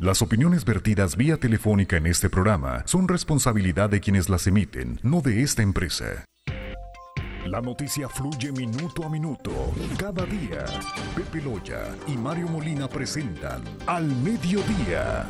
Las opiniones vertidas vía telefónica en este programa son responsabilidad de quienes las emiten, no de esta empresa. La noticia fluye minuto a minuto, cada día. Pepe Loya y Mario Molina presentan Al Mediodía.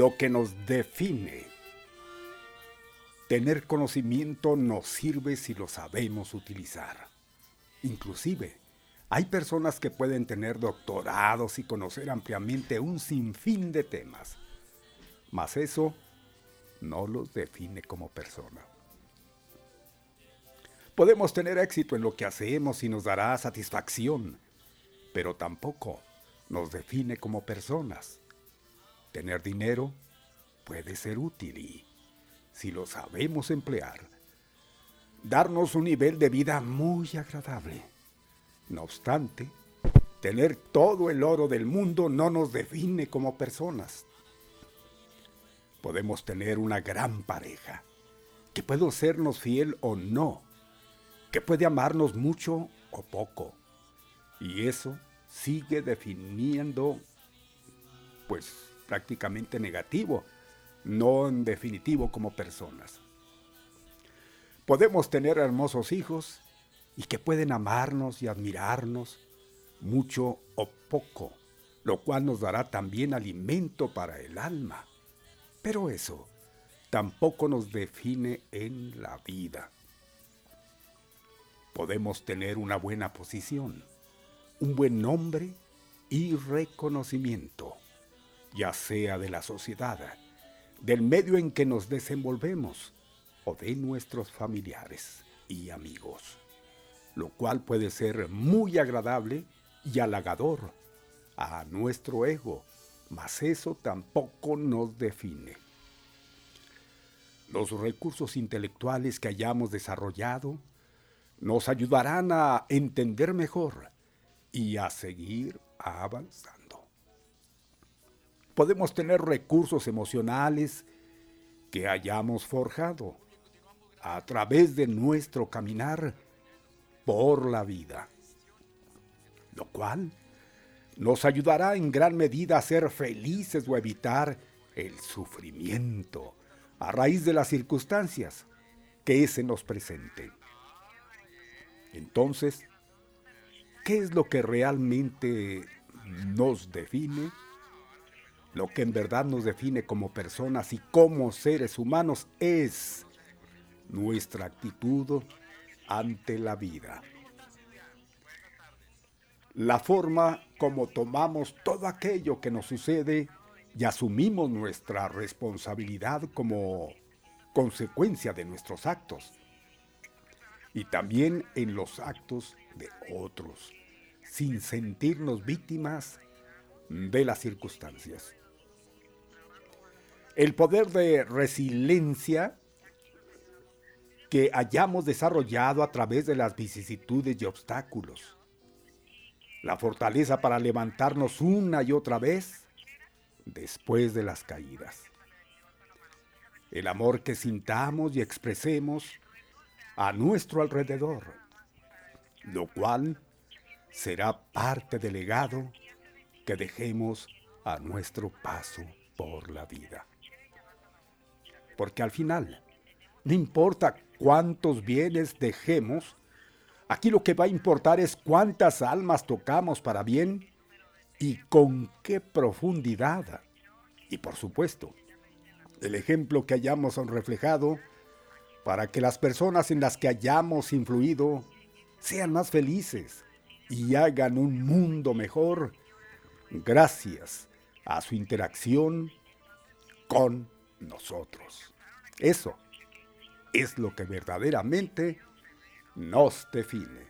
Lo que nos define. Tener conocimiento nos sirve si lo sabemos utilizar. Inclusive, hay personas que pueden tener doctorados y conocer ampliamente un sinfín de temas, mas eso no los define como persona. Podemos tener éxito en lo que hacemos y nos dará satisfacción, pero tampoco nos define como personas. Tener dinero puede ser útil y, si lo sabemos emplear, darnos un nivel de vida muy agradable. No obstante, tener todo el oro del mundo no nos define como personas. Podemos tener una gran pareja, que puede sernos fiel o no, que puede amarnos mucho o poco. Y eso sigue definiendo, pues prácticamente negativo, no en definitivo como personas. Podemos tener hermosos hijos y que pueden amarnos y admirarnos mucho o poco, lo cual nos dará también alimento para el alma. Pero eso tampoco nos define en la vida. Podemos tener una buena posición, un buen nombre y reconocimiento, ya sea de la sociedad, del medio en que nos desenvolvemos o de nuestros familiares y amigos, lo cual puede ser muy agradable y halagador a nuestro ego, mas eso tampoco nos define. Los recursos intelectuales que hayamos desarrollado nos ayudarán a entender mejor y a seguir avanzando. Podemos tener recursos emocionales que hayamos forjado a través de nuestro caminar por la vida, lo cual nos ayudará en gran medida a ser felices o evitar el sufrimiento a raíz de las circunstancias que se nos presenten. Entonces, ¿qué es lo que realmente nos define? Lo que en verdad nos define como personas y como seres humanos es nuestra actitud ante la vida. La forma como tomamos todo aquello que nos sucede y asumimos nuestra responsabilidad como consecuencia de nuestros actos y también en los actos de otros, sin sentirnos víctimas de las circunstancias. El poder de resiliencia que hayamos desarrollado a través de las vicisitudes y obstáculos. La fortaleza para levantarnos una y otra vez después de las caídas. El amor que sintamos y expresemos a nuestro alrededor, lo cual será parte del legado que dejemos a nuestro paso por la vida. Porque al final, no importa cuántos bienes dejemos, aquí lo que va a importar es cuántas almas tocamos para bien y con qué profundidad. Y por supuesto, el ejemplo que hayamos reflejado para que las personas en las que hayamos influido sean más felices y hagan un mundo mejor gracias a su interacción con nosotros. Eso es lo que verdaderamente nos define.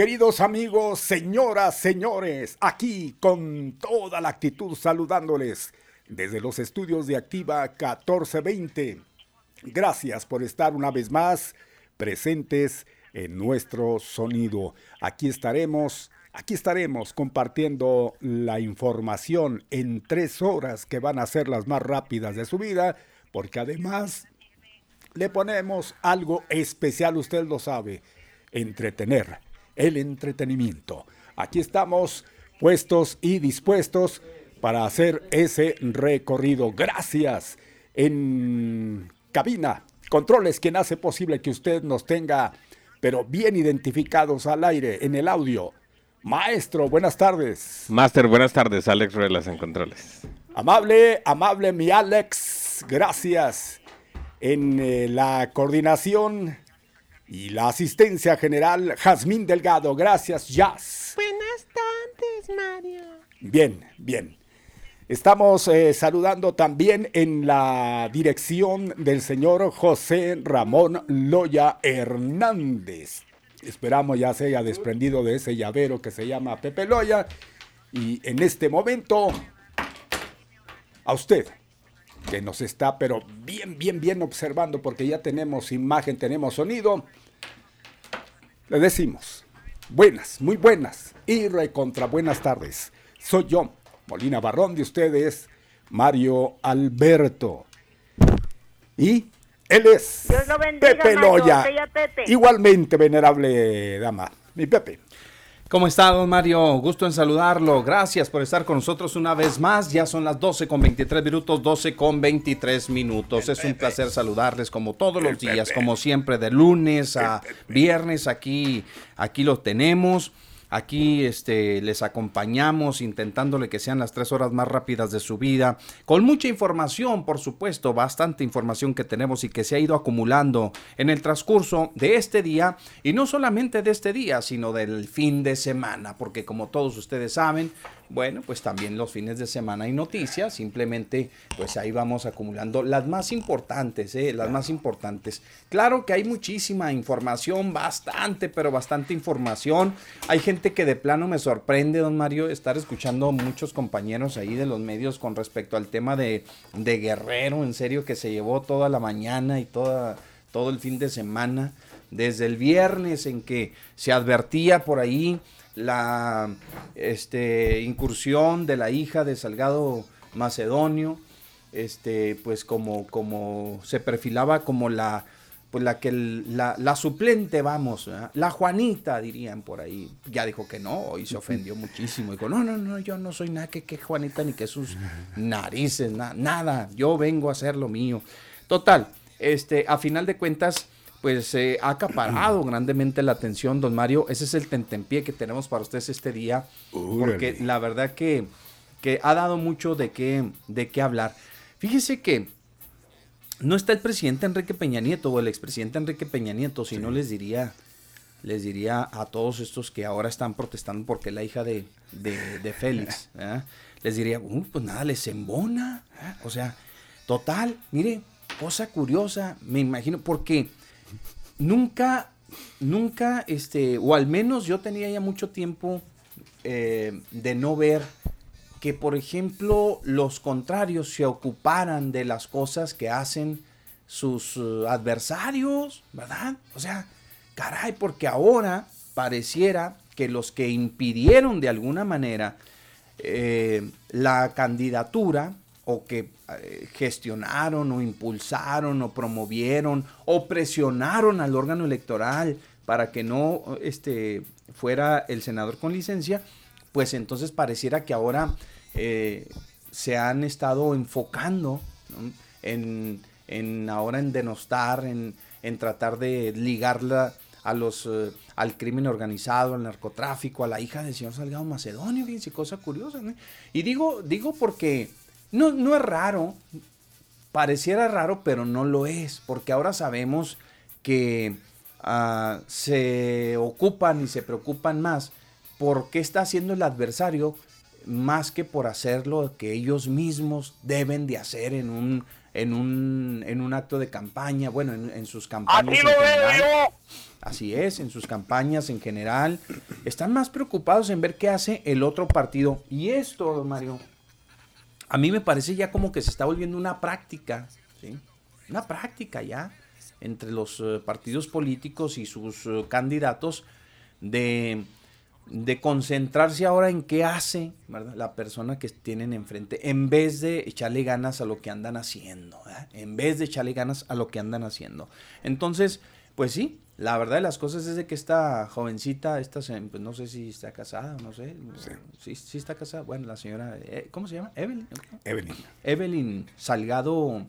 Queridos amigos, señoras, señores, aquí con toda la actitud saludándoles desde los estudios de Activa 1420. Gracias por estar una vez más presentes en nuestro sonido. Aquí estaremos, aquí estaremos compartiendo la información en tres horas que van a ser las más rápidas de su vida, porque además le ponemos algo especial, usted lo sabe, entretener el entretenimiento. Aquí estamos puestos y dispuestos para hacer ese recorrido. Gracias en cabina, controles, quien hace posible que usted nos tenga, pero bien identificados al aire, en el audio. Maestro, buenas tardes. Master, buenas tardes. Alex Ruelas en controles. Amable, amable mi Alex, gracias. En eh, la coordinación y la asistencia general, Jazmín Delgado. Gracias, Jazz. Buenas Mario. Bien, bien. Estamos eh, saludando también en la dirección del señor José Ramón Loya Hernández. Esperamos ya se haya desprendido de ese llavero que se llama Pepe Loya. Y en este momento, a usted, que nos está pero bien, bien, bien observando porque ya tenemos imagen, tenemos sonido, le decimos buenas, muy buenas y recontra buenas tardes. Soy yo, Molina Barrón de ustedes, Mario Alberto. Y él es Pepe Loya. Igualmente, venerable dama. Mi Pepe. ¿Cómo está, don Mario? Gusto en saludarlo. Gracias por estar con nosotros una vez más. Ya son las 12 con 23 minutos, 12 con 23 minutos. Es un placer saludarles como todos los días, como siempre, de lunes a viernes. Aquí, aquí lo tenemos. Aquí este, les acompañamos intentándole que sean las tres horas más rápidas de su vida, con mucha información, por supuesto, bastante información que tenemos y que se ha ido acumulando en el transcurso de este día, y no solamente de este día, sino del fin de semana, porque como todos ustedes saben, bueno, pues también los fines de semana hay noticias, simplemente pues ahí vamos acumulando las más importantes, ¿eh? las más importantes. Claro que hay muchísima información, bastante, pero bastante información. Hay gente que de plano me sorprende, don Mario, estar escuchando muchos compañeros ahí de los medios con respecto al tema de, de Guerrero, en serio, que se llevó toda la mañana y toda, todo el fin de semana, desde el viernes en que se advertía por ahí la este, incursión de la hija de Salgado Macedonio, este, pues como, como se perfilaba como la, pues la que la, la suplente, vamos, la Juanita, dirían por ahí. Ya dijo que no, y se ofendió muchísimo. Dijo, no, no, no, yo no soy nada que, que Juanita ni que sus narices, nada, yo vengo a hacer lo mío. Total, este, a final de cuentas, pues eh, ha acaparado grandemente la atención, don Mario. Ese es el tentempié que tenemos para ustedes este día, porque la verdad que, que, ha dado mucho de qué, de qué hablar. Fíjese que no está el presidente Enrique Peña Nieto o el expresidente Enrique Peña Nieto, si no les diría, les diría a todos estos que ahora están protestando porque la hija de, de, Félix, les diría, uh, pues nada, les embona. O sea, total, mire, cosa curiosa, me imagino, porque nunca, nunca, este, o al menos yo tenía ya mucho tiempo eh, de no ver que, por ejemplo, los contrarios se ocuparan de las cosas que hacen sus uh, adversarios, ¿verdad? O sea, caray, porque ahora pareciera que los que impidieron de alguna manera eh, la candidatura o que eh, gestionaron o impulsaron o promovieron o presionaron al órgano electoral para que no este, fuera el senador con licencia, pues entonces pareciera que ahora eh, se han estado enfocando en, ahora en denostar, en, tratar de ligarla a los eh, al crimen organizado, al narcotráfico, a la hija del señor Salgado Macedonio, fíjense, cosa curiosa. Y digo, digo porque no, no es raro, pareciera raro, pero no lo es, porque ahora sabemos que ah, se ocupan y se preocupan más por qué está haciendo el adversario más que por hacer lo que ellos mismos deben de hacer en un, en un, en un acto de campaña, bueno, en, sus campañas. en general. Así es, en sus campañas en general. Están más preocupados en ver qué hace el otro partido. Y esto, Mario, a mí me parece ya como que se está volviendo una práctica, ¿sí? Una práctica ya entre los eh, partidos políticos y sus eh, candidatos de, concentrarse ahora en qué hace la persona que tienen enfrente, en vez de echarle ganas a lo que andan haciendo, en vez de echarle ganas a lo que andan haciendo. Entonces, pues sí, la verdad de las cosas es de que esta jovencita, esta, pues no sé si está casada, no sé. Sí. sí, está casada. Bueno, la señora, eh, ¿cómo se llama? Evelyn. Evelyn. Evelyn Salgado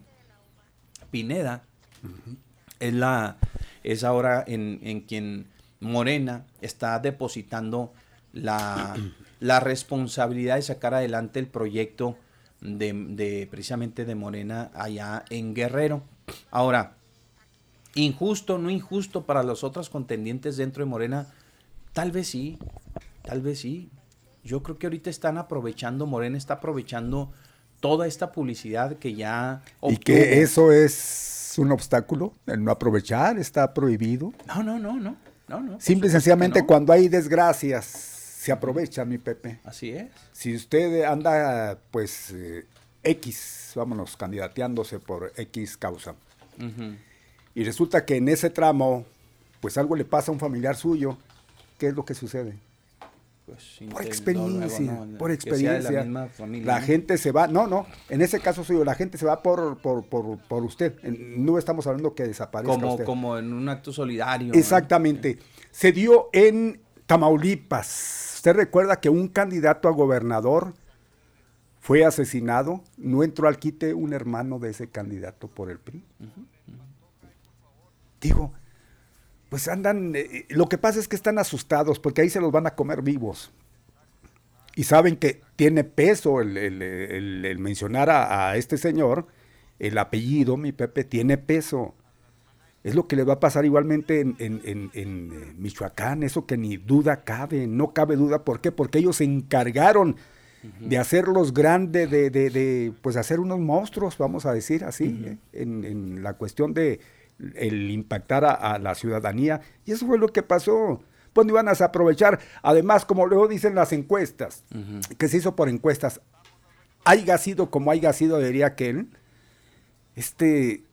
Pineda es la es ahora en, en, quien Morena está depositando la, la, responsabilidad de sacar adelante el proyecto de, de precisamente de Morena allá en Guerrero. Ahora, Injusto, no injusto para los otros contendientes dentro de Morena, tal vez sí, tal vez sí. yo creo que ahorita están aprovechando, Morena está aprovechando toda esta publicidad que ya... ¿Y que eso es un obstáculo? El no aprovechar, está prohibido. No, no, no, no. no, no Simple y sencillamente cuando hay desgracias, se aprovecha, mi Pepe. Así es. Si usted anda, pues, eh, X, vámonos, candidateándose por X causa. Y resulta que en ese tramo, pues algo le pasa a un familiar suyo, ¿qué es lo que sucede? Pues, por experiencia, por experiencia. La, gente se va, no, no, en ese caso suyo, la gente se va por, por, por, por usted. No estamos hablando que desaparezca como, usted. Como en un acto solidario. Exactamente. Se dio en Tamaulipas. Usted recuerda que un candidato a gobernador fue asesinado, no entró al quite un hermano de ese candidato por el PRI. Digo, pues andan, eh, lo que pasa es que están asustados porque ahí se los van a comer vivos. Y saben que tiene peso el, mencionar a, este señor, el apellido, mi Pepe, tiene peso. Es lo que le va a pasar igualmente en, eh, Michoacán, eso que ni duda cabe, no cabe duda. ¿Por qué? Porque ellos se encargaron de hacerlos grandes, de, de, pues hacer unos monstruos, vamos a decir así, ¿eh? en la cuestión de, el impactar a, la ciudadanía. Y eso fue lo que pasó. Pues iban a aprovechar. Además, como luego dicen las encuestas, que se hizo por encuestas, haya sido como haya sido, diría aquel, este,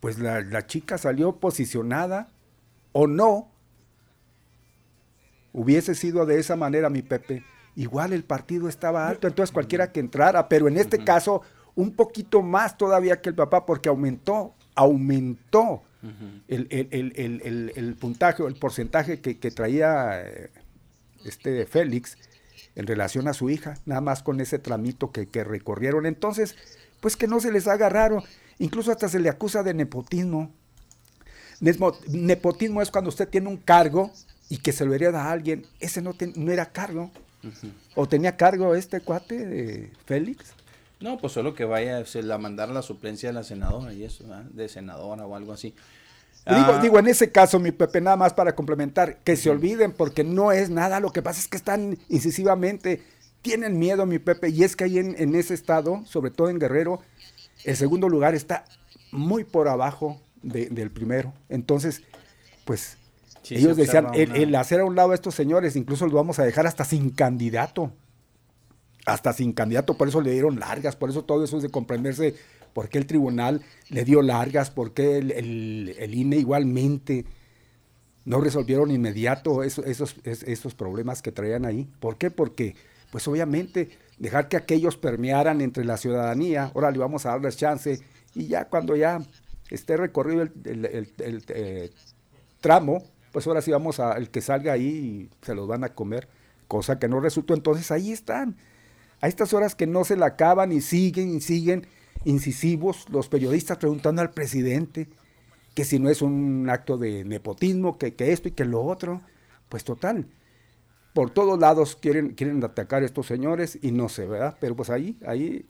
pues la, la chica salió posicionada o no, hubiese sido de esa manera, mi Pepe, igual el partido estaba alto, entonces cualquiera que entrara, pero en este caso un poquito más todavía que el papá, porque aumentó aumentó el, puntaje o el porcentaje que, traía eh, este Félix en relación a su hija, nada más con ese tramito que, recorrieron. Entonces, pues que no se les haga raro, incluso hasta se le acusa de nepotismo. Nepotismo es cuando usted tiene un cargo y que se lo hereda a alguien, ese no, no era cargo. ¿O tenía cargo este cuate de Félix? No, pues solo que vaya, se la mandar la suplencia de la senadora y eso, de senadora o algo así. Digo, ah. digo, en ese caso, mi Pepe, nada más para complementar, que se olviden porque no es nada, lo que pasa es que están incisivamente, tienen miedo, mi Pepe, y es que ahí en, ese estado, sobre todo en Guerrero, el segundo lugar está muy por abajo del primero. Entonces, pues ellos decían, el, el, hacer a un lado a estos señores, incluso los vamos a dejar hasta sin candidato hasta sin candidato, por eso le dieron largas, por eso todo eso es de comprenderse por qué el tribunal le dio largas, por qué el, INE igualmente no resolvieron inmediato esos, esos, problemas que traían ahí. ¿Por qué? Porque, pues obviamente, dejar que aquellos permearan entre la ciudadanía, ahora le vamos a darles chance, y ya cuando ya esté recorrido el, eh, tramo, pues ahora sí vamos a, el que salga ahí y se los van a comer, cosa que no resultó. Entonces ahí están a estas horas que no se la acaban y siguen y siguen incisivos los periodistas preguntando al presidente que si no es un acto de nepotismo, que, esto y que lo otro, pues total. Por todos lados quieren, quieren atacar a estos señores y no sé, ¿verdad? Pero pues ahí, ahí,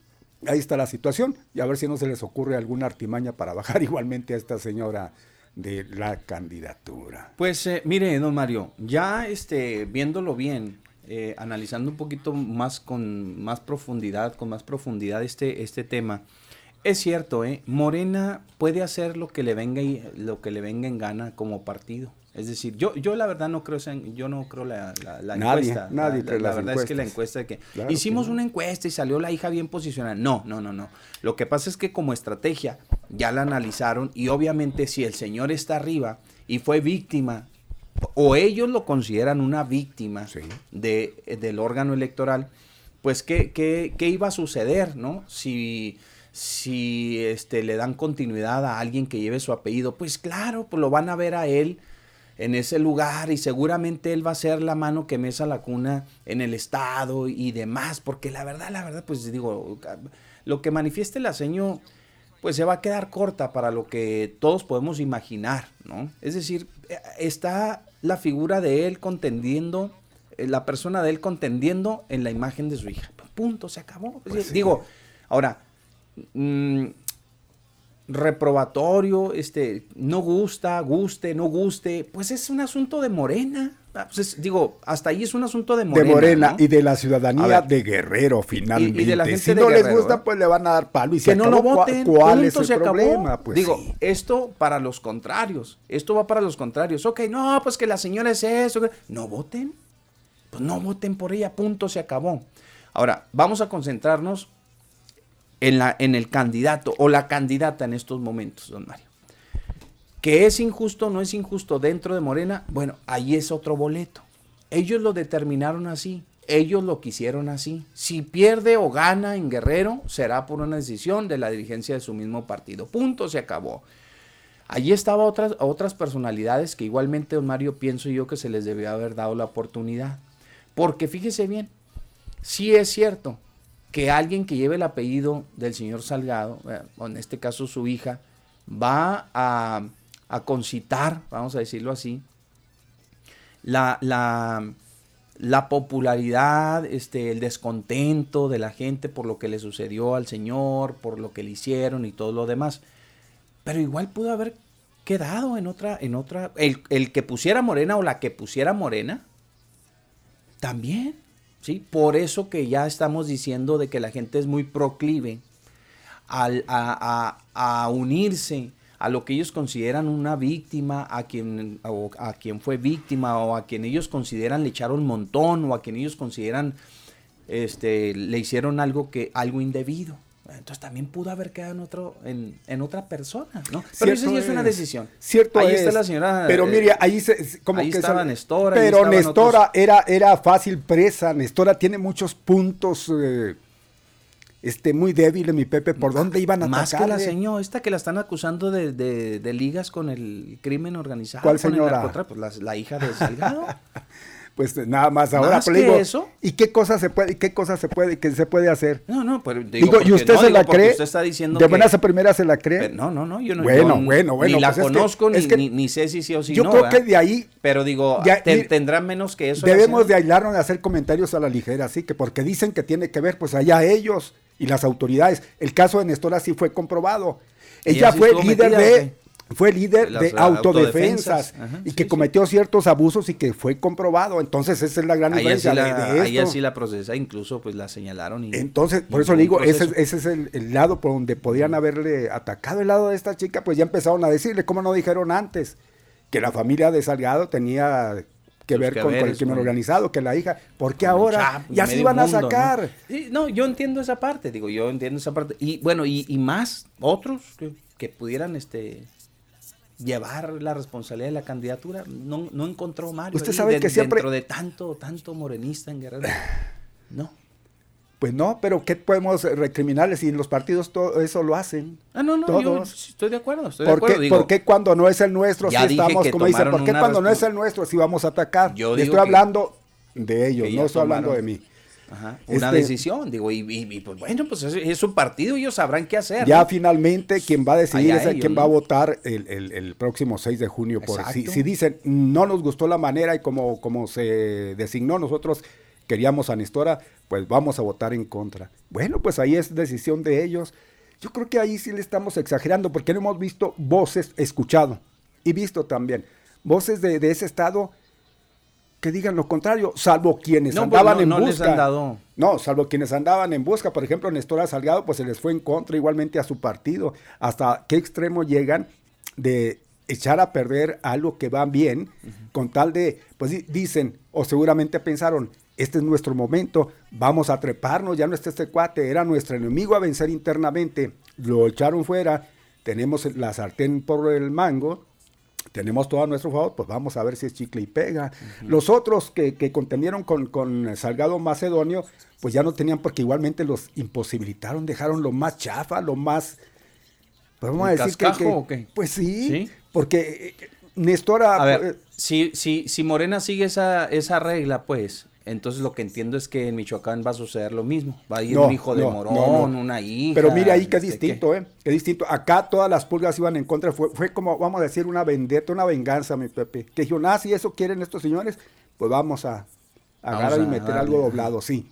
ahí está la situación y a ver si no se les ocurre alguna artimaña para bajar igualmente a esta señora de la candidatura. Pues eh, mire, don Mario, ya este, viéndolo bien, eh, analizando un poquito más con más profundidad, con más profundidad este, este tema, es cierto, ¿eh? Morena puede hacer lo que le venga y, lo que le venga en gana como partido. Es decir, yo, yo la verdad no creo, yo no creo la, la, encuesta. Nadie la, la verdad es que la encuesta de que hicimos una encuesta y salió la hija bien posicionada. No, no, no, no. Lo que pasa es que como estrategia ya la analizaron y obviamente si el señor está arriba y fue víctima o ellos lo consideran una víctima de, del órgano electoral, pues ¿qué, qué, qué iba a suceder, no? Si, si este, le dan continuidad a alguien que lleve su apellido, pues claro, pues lo van a ver a él en ese lugar y seguramente él va a ser la mano que mesa la cuna en el Estado y demás, porque la verdad, la verdad, pues digo, lo que manifieste el aceño, pues se va a quedar corta para lo que todos podemos imaginar, ¿no? Es decir, está la figura de él contendiendo, eh, la persona de él contendiendo en la imagen de su hija. Punto, se acabó. Pues digo, ahora, mm, reprobatorio, este, no gusta, guste, no guste, pues es un asunto de Morena. Ah, pues digo, hasta ahí es un asunto de Morena. De Morena y de la ciudadanía de Guerrero, finalmente. Y, de la gente si de no les Guerrero, gusta, ¿eh? pues le van a dar palo y que se no acabó. lo voten. ¿Cuál es el se acabó. problema? Pues Digo, sí. esto para los contrarios. Esto va para los contrarios. Ok, no, pues que la señora es eso. No voten. Pues no voten por ella. Punto, se acabó. Ahora, vamos a concentrarnos en, la, en el candidato o la candidata en estos momentos, don Mario. Que es injusto no es injusto dentro de Morena, bueno, ahí es otro boleto. Ellos lo determinaron así, ellos lo quisieron así. Si pierde o gana en Guerrero, será por una decisión de la dirigencia de su mismo partido. Punto, se acabó. Allí estaban otras, otras personalidades que igualmente, don Mario, pienso yo que se les debió haber dado la oportunidad. Porque fíjese bien, sí es cierto que alguien que lleve el apellido del señor Salgado, eh, o en este caso su hija, va a, a concitar, vamos a decirlo así, la, la, la popularidad, este, el descontento de la gente por lo que le sucedió al señor, por lo que le hicieron y todo lo demás. Pero igual pudo haber quedado en otra, en otra, el, el que pusiera morena o la que pusiera morena, también, ¿sí? Por eso que ya estamos diciendo de que la gente es muy proclive a, a- a unirse a lo que ellos consideran una víctima, a quien, o a quien fue víctima, o a quien ellos consideran le echaron un montón, o a quien ellos consideran este, le hicieron algo que, algo indebido. Entonces también pudo haber quedado en otro, en, en otra persona, ¿no? Pero eso ya es una es. decisión. Cierto ahí es. está la señora. Pero eh, mire, ahí se, como ahí que estaba se- Nestora, Pero Nestora otros- era, era fácil presa. Nestora tiene muchos puntos eh, este, muy débiles, mi Pepe. ¿Por dónde iban a Más que atacar? la señora, esta que la están acusando de, de- de ligas con el crimen organizado. ¿Cuál con el señora? Pues la, la hija de Salgado. Pues nada más ahora. Más le que digo, eso. ¿Y qué cosas se puede, qué cosas se puede, qué se puede hacer? No, no, pero digo, Digo, ¿y usted no, se digo, la cree? Usted está diciendo ¿De que- buenas a primeras se la cree? no, no, no, yo no. Bueno, yo bueno, bueno, Ni la pues es que- conozco, ni, es que- ni, ni sé si sí o si Yo no. creo ¿verdad? que de ahí Pero digo, te- tendrán menos que eso. debemos de aislarnos de hacer comentarios a la ligera, así que porque dicen que tiene que ver, pues allá ellos y las autoridades. El caso de Nestora sí fue comprobado. ¿Ella fue líder metida, de fue líder De las de autodefensas autodefensas. Ajá, y sí, que sí. cometió ciertos abusos y que fue comprobado. Entonces esa es la gran diferencia la, de, de a ella esto. sí la procesa, incluso pues la señalaron. Y, Entonces, por y eso le digo, ese, ese es el, el lado por donde podían haberle atacado el lado de esta chica, pues ya empezaron a decirle, como no dijeron antes, que la familia de Salgado tenía que Sus ver que con, con el crimen con- organizado, que la hija, ¿por qué con el ahora? Ya se iban a sacar. No, yo entiendo esa parte, digo, yo entiendo esa parte. Y bueno, y, y más otros que, que pudieran este llevar la responsabilidad de la candidatura, no, no encontró Mario. Usted ahí sabe de- que siempre- Dentro de tanto, tanto morenista en Guerrero. No. Pues no, pero ¿qué podemos recriminarles si en los partidos todo eso lo hacen? Ah, no, no, yo Todos. estoy de acuerdo, estoy de ¿Por acuerdo. qué, digo, por qué cuando no es el nuestro dije estamos, que como dicen, ¿por qué cuando no es el nuestro sí vamos a atacar? Yo Y digo estoy que- hablando de ellos, no estoy hablando de mí. Ajá, una Este- decisión, digo, y, y- y, pues bueno, pues es, es su partido, ellos sabrán qué hacer. Ya ¿no? finalmente quien va a decidir Allá es ellos, quien ¿no? va a votar el, el- el próximo 6 de junio. Por, si, Exacto. si dicen, no nos gustó la manera y como, como se designó, nosotros queríamos a Nestora, pues vamos a votar en contra. Bueno, pues ahí es decisión de ellos. Yo creo que ahí sí le estamos exagerando porque no hemos visto voces, escuchado y visto también voces de, de ese estado que digan lo contrario, salvo quienes No, pues, andaban no- en no les busca. han dado- No, salvo quienes andaban en busca, por ejemplo, Nestora Salgado, pues se les fue en contra igualmente a su partido. ¿Hasta qué extremo llegan de echar a perder algo que va bien con tal de, pues di- dicen, o seguramente pensaron, este es nuestro momento, vamos a treparnos, ya no está este cuate, era nuestro enemigo a vencer internamente, lo echaron fuera, tenemos la sartén por el mango, tenemos todo a nuestro favor, pues vamos a ver si es chicle y pega. Los otros que, que contendieron con, con Salgado Macedonio, pues ya no tenían porque igualmente los imposibilitaron, dejaron lo más chafa, lo más... Pues vamos a ¿Un decir que, cascajo que- o qué? Pues sí, ¿Sí? porque eh, Nestora... A ver, pues, si, si, si Morena sigue esa, esa regla, pues, entonces lo que entiendo es que en Michoacán va a suceder lo mismo. Va a ir No, un hijo de no, Morón, no, una hija. Pero mire ahí que es este, distinto, ¿eh? Que distinto. Acá todas las pulgas iban en contra. Fue, fue como, vamos a decir, una vendetta, una venganza, mi Pepe. Que dijeron, ah, si eso quieren estos señores, pues vamos a Vamos agarrar y meter algo ajá. doblado, sí.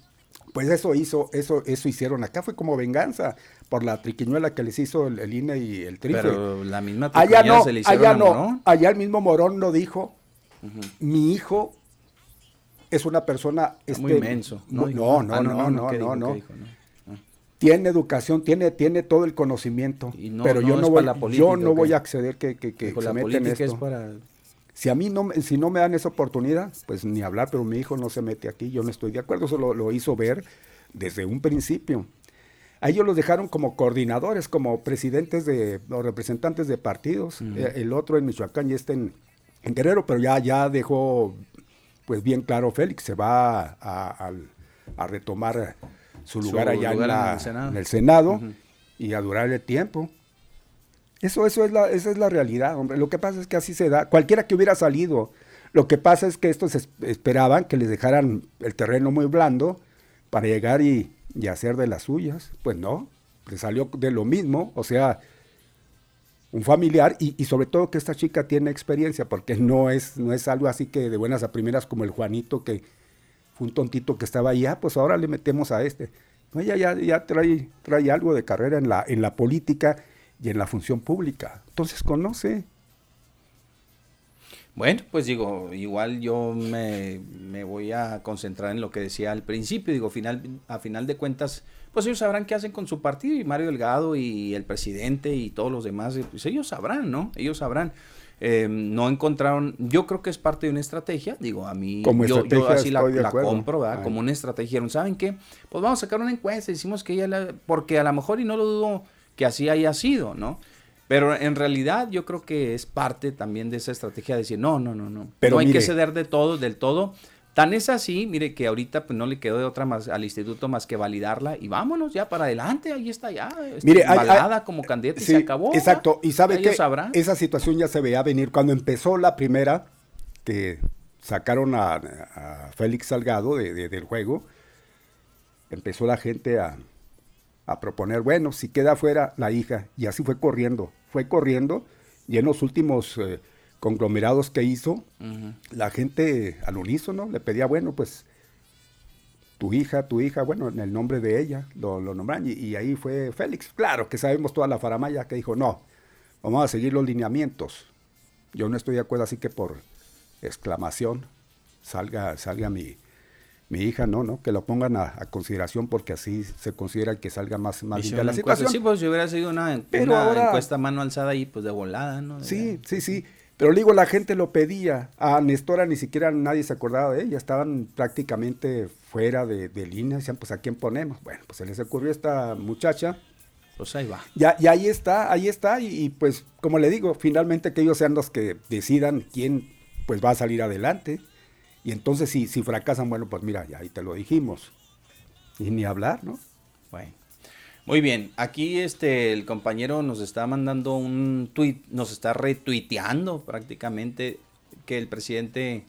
Pues eso hizo, eso, eso hicieron. Acá fue como venganza por la triquiñuela que les hizo el, el INE y el trife. Pero la misma allá triquiñuela no, se le hicieron allá a no. Morón. Allá el mismo Morón lo dijo. Mi hijo es una persona... muy este, inmenso. No, no, no, no, no, no, no. Ah. Tiene educación, tiene, tiene todo el conocimiento, pero yo no voy, yo no voy a acceder que, que, que se meten en esto. Es para... Si a mí no, si no me dan esa oportunidad, pues ni hablar, pero mi hijo no se mete aquí, yo no estoy de acuerdo, eso lo, lo hizo ver desde un principio. A ellos los dejaron como coordinadores, como presidentes de, o representantes de partidos. Eh, el otro en Michoacán y este en, Guerrero, pero ya, ya dejó pues bien claro Félix, se va a, retomar su lugar allá en, el Senado, y a durar el tiempo. Eso, eso es la, esa es la realidad, hombre. Lo que pasa es que así se da. Cualquiera que hubiera salido, lo que pasa es que estos esperaban que les dejaran el terreno muy blando para llegar y, hacer de las suyas. Pues no, le salió de lo mismo, o sea, un familiar y, sobre todo que esta chica tiene experiencia, porque no es, no es algo así que de buenas a primeras como el Juanito que fue un tontito que estaba ahí, ah, pues ahora le metemos a este. Ella ya, ya trae, trae algo de carrera en la, en la política y en la función pública. Entonces conoce. Bueno, pues digo, igual yo me, voy a concentrar en lo que decía al principio. Digo, final, a final de cuentas, pues ellos sabrán qué hacen con su partido y Mario Delgado y el presidente y todos los demás, pues ellos sabrán, ¿no? Ellos sabrán. Eh, no encontraron, yo creo que es parte de una estrategia, digo, a mí, yo, así la, compro, ¿verdad? Como una estrategia. ¿Saben qué? Pues vamos a sacar una encuesta, decimos que ella, la, porque a lo mejor, y no lo dudo, que así haya sido, ¿no? Pero en realidad yo creo que es parte también de esa estrategia de decir, no, no, no, no. Pero no hay que ceder de todo, del todo. Tan es así, mire, que ahorita pues no le quedó de otra más al instituto más que validarla y vámonos ya para adelante, ahí está ya, mire, valada como candidata y se acabó. Exacto, y sabe que esa situación ya se veía venir cuando empezó la primera, que sacaron a, Félix Salgado del juego, empezó la gente a, a proponer, bueno, si queda fuera la hija, y así fue corriendo, fue corriendo, y en los últimos eh, conglomerados que hizo, la gente al unísono le pedía, bueno, pues tu hija, tu hija, bueno, en el nombre de ella, lo, lo nombran, y, ahí fue Félix. Claro que sabemos toda la faramaya que dijo, no, vamos a seguir los lineamientos. Yo no estoy de acuerdo, así que por exclamación salga, salga mi, mi hija no, ¿no? Que lo pongan a, consideración porque así se considera que salga más, más limpia la situación. Sí, pues si hubiera sido una, encuesta mano alzada ahí, pues de volada, ¿no? sí, sí, sí. Pero digo, la gente lo pedía. A Nestora ni siquiera nadie se acordaba de ella. Estaban prácticamente fuera de, línea. Decían, pues, ¿a quién ponemos? Bueno, pues se les ocurrió esta muchacha. Pues ahí va. Ya, y ahí está, ahí está. Y, y, pues, como le digo, finalmente que ellos sean los que decidan quién pues va a salir adelante. Y entonces si, si fracasan, bueno, pues mira, ya ahí te lo dijimos. Y ni hablar, ¿no? Bueno. Muy bien, aquí este el compañero nos está mandando un tweet, nos está retuiteando prácticamente que el presidente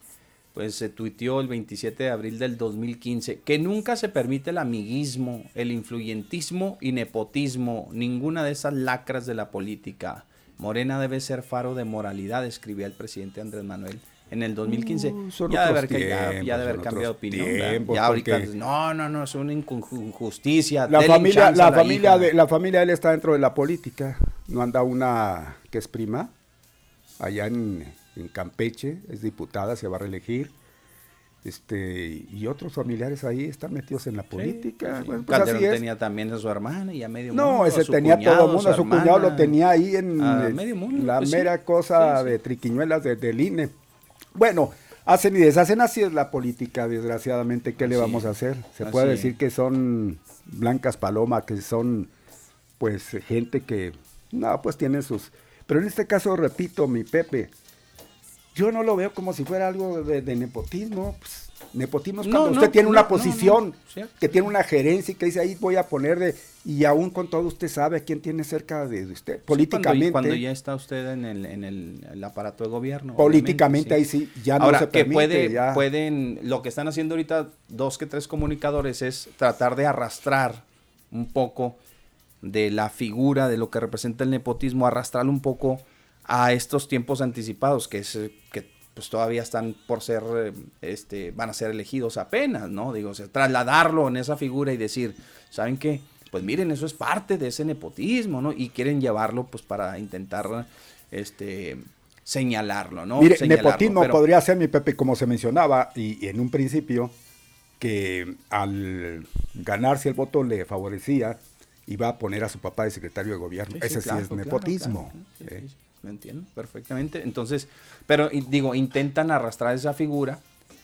pues se tuiteó el 27 de abril del 2015 que nunca se permite el amiguismo, el influyentismo y nepotismo, ninguna de esas lacras de la política. Morena debe ser faro de moralidad, escribía el presidente Andrés Manuel en el 2015 uh, ya, de haber, ya, de haber cambiado opinión. ya ahorita no, no, no, es una injusticia. La familia, la, familia de la familia de él está dentro de la política. No anda una que es prima allá en, Campeche, es diputada, se va a reelegir. Este, y otros familiares ahí están metidos en la política. pues tenía también a su hermana y a medio mundo. No, ese tenía todo el mundo, a su, cuñado lo tenía ahí en medio mundo, la pues mera cosa de triquiñuelas de, del INE. Bueno, hacen y deshacen, así es la política, desgraciadamente, ¿qué le vamos a hacer? Se puede decir que son blancas palomas, que son pues gente que, no, pues tienen sus... Pero en este caso, repito, mi Pepe, yo no lo veo como si fuera algo de, nepotismo, pues, Nepotismo es cuando usted tiene una posición, que tiene una gerencia y que dice ahí voy a poner de, y aún con todo usted sabe quién tiene cerca de usted, políticamente. cuando, ya está usted en el, en el, aparato de gobierno. Políticamente ahí sí, ya no se permite. que puede, pueden, lo que están haciendo ahorita dos que tres comunicadores es tratar de arrastrar un poco de la figura de lo que representa el nepotismo, arrastrarlo un poco a estos tiempos anticipados, que es que pues todavía están por ser, eh, este, van a ser elegidos apenas, ¿no? Digo, trasladarlo en esa figura y decir, ¿saben qué? Pues miren, eso es parte de ese nepotismo, ¿no? Y quieren llevarlo, pues, para intentar, este, señalarlo, ¿no? Mire, Señalarlo, nepotismo pero- podría ser, mi Pepe, como se mencionaba, y, y en un principio, que al ganarse el voto le favorecía, iba a poner a su papá de secretario de gobierno. Sí, Ese sí, claro, es claro, nepotismo. claro. Sí, ¿eh? Me entiendo perfectamente. Entonces, pero digo, intentan arrastrar esa figura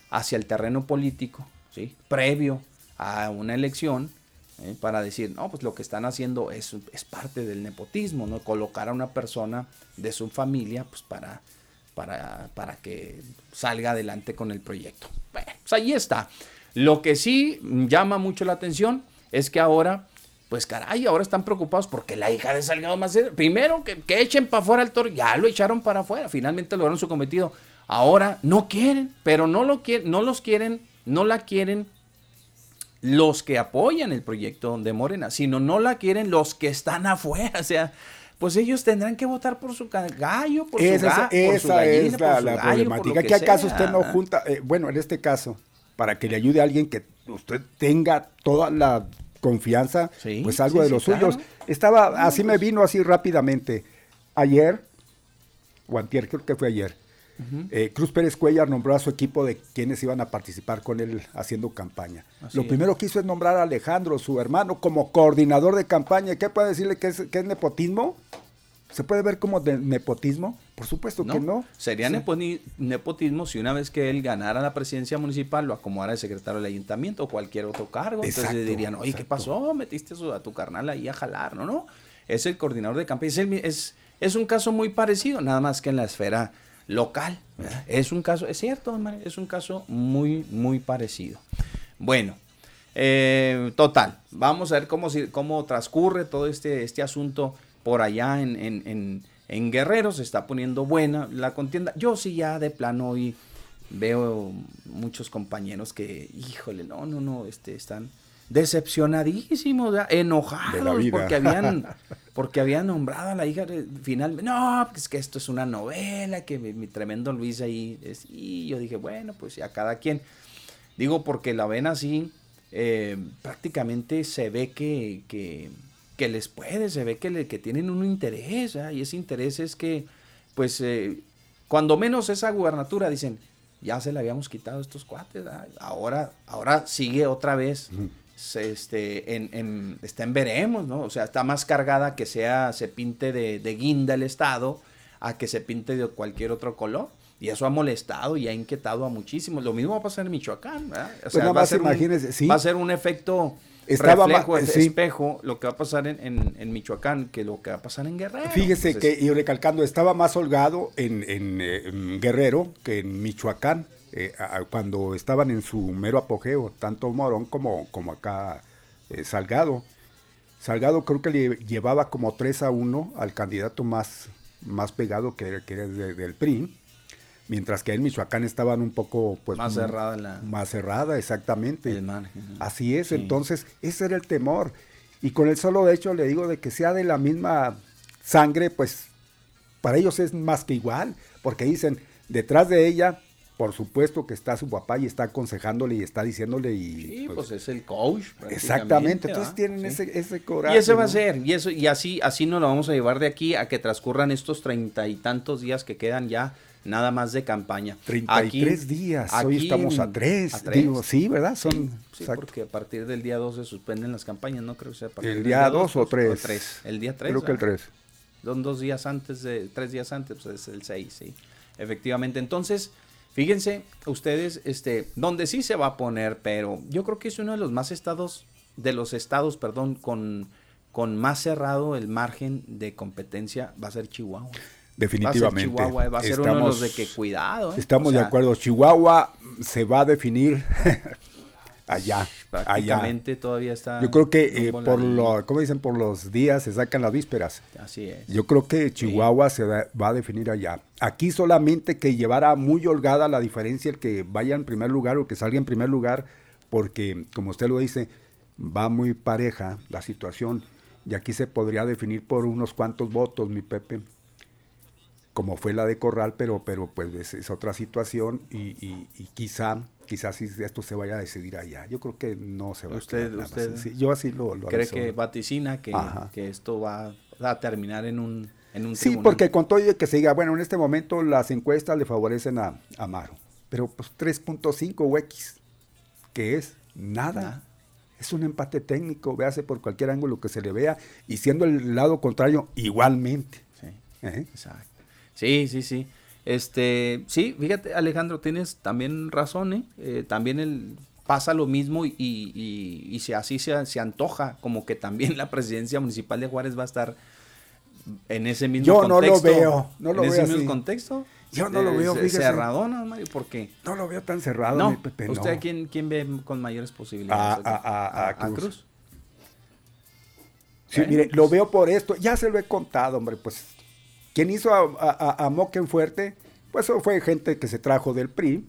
hacia el terreno político, ¿sí? Previo a una elección, ¿eh? para decir, no, pues lo que están haciendo es, es parte del nepotismo, ¿no? Colocar a una persona de su familia, pues para, para, para que salga adelante con el proyecto. Pues ahí está. Lo que sí llama mucho la atención es que ahora, pues caray, ahora están preocupados porque la hija de Salgado Macedonio, primero que, que echen para afuera al toro, ya lo echaron para afuera, finalmente lograron su cometido. Ahora no quieren, pero no lo quieren, no los quieren, no la quieren los que apoyan el proyecto de Morena, sino no la quieren los que están afuera, o sea, pues ellos tendrán que votar por su gallo, por su, Esa, ga- por su esa gallina, es por la, su la gallo, por lo problemática. que ¿Qué acaso sea. usted no junta? eh, bueno, en este caso, para que le ayude a alguien que usted tenga toda la confianza, Sí, pues algo sí, de sí, los claro. suyos. Estaba, así me vino así rápidamente. Ayer, o antier, creo que fue ayer, eh, Cruz Pérez Cuellar nombró a su equipo de quienes iban a participar con él haciendo campaña. Así Lo es. primero que hizo es nombrar a Alejandro, su hermano, como coordinador de campaña. ¿Qué puede decirle que es, que es nepotismo? ¿Se puede ver como de nepotismo? Por supuesto que no. Sería Sí. nepotismo si una vez que él ganara la presidencia municipal lo acomodara de secretario del ayuntamiento o cualquier otro cargo. Exacto, Entonces dirían, oye, ¿qué pasó? Metiste a, tu carnal ahí a jalar, ¿no? No, es el coordinador de campaña. Es, el es, es un caso muy parecido, nada más que en la esfera local. ¿verdad? Es un caso, es cierto, es un caso muy, muy parecido. Bueno, eh, total, vamos a ver cómo, cómo transcurre todo este, este asunto por allá en, en, en, en Guerrero. Se está poniendo buena la contienda. Yo sí ya de plano hoy veo muchos compañeros que, híjole, no, no, no, este, están decepcionadísimos, enojados De porque habían porque habían nombrado a la hija finalmente no es que esto es una novela que mi, mi tremendo Luis ahí es, y yo dije bueno pues ya cada quien digo porque la ven así eh, prácticamente se ve que, que, que les puede se ve que, le, que tienen un interés ¿verdad? y ese interés es que pues eh, cuando menos esa gubernatura dicen ya se le habíamos quitado estos cuates ahora ahora sigue otra vez se, este, en, en- está en veremos, ¿no? O sea, está más cargada que sea, se pinte de, de guinda el Estado a que se pinte de cualquier otro color. Y eso ha molestado y ha inquietado a muchísimos. Lo mismo va a pasar en Michoacán, ¿verdad? O Pues nada va, a ser un, sí. va a ser un efecto Estaba reflejo, es- sí. espejo, lo que va a pasar en, en- en Michoacán que lo que va a pasar en Guerrero. Fíjese Entonces, que, y recalcando, estaba más holgado en, en, eh, Guerrero que en Michoacán, eh, a- cuando estaban en su mero apogeo, tanto Morón como, como acá eh, Salgado. Salgado creo que le llevaba como 3 a 1 al candidato más, más pegado que, era- que era de- del PRI, mientras que en Michoacán estaban un poco pues, Más muy- cerrada la- Más cerrada, exactamente. El margen, ajá. Así es, Sí. entonces ese era el temor. Y con el solo hecho le digo de que sea de la misma sangre, pues para ellos es más que igual, porque dicen, detrás de ella, por supuesto que está su papá y está aconsejándole y está diciéndole y... Sí, pues, pues, es el coach. exactamente, entonces ¿verdad? tienen Sí. ese, ese coraje. Y ese va a ser, y eso, y así, así nos lo vamos a llevar de aquí a que transcurran estos treinta y tantos días que quedan ya nada más de campaña. 33 Aquí- días, hoy aquí estamos a en- 3, a tres. digo, sí, ¿verdad? Son, Sí, sí, exacto. porque a partir del día 2 se suspenden las campañas, no creo que sea a partir ¿El del día 2 o dos, 3? tres. El día 3. Creo que el 3. Son dos días antes, de tres días antes, pues es el 6, sí. Efectivamente. Entonces, fíjense ustedes, este, donde sí se va a poner, pero yo creo que es uno de los más estados, de los estados, perdón, con, con más cerrado el margen de competencia, va a ser Chihuahua. Definitivamente. Va a ser Chihuahua, va a ser uno de los de que cuidado. ¿eh? Estamos O sea, de acuerdo. Chihuahua se va a definir allá, allá. Prácticamente todavía está. Yo creo que eh, por lo, ¿cómo dicen? Por los días se sacan las vísperas. Así es. Yo creo que Chihuahua se da- va a definir allá. Aquí solamente que llevara muy holgada la diferencia el que vaya en primer lugar o que salga en primer lugar, porque como usted lo dice, va muy pareja la situación y aquí se podría definir por unos cuantos votos, mi Pepe, como fue la de Corral, pero, pero pues es, es otra situación y, y- y quizá, quizás si esto se vaya a decidir allá. Yo creo que no se va Usted- a quedar más usted así. Yo así lo, lo cree aviso. que vaticina que, que esto va a terminar en un en un Sí, tribunal. porque con todo que se diga, bueno, en este momento las encuestas le favorecen a, a Amaro, pero pues 3.5 o X, que es nada. Nada. Es un empate técnico, véase por cualquier ángulo que se le vea, y siendo el lado contrario igualmente. Sí. ¿eh? Exacto. Sí, sí, sí. Este, sí, fíjate, Alejandro, tienes también razón, ¿eh? Eh, también el, pasa lo mismo y, y, y si así se, se antoja, como que también la presidencia municipal de Juárez va a estar en ese mismo Yo no lo contexto. veo, no lo en ese mismo contexto. Yo no lo Eh, veo, fíjese. Cerradona, Mario, ¿por qué? No lo veo tan cerrado, No, mi Pepe, no. ¿usted quién, quién ve con mayores posibilidades? a- a- a Cruz. Sí, Bueno, mire, lo veo por esto, ya se lo he contado, hombre, pues quien hizo a, a, Moquen fuerte, pues fue gente que se trajo del PRI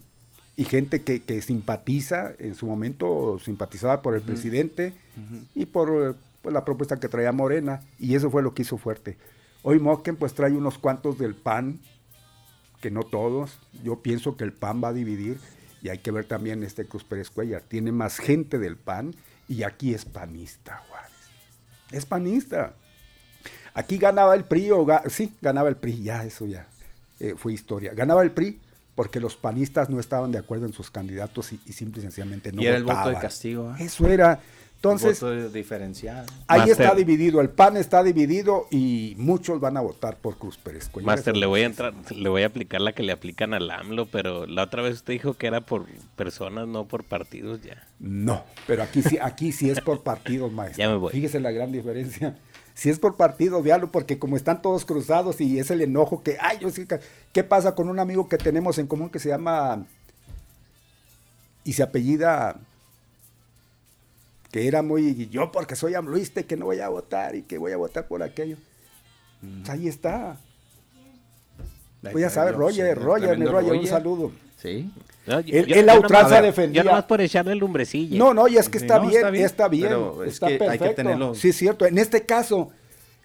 y gente que, que simpatiza, en su momento simpatizaba por el presidente y por eh, pues, la propuesta que traía Morena, y eso fue lo que hizo fuerte. Hoy Moquen pues trae unos cuantos del PAN, que no todos, yo pienso que el PAN va a dividir, y hay que ver también este Cruz Pérez Cuellar, tiene más gente del PAN, y aquí es panista, Juárez. Es panista. Aquí ganaba el PRI, o ga- sí, ganaba el PRI, ya, eso ya eh, fue historia. Ganaba el PRI porque los panistas no estaban de acuerdo en sus candidatos y, y simple y sencillamente no Y era el voto de castigo, ¿eh? Eso era. Entonces, voto diferenciado. ahí Master. está dividido, el PAN está dividido y muchos van a votar por Cruz Pérez Cuellar. Master, le voy a entrar, le voy a aplicar la que le aplican al AMLO, pero la otra vez usted dijo que era por personas, no por partidos ya. No, pero aquí sí, aquí sí es por partidos, maestro. Ya me voy. Fíjese la gran diferencia. Si es por partidos, véalo, porque como están todos cruzados y es el enojo que, ay, yo sí, ¿qué pasa con un amigo que tenemos en común que se llama y se apellida que era muy yo porque soy amluiste que no voy a votar y que voy a votar por aquello. Pues ahí está. Pues ya sabes, Roger, Roger, mi Roger, un saludo. Sí. No, Él- él la ultranza nomás- defendía- Yo nomás por echarle el lumbrecilla. No, no, y es que está, no, bien, está bien, está bien, pero es está que hay que perfecto. tenerlo- Sí, es cierto. En este caso,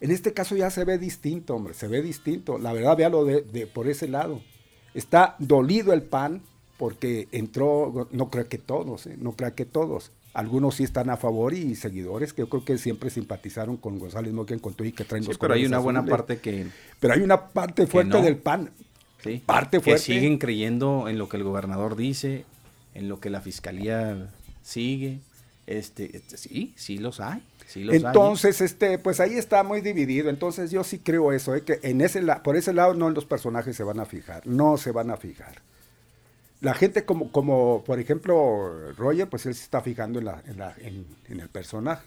en este caso ya se ve distinto, hombre, se ve distinto. La verdad, véalo de, de- por ese lado. Está dolido el PAN porque entró, no creo que todos, ¿eh? no creo que todos. Algunos sí están a favor y seguidores que yo creo que siempre simpatizaron con González Moquén, con y que traen Sí, los pero hay una buena parte que, Pero hay una parte fuerte no. del PAN. Sí, Parte que siguen creyendo en lo que el gobernador dice, en lo que la fiscalía sigue. Este, este, sí, sí los hay. Sí los hay. Entonces, este, pues ahí está muy dividido. Entonces yo sí creo eso, ¿eh? que en ese la- por ese lado no los personajes se van a fijar, no se van a fijar. La gente como, como por ejemplo, Roger, pues él se está fijando en, la, en, la- en- en el personaje,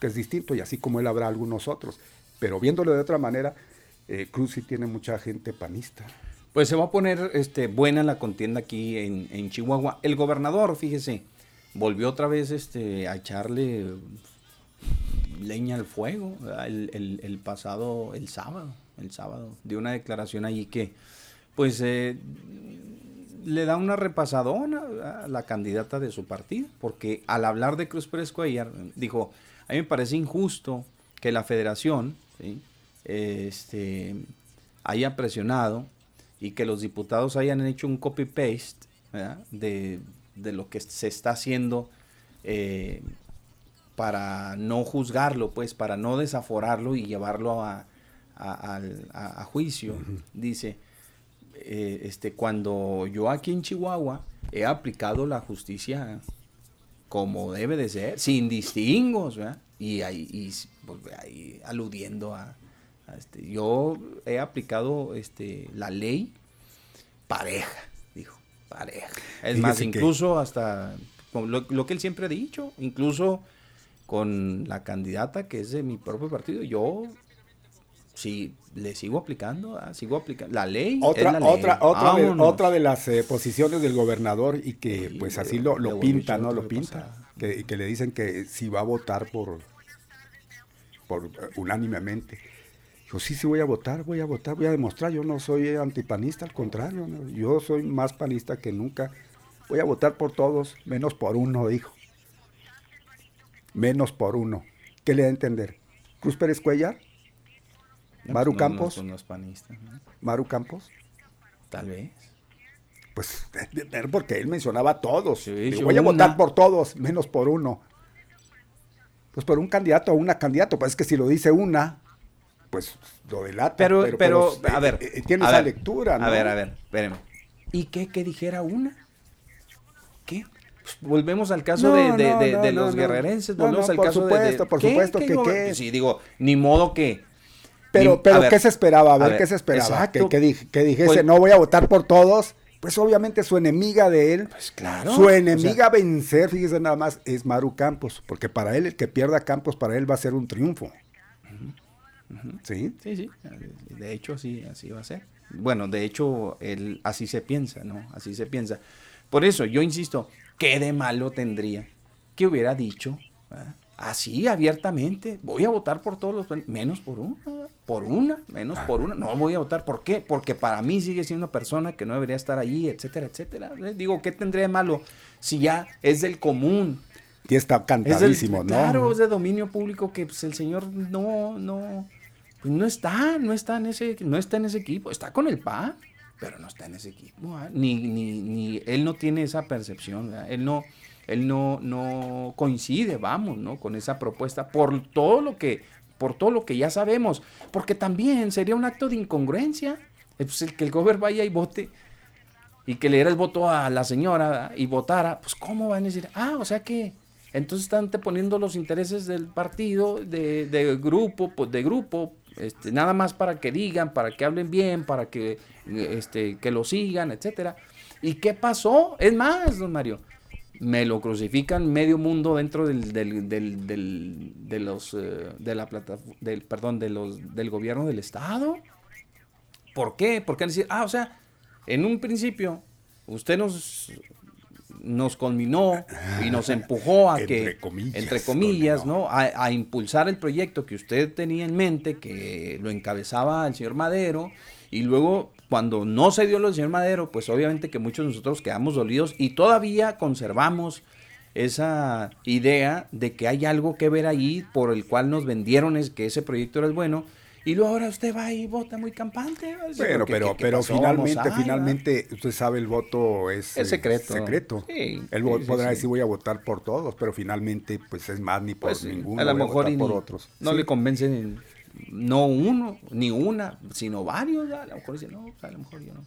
que es distinto, y así como él habrá algunos otros. Pero viéndolo de otra manera, eh, Cruz sí tiene mucha gente panista. Pues se va a poner este, buena la contienda aquí en, Chihuahua. El gobernador, fíjese, volvió otra vez este, a echarle leña al fuego el pasado, el sábado, el sábado, dio una declaración allí que, pues, eh, le da una repasadona a la candidata de su partido, porque al hablar de Cruz Pérez Cuellar, dijo, a mí me parece injusto que la federación ¿sí? Este, haya presionado y que los diputados hayan hecho un copy-paste de, de lo que se está haciendo eh, para no juzgarlo, pues, para no desaforarlo y llevarlo a, a- al- a- a juicio. Dice, eh, este, cuando yo aquí en Chihuahua he aplicado la justicia como debe de ser, sin distingos, ¿verdad? Y ahí, y, pues, ahí aludiendo a este, yo he aplicado este, la ley pareja, dijo, pareja. Es más, que- incluso hasta lo, lo que él siempre ha dicho, incluso con la candidata que es de mi propio partido, yo sí le sigo aplicando, ah, sigo aplicando. La ley Otra, es la ley. otra, otra, de, otra de las eh, posiciones del gobernador y que Sí, pues así lo, lo pinta, ¿no? Lo pinta. Que, que le dicen que si va a votar por, por eh, unánimemente. Yo sí, sí voy a votar, voy a votar, voy a demostrar. Yo no soy antipanista, al contrario. ¿no? Yo soy más panista que nunca. Voy a votar por todos, menos por uno, dijo. Menos por uno. ¿Qué le da a entender? Cruz Pérez Cuellar, No, Maru pues no, Campos. No, no es panista, ¿no? Maru Campos. Tal vez. Pues porque él mencionaba a todos. Sí, Digo, sí, voy a una. votar por todos, menos por uno. Pues por un candidato o una candidata. Pues es que si lo dice una, pues lo delata. Pero, pero, a ver. eh, eh, tiene a esa ver, lectura, ¿no? A ver, a ver, espérenme. ¿Y qué? Que dijera una. ¿Qué? Pues volvemos al caso No, de, de- no, de- no, de no, los guerrerenses, volvemos al por caso de- de... supuesto, por ¿Qué? supuesto que go- qué. Sí, digo, ni modo que... Pero, ni- pero ver, ¿qué se esperaba? A ver, a ¿qué se esperaba? exacto. Que, que, que dijese, Pues- no voy a votar por todos. Pues obviamente su enemiga de él, Pues claro. su o sea, enemiga a vencer, fíjese nada más, es Maru Campos. Porque para él, el que pierda Campos, para él va a ser un triunfo. ¿Sí? Sí, sí. De hecho, así, así va a ser. Bueno, de hecho, él, así se piensa, ¿no? Así se piensa. Por eso, yo insisto, ¿qué de malo tendría que hubiera dicho? ¿verdad? Así, abiertamente, voy a votar por todos los... Menos por una, por una, menos por una. No voy a votar. ¿Por qué? Porque para mí sigue siendo una persona que no debería estar allí, etcétera, etcétera. Digo, ¿qué tendría de malo si ya es del común? Y está Es del- cantadísimo, ¿no? Claro, es de dominio público que pues, el señor no, no, pues, no está, no está en ese, no está en ese equipo, está con el PAN, pero no está en ese equipo, ¿ah? ni, ni, ni, él no tiene esa percepción, ¿verdad? él no, él no, no coincide, vamos, ¿no? con esa propuesta, por todo lo que, por todo lo que ya sabemos, porque también sería un acto de incongruencia, eh, pues, el que el gobernador vaya y vote y que le diera el voto a la señora y votara, pues ¿cómo van a decir? Ah, o sea que entonces están poniendo los intereses del partido, de, de grupo, pues de grupo, este, nada más para que digan, para que hablen bien, para que, este, que lo sigan, etcétera. ¿Y qué pasó? Es más, don Mario, me lo crucifican medio mundo dentro del, del, del, del- de los eh, de la plata, del perdón de los del gobierno del estado. ¿Por qué? Porque han decir, ah, o sea, en un principio usted nos nos conminó y nos empujó a que, Entre comillas, entre comillas, conminó. ¿no? A, a impulsar el proyecto que usted tenía en mente, que lo encabezaba el señor Madero, y luego cuando no se dio lo del señor Madero, pues obviamente que muchos de nosotros quedamos dolidos y todavía conservamos esa idea de que hay algo que ver ahí por el cual nos vendieron es que ese proyecto era el bueno. Y luego ahora usted va y vota muy campante. a decir, Bueno, ¿qué- pero, qué- qué pero pasó? finalmente, a- finalmente, usted sabe, el voto es, Es eh, secreto. secreto. Sí, Él sí, sí, podrá sí. decir voy a votar por todos, pero finalmente, pues es más ni por Pues, ninguno. a lo mejor votar y por ni- otros. no Sí. le convencen no uno, ni una, sino varios. ¿verdad? A lo mejor dice, no, a lo mejor yo no.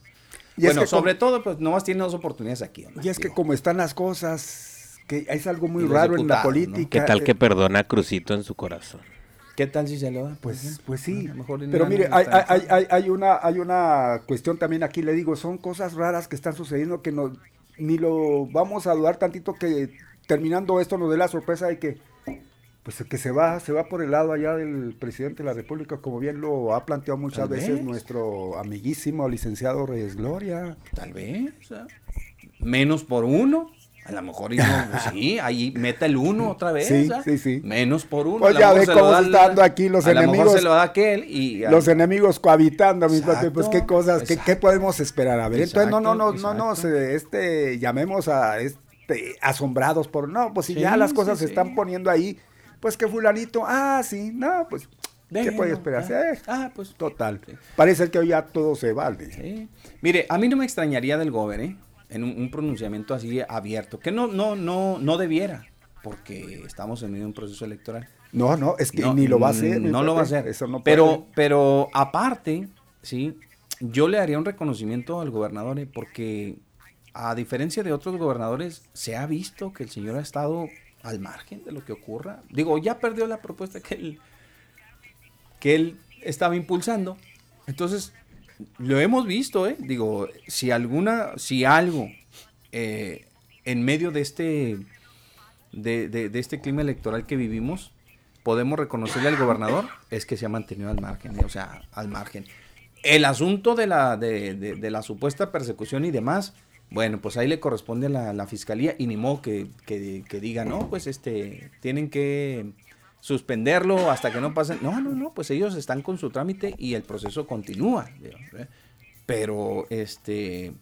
Y es bueno, que sobre como- todo, pues nomás tiene dos oportunidades aquí. Y es que como están las cosas, que es algo muy raro en la política. ¿Qué tal eh, que perdona a Crucito en su corazón? ¿Qué tal si se lo da? Pues, pues sí. Mejor Pero mire, hay, está- hay, hay, hay una, hay una cuestión también aquí, le digo, son cosas raras que están sucediendo que no, ni lo vamos a dudar tantito que terminando esto nos dé la sorpresa de que pues que se va, se va por el lado allá del presidente de la República, como bien lo ha planteado muchas veces vez. nuestro amiguísimo licenciado Reyes Gloria. Tal vez. o sea, menos por uno. A lo mejor y no, pues sí, ahí meta el uno otra vez. Sí, sí, sí. Menos por uno. Pues ya ve cómo se está dando aquí los a lo mejor enemigos. se lo da aquel y... Los enemigos cohabitando, mis Exacto, pues qué cosas, qué, qué podemos esperar. A ver, entonces no, no, no, no nos este, llamemos a este asombrados por no, pues si Sí, ya las sí, cosas se están poniendo ahí, pues que fulanito, ah, sí, no, pues ¿qué puede esperarse? ah, Eh, ah, pues total. Parece que hoy ya todo se vale. Sí. Mire, a mí no me extrañaría del Gober, ¿eh? En un, un pronunciamiento así abierto, que no, no, no, no debiera, porque estamos en medio de un proceso electoral. No, no, es que No, ni lo va a hacer. mi No lo va a hacer. Eso no pero, puede. pero aparte, sí, yo le haría un reconocimiento al gobernador, ¿eh? porque a diferencia de otros gobernadores, se ha visto que el señor ha estado al margen de lo que ocurra. Digo, ya perdió la propuesta que él, que él estaba impulsando. Entonces, lo hemos visto, ¿eh? Digo, si alguna, si algo eh, en medio de este, de, de- de este clima electoral que vivimos, podemos reconocerle al gobernador, es que se ha mantenido al margen, ¿eh? o sea, al margen. El asunto de la, de, de- de la supuesta persecución y demás, bueno, pues ahí le corresponde a la, fiscalía y ni modo que, que, que diga, no, pues este, tienen que suspenderlo hasta que no pasen. No, no, no, pues ellos están con su trámite y el proceso continúa. ¿eh? Pero, este,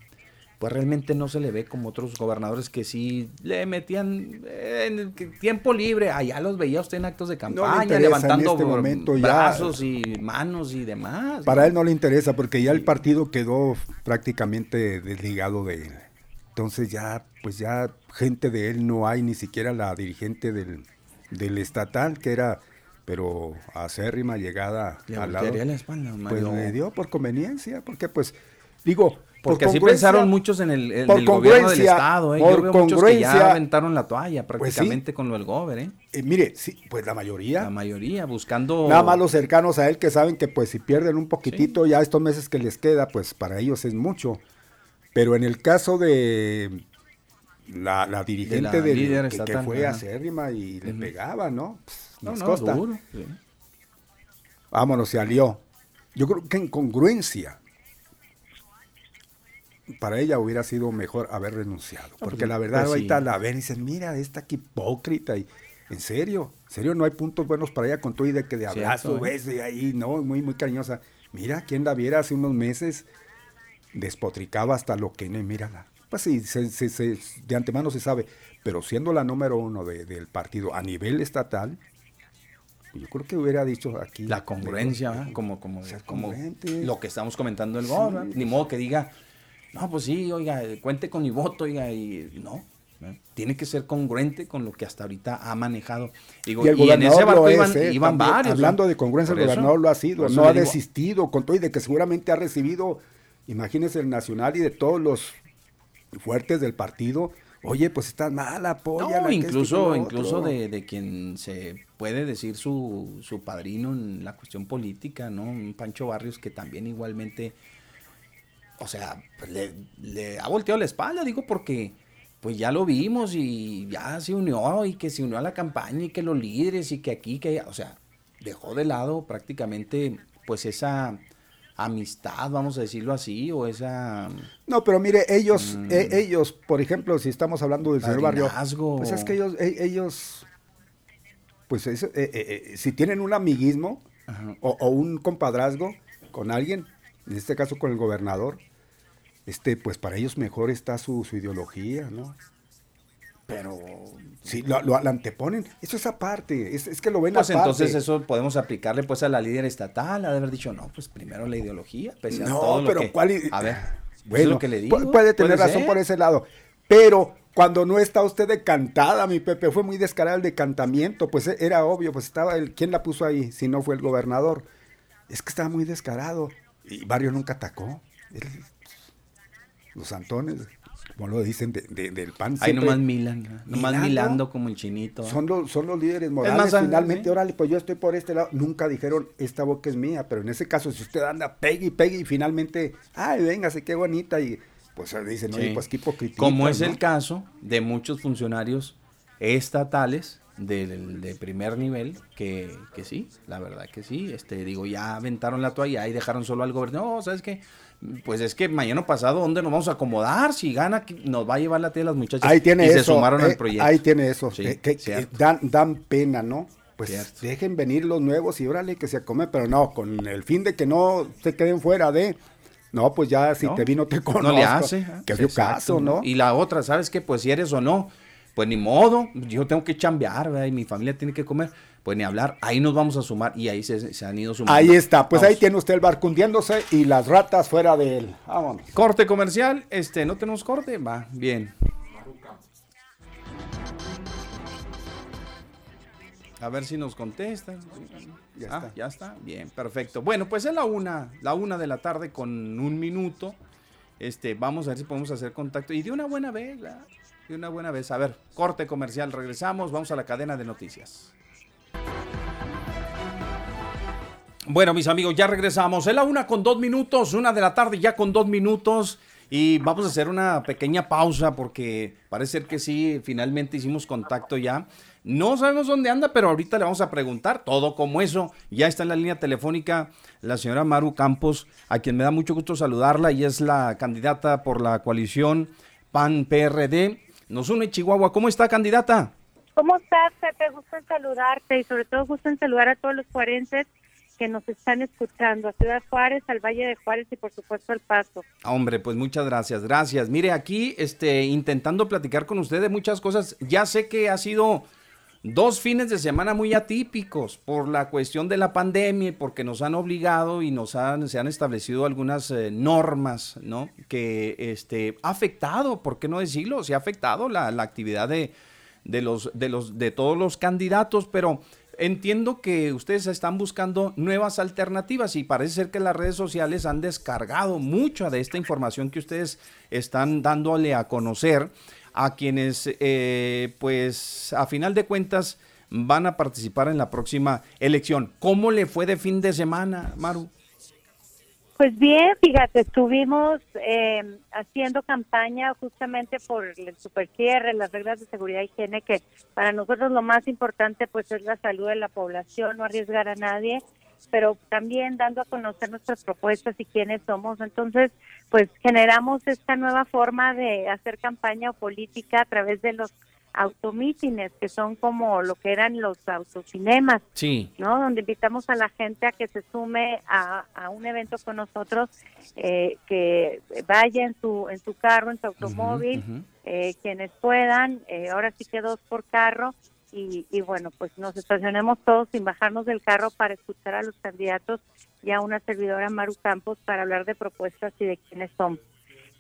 pues realmente no se le ve como otros gobernadores que sí le metían eh, en tiempo libre. Allá los veía usted en actos de campaña, interesa levantando este momento ya. brazos y manos y demás. Para ¿no? él no le interesa porque ya el partido quedó prácticamente desligado de él. Entonces ya, pues ya gente de él no hay, ni siquiera la dirigente del, del estatal, que era pero acérrima llegada Le al lado. la espalda, Pues le dio por conveniencia, porque pues, digo, Porque por así pensaron muchos en el, en por el gobierno del estado, ¿eh? por Yo veo muchos que ya aventaron la toalla Pues sí. prácticamente con lo del gober, ¿eh? eh, mire, sí, pues la mayoría, La mayoría buscando... nada más los cercanos a él que saben que pues si pierden un poquitito ya estos meses que les queda, pues para ellos es mucho. Pero en el caso de la, la dirigente del- líder que, que fue acérrima y le pegaba, ¿no? Pues, No, no, consta. duro, sí. Vámonos, se alió. Yo creo que en congruencia para ella hubiera sido mejor haber renunciado. Porque pues, la verdad, pues ahorita sí. la ven y dicen, mira, esta que hipócrita. Y, en serio, en serio, no hay puntos buenos para ella con todo y de que de abrazo, ¿eh? beso y ahí, no, muy, muy cariñosa. Mira, quien la viera hace unos meses, despotricaba hasta lo que no, mírala. Pues sí, se- se- se- de antemano se sabe, pero siendo la número uno de- del partido a nivel estatal, yo creo que hubiera dicho aquí. La congruencia, ¿verdad? como, como, lo que estamos comentando Sí. gol. Ni modo que diga, no, pues sí, oiga, cuente con mi voto, oiga, y no. ¿verdad? Tiene que ser congruente con lo que hasta ahorita ha manejado. Digo, Y el y en ese barco lo iban, es, ¿eh? iban También, varios. Hablando ¿no? de congruencia, el gobernador lo ha sido, no ha digo, desistido, con todo y de que seguramente ha recibido, imagínense el nacional y de todos los fuertes del partido, oye, pues está mal, apoya. No, incluso, incluso de, de quien se puede decir su, su padrino en la cuestión política, ¿no? Un Pancho Barrios que también igualmente, o sea, pues, le, le ha volteado la espalda, digo, porque pues ya lo vimos y ya se unió y que se unió a la campaña y que los líderes y que aquí, que o sea, dejó de lado prácticamente pues esa amistad, vamos a decirlo así, o esa... No, pero mire, ellos, Mm. eh, ellos, por ejemplo, si estamos hablando del señor Barrio, pues es que ellos, e- ellos, pues es- eh, eh, eh, si tienen un amiguismo o, o un compadrazgo con alguien, en este caso con el gobernador, este, pues para ellos mejor está su, su ideología, ¿no? Pero Sí, lo, lo- lo anteponen. Eso es aparte, es, es que lo ven Pues aparte. entonces eso podemos aplicarle pues a la líder estatal, ha de haber dicho, no, pues primero la ideología, pese a No, todo lo pero que- ¿cuál A ver, Bueno, es lo que le digo. pu- puede tener razón ser. por ese lado. Pero cuando no está usted decantada, mi Pepe, fue muy descarado el decantamiento, pues e- era obvio, pues estaba el, ¿quién la puso ahí? Si no fue el gobernador. Es que estaba muy descarado. Y Barrio nunca atacó. Él- los Antones, como lo dicen, de- de- del PAN. Ahí nomás Milan, nomás Milando. milando como el chinito. ¿eh? Son los, son los líderes morales. más, Finalmente, sí. órale, pues yo estoy por este lado. Nunca dijeron, esta boca es mía. Pero en ese caso, si usted anda, pegue y pegue y finalmente, ay, véngase, qué bonita. Y pues dicen, oye, Sí. pues qué hipocritía. Como es ¿no? el caso de muchos funcionarios estatales del, de primer nivel, que, que sí, la verdad que sí, este, digo, ya aventaron la toalla y dejaron solo al gobernador, no, ¿sabes qué? Pues es que mañana pasado, ¿dónde nos vamos a acomodar? Si gana, nos va a llevar la tía de las muchachas. Ahí tiene y eso. se sumaron eh, al proyecto. Ahí tiene eso. Sí, eh, que, que dan, dan pena, ¿no? Pues Cierto. dejen venir los nuevos y órale que se come, pero no, con el fin de que no se queden fuera de. No, pues ya si ¿no? te vino te conozco. No le hace. ¿eh? Que Exacto, caso, ¿no? Y la otra, ¿sabes qué? Pues si eres o no, pues ni modo, yo tengo que chambear, ¿verdad? Y mi familia tiene que comer, pues ni hablar, ahí nos vamos a sumar y ahí se, se han ido sumando. Ahí está, pues Vamos. ahí tiene usted el barco hundiéndose y las ratas fuera de él. Vámonos. Corte comercial, este, ¿no tenemos corte? Va, bien. A ver si nos contestan. Ya ah, está. ya está. Bien, perfecto. Bueno, pues es la una, la una de la tarde con un minuto. Este, vamos a ver si podemos hacer contacto. Y de una buena vez. De una buena vez. A ver, corte comercial, regresamos, vamos a la cadena de noticias. Bueno, mis amigos, ya regresamos. Es la una con dos minutos, una de la tarde ya con dos minutos. Y vamos a hacer una pequeña pausa porque parece ser que sí, finalmente hicimos contacto ya. No sabemos dónde anda, pero ahorita le vamos a preguntar todo como eso. Ya está en la línea telefónica la señora Maru Campos, a quien me da mucho gusto saludarla y es la candidata por la coalición PAN-PRD. Nos une Chihuahua. ¿Cómo está, candidata? ¿Cómo estás, Pepe? Gusto en saludarte y sobre todo gusto en saludar a todos los juarenses que nos están escuchando, a Ciudad Juárez, al Valle de Juárez y por supuesto al Paso. Hombre, pues muchas gracias, gracias. Mire, aquí este, intentando platicar con usted de muchas cosas. Ya sé que ha sido dos fines de semana muy atípicos por la cuestión de la pandemia y porque nos han obligado y nos han, se han establecido algunas eh, normas, ¿no? Que este, ha afectado, ¿por qué no decirlo? Se ha afectado la, la actividad de, de los, de los, de todos los candidatos, pero Entiendo que ustedes están buscando nuevas alternativas y parece ser que las redes sociales han descargado mucha de esta información que ustedes están dándole a conocer a quienes, eh, pues, a final de cuentas, van a participar en la próxima elección. ¿Cómo le fue de fin de semana, Maru? Pues bien, fíjate, estuvimos eh, haciendo campaña justamente por el supercierre, las reglas de seguridad y higiene, que para nosotros lo más importante pues es la salud de la población, no arriesgar a nadie, pero también dando a conocer nuestras propuestas y quiénes somos. Entonces, pues generamos esta nueva forma de hacer campaña o política a través de los automítines, que son como lo que eran los autocinemas, sí. ¿no? Donde invitamos a la gente a que se sume a, un evento con nosotros, eh, que vaya en su, en su carro, en su automóvil, eh, quienes puedan, eh, ahora sí que dos por carro, y, y, bueno, pues nos estacionemos todos sin bajarnos del carro para escuchar a los candidatos y a una servidora Maru Campos para hablar de propuestas y de quiénes son.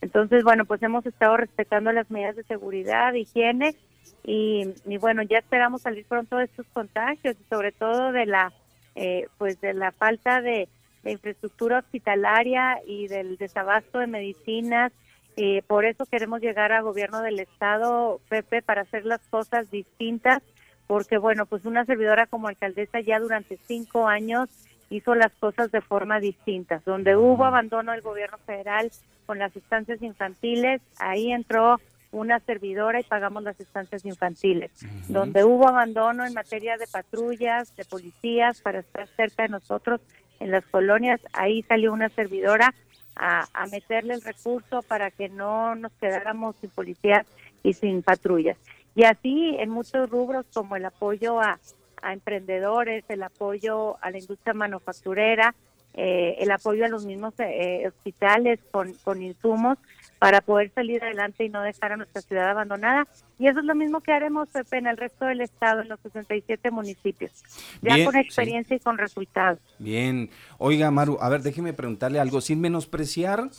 Entonces, bueno, pues hemos estado respetando las medidas de seguridad, higiene y, bueno, ya esperamos salir pronto de estos contagios y sobre todo de la eh, pues de la falta de, infraestructura hospitalaria y del desabasto de medicinas. Eh, por eso queremos llegar al gobierno del estado, Pepe, para hacer las cosas distintas, porque bueno, pues una servidora como alcaldesa ya durante cinco años hizo las cosas de forma distinta. Donde hubo abandono del gobierno federal con las estancias infantiles, ahí entró una servidora y pagamos las estancias infantiles. Donde hubo abandono en materia de patrullas, de policías, para estar cerca de nosotros en las colonias, ahí salió una servidora a, meterle el recurso para que no nos quedáramos sin policías y sin patrullas. Y así en muchos rubros como el apoyo a, emprendedores, el apoyo a la industria manufacturera, eh, el apoyo a los mismos eh, hospitales con, con insumos, para poder salir adelante y no dejar a nuestra ciudad abandonada. Y eso es lo mismo que haremos, Pepe, en el resto del estado, en los 67 municipios, ya con experiencia y con resultados. Bien. Oiga, Maru, a ver, déjeme preguntarle algo, sin menospreciar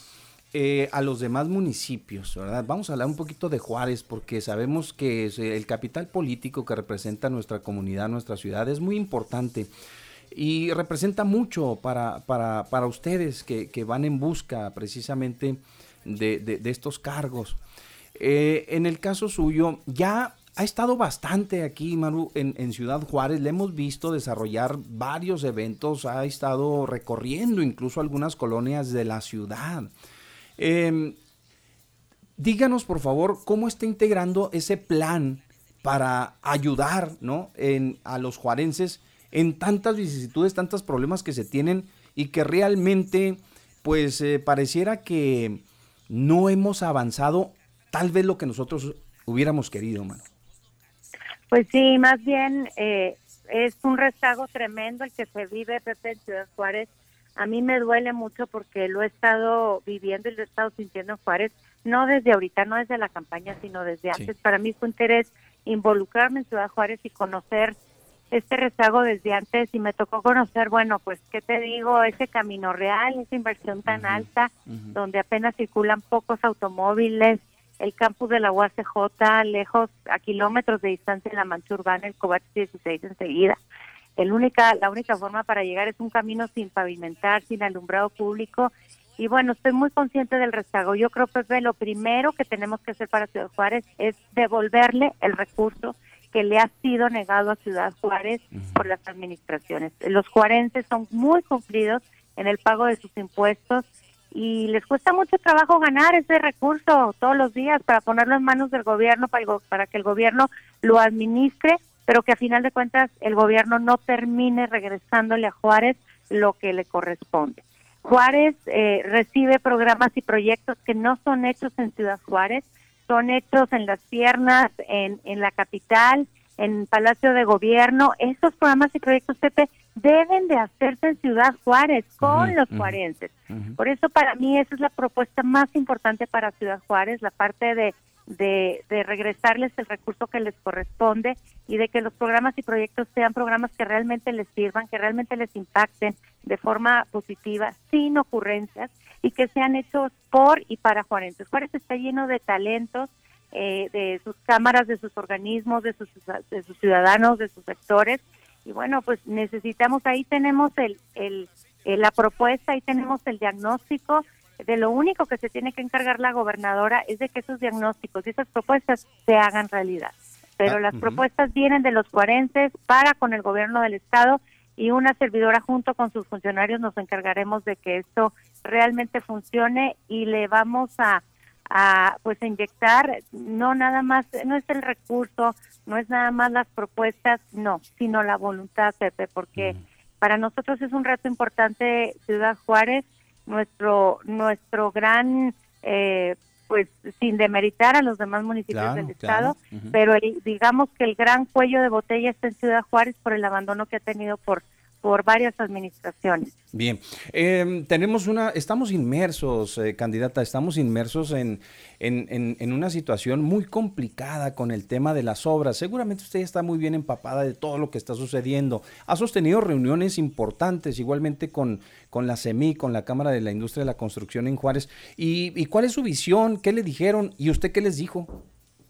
eh, a los demás municipios, ¿verdad? Vamos a hablar un poquito de Juárez, porque sabemos que el capital político que representa nuestra comunidad, nuestra ciudad, es muy importante y representa mucho para, para, para ustedes que, que van en busca precisamente de, estos cargos. Eh, en el caso suyo, ya ha estado bastante aquí, Maru, en, Ciudad Juárez. Le hemos visto desarrollar varios eventos, ha estado recorriendo incluso algunas colonias de la ciudad. Em, díganos, por favor, cómo está integrando ese plan para ayudar ¿no? en, a los juarenses en tantas vicisitudes, tantos problemas que se tienen y que realmente, pues, eh, pareciera que no hemos avanzado tal vez lo que nosotros hubiéramos querido, mano. Pues sí, más bien eh, es un rezago tremendo el que se vive, Pepe, en Ciudad Juárez. A mí me duele mucho porque lo he estado viviendo y lo he estado sintiendo en Juárez, no desde ahorita, no desde la campaña, sino desde antes. Para mí fue interés involucrarme en Ciudad Juárez y conocer este rezago desde antes y me tocó conocer, bueno, pues, ¿qué te digo? Ese camino real, esa inversión tan alta, donde apenas circulan pocos automóviles, el campus de la UACJ, lejos, a kilómetros de distancia en la mancha urbana, el Covach 16 enseguida. El única, la única forma para llegar es un camino sin pavimentar, sin alumbrado público. Y bueno, estoy muy consciente del rezago. Yo creo, que lo primero que tenemos que hacer para Ciudad Juárez es devolverle el recurso que le ha sido negado a Ciudad Juárez por las administraciones. Los juarenses son muy cumplidos en el pago de sus impuestos y les cuesta mucho trabajo ganar ese recurso todos los días para ponerlo en manos del gobierno para, para que el gobierno lo administre, pero que a final de cuentas el gobierno no termine regresándole a Juárez lo que le corresponde. Juárez eh, recibe programas y proyectos que no son hechos en Ciudad Juárez, son hechos en las piernas, en, en la capital, en Palacio de Gobierno. Estos programas y proyectos, Pepe, deben de hacerse en Ciudad Juárez, con los juarenses. Por eso para mí esa es la propuesta más importante para Ciudad Juárez, la parte de de, de regresarles el recurso que les corresponde y de que los programas y proyectos sean programas que realmente les sirvan, que realmente les impacten de forma positiva, sin ocurrencias y que sean hechos por y para Juárez. Juárez está lleno de talentos, eh, de sus cámaras, de sus organismos, de sus, de sus ciudadanos, de sus sectores y bueno, pues necesitamos, ahí tenemos el, el, la propuesta, ahí tenemos el diagnóstico, de lo único que se tiene que encargar la gobernadora es de que esos diagnósticos y esas propuestas se hagan realidad. Pero ah, las propuestas vienen de los cuarenses para con el gobierno del estado y una servidora junto con sus funcionarios nos encargaremos de que esto realmente funcione y le vamos a, a pues inyectar. No nada más no es el recurso no es nada más las propuestas no sino la voluntad Pepe porque para nosotros es un reto importante Ciudad Juárez nuestro nuestro gran eh, pues sin demeritar a los demás municipios del estado, pero digamos que el gran cuello de botella está en Ciudad Juárez por el abandono que ha tenido por por varias administraciones. Bien, em, tenemos una, estamos inmersos, eh, candidata, estamos inmersos en, en, en, una situación muy complicada con el tema de las obras. Seguramente usted está muy bien empapada de todo lo que está sucediendo. Ha sostenido reuniones importantes, igualmente con, con la CEMI, con la Cámara de la Industria de la Construcción en Juárez. ¿Y, y cuál es su visión? ¿Qué le dijeron? ¿Y usted qué les dijo?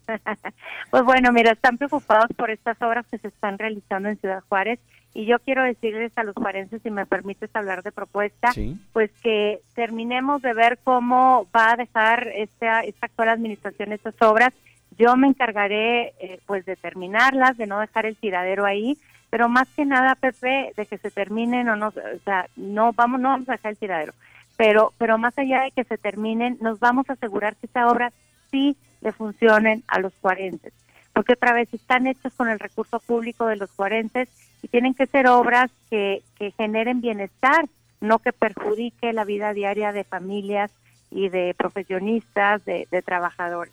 pues bueno, mira, están preocupados por estas obras que se están realizando en Ciudad Juárez y yo quiero decirles a los juarenses, si me permites hablar de propuesta, pues que terminemos de ver cómo va a dejar esta, esta actual administración estas obras. Yo me encargaré eh, pues de terminarlas, de no dejar el tiradero ahí, pero más que nada, Pepe, de que se terminen o no, o sea, no vamos, no vamos a dejar el tiradero, pero, pero más allá de que se terminen, nos vamos a asegurar que esta obra sí le funcionen a los cuarenses, porque otra vez están hechos con el recurso público de los cuarenses y tienen que ser obras que, que generen bienestar, no que perjudique la vida diaria de familias y de profesionistas, de, trabajadores.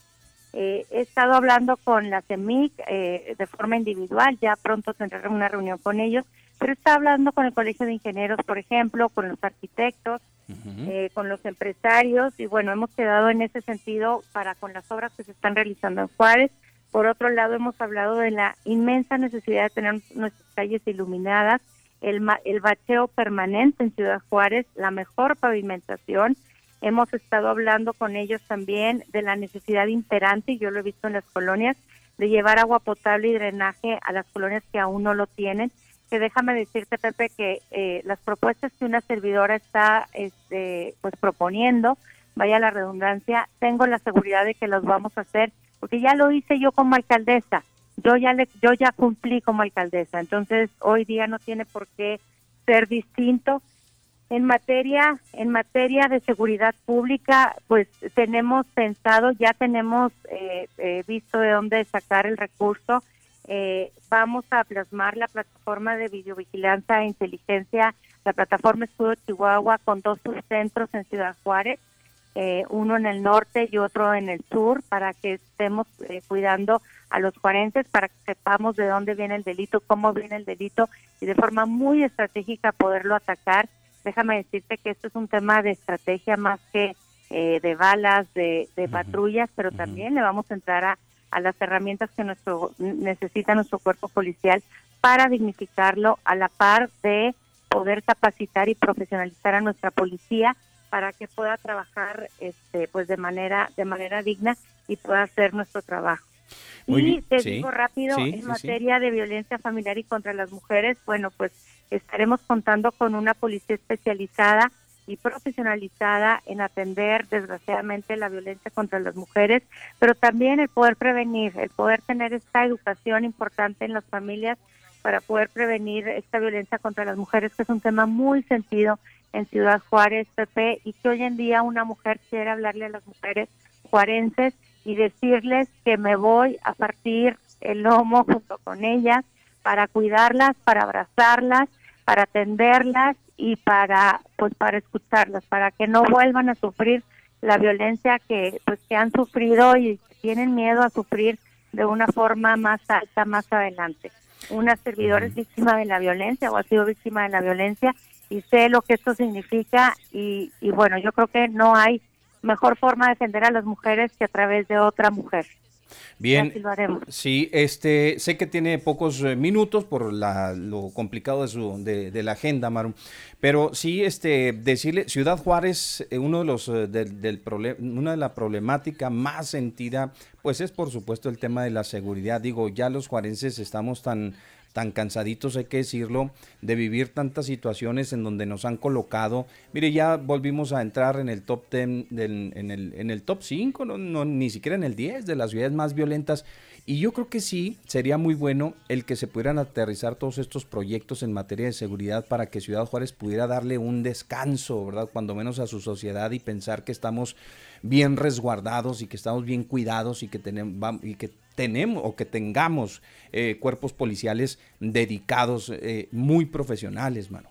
Eh, he estado hablando con la CEMIC eh, de forma individual, ya pronto tendré una reunión con ellos, pero está hablando con el Colegio de Ingenieros, por ejemplo, con los arquitectos, eh, con los empresarios, y bueno, hemos quedado en ese sentido para con las obras que se están realizando en Juárez, por otro lado, hemos hablado de la inmensa necesidad de tener nuestras calles iluminadas, el, el bacheo permanente en Ciudad Juárez, la mejor pavimentación. Hemos estado hablando con ellos también de la necesidad imperante, y yo lo he visto en las colonias, de llevar agua potable y drenaje a las colonias que aún no lo tienen. Que déjame decirte, Pepe, que eh, las propuestas que una servidora está este, pues proponiendo, vaya la redundancia, tengo la seguridad de que los vamos a hacer porque ya lo hice yo como alcaldesa, yo ya le, yo ya cumplí como alcaldesa, entonces hoy día no tiene por qué ser distinto. En materia, en materia de seguridad pública, pues tenemos pensado, ya tenemos eh, eh, visto de dónde sacar el recurso. Eh, vamos a plasmar la plataforma de videovigilancia e inteligencia, la plataforma Escudo Chihuahua, con dos subcentros en Ciudad Juárez eh, uno en el norte y otro en el sur, para que estemos eh, cuidando a los juarenses, para que sepamos de dónde viene el delito, cómo viene el delito y de forma muy estratégica poderlo atacar. Déjame decirte que esto es un tema de estrategia más que eh, de balas, de, patrullas, pero también le vamos a entrar a, a las herramientas que nuestro necesita nuestro cuerpo policial para dignificarlo a la par de poder capacitar y profesionalizar a nuestra policía para que pueda trabajar este pues de manera de manera digna y pueda hacer nuestro trabajo. y te digo rápido, en materia de violencia familiar y contra las mujeres, bueno, pues estaremos contando con una policía especializada y profesionalizada en atender desgraciadamente la violencia contra las mujeres, pero también el poder prevenir, el poder tener esta educación importante en las familias para poder prevenir esta violencia contra las mujeres, que es un tema muy sentido en Ciudad Juárez, Pepe, y que hoy en día una mujer quiere hablarle a las mujeres juarenses y decirles que me voy a partir el lomo junto con ellas para cuidarlas, para abrazarlas, para atenderlas y para pues para escucharlas, para que no vuelvan a sufrir la violencia que pues que han sufrido y tienen miedo a sufrir de una forma más alta más adelante. Una servidora es víctima de la violencia o ha sido víctima de la violencia y sé lo que esto significa y, bueno, yo creo que no hay mejor forma de defender a las mujeres que a través de otra mujer. Bien, sí, este, sé que tiene pocos eh, minutos por la, lo complicado de, su, de, la agenda, Maru, pero sí, este, decirle, Ciudad Juárez, eh, uno de los, eh, del, del una de la problemática más sentida, pues es por supuesto el tema de la seguridad. Digo, ya los juarenses estamos tan tan cansaditos, hay que decirlo, de vivir tantas situaciones en donde nos han colocado. Mire, ya volvimos a entrar en el top 10, en, el, en el top 5, no, ni siquiera en el 10 de las ciudades más violentas. Y yo creo que sí, sería muy bueno el que se pudieran aterrizar todos estos proyectos en materia de seguridad para que Ciudad Juárez pudiera darle un descanso, ¿verdad? Cuando menos a su sociedad y pensar que estamos bien resguardados y que estamos bien cuidados y que tenemos, y que tenemos o que tengamos eh, cuerpos policiales dedicados, eh, muy profesionales, mano.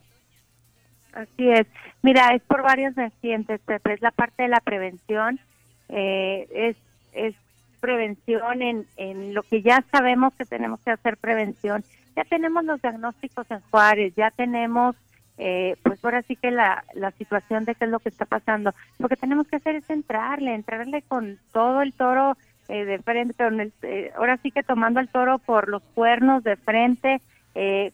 Así es. Mira, es por varios vertientes, Pepe. Es la parte de la prevención, eh, es, es prevención en, en lo que ya sabemos que tenemos que hacer prevención. Ya tenemos los diagnósticos en Juárez, ya tenemos, eh, pues ahora sí que la, la situación de qué es lo que está pasando. Lo que tenemos que hacer es entrarle, entrarle con todo el toro eh, de frente, con el, eh, ahora sí que tomando el toro por los cuernos de frente,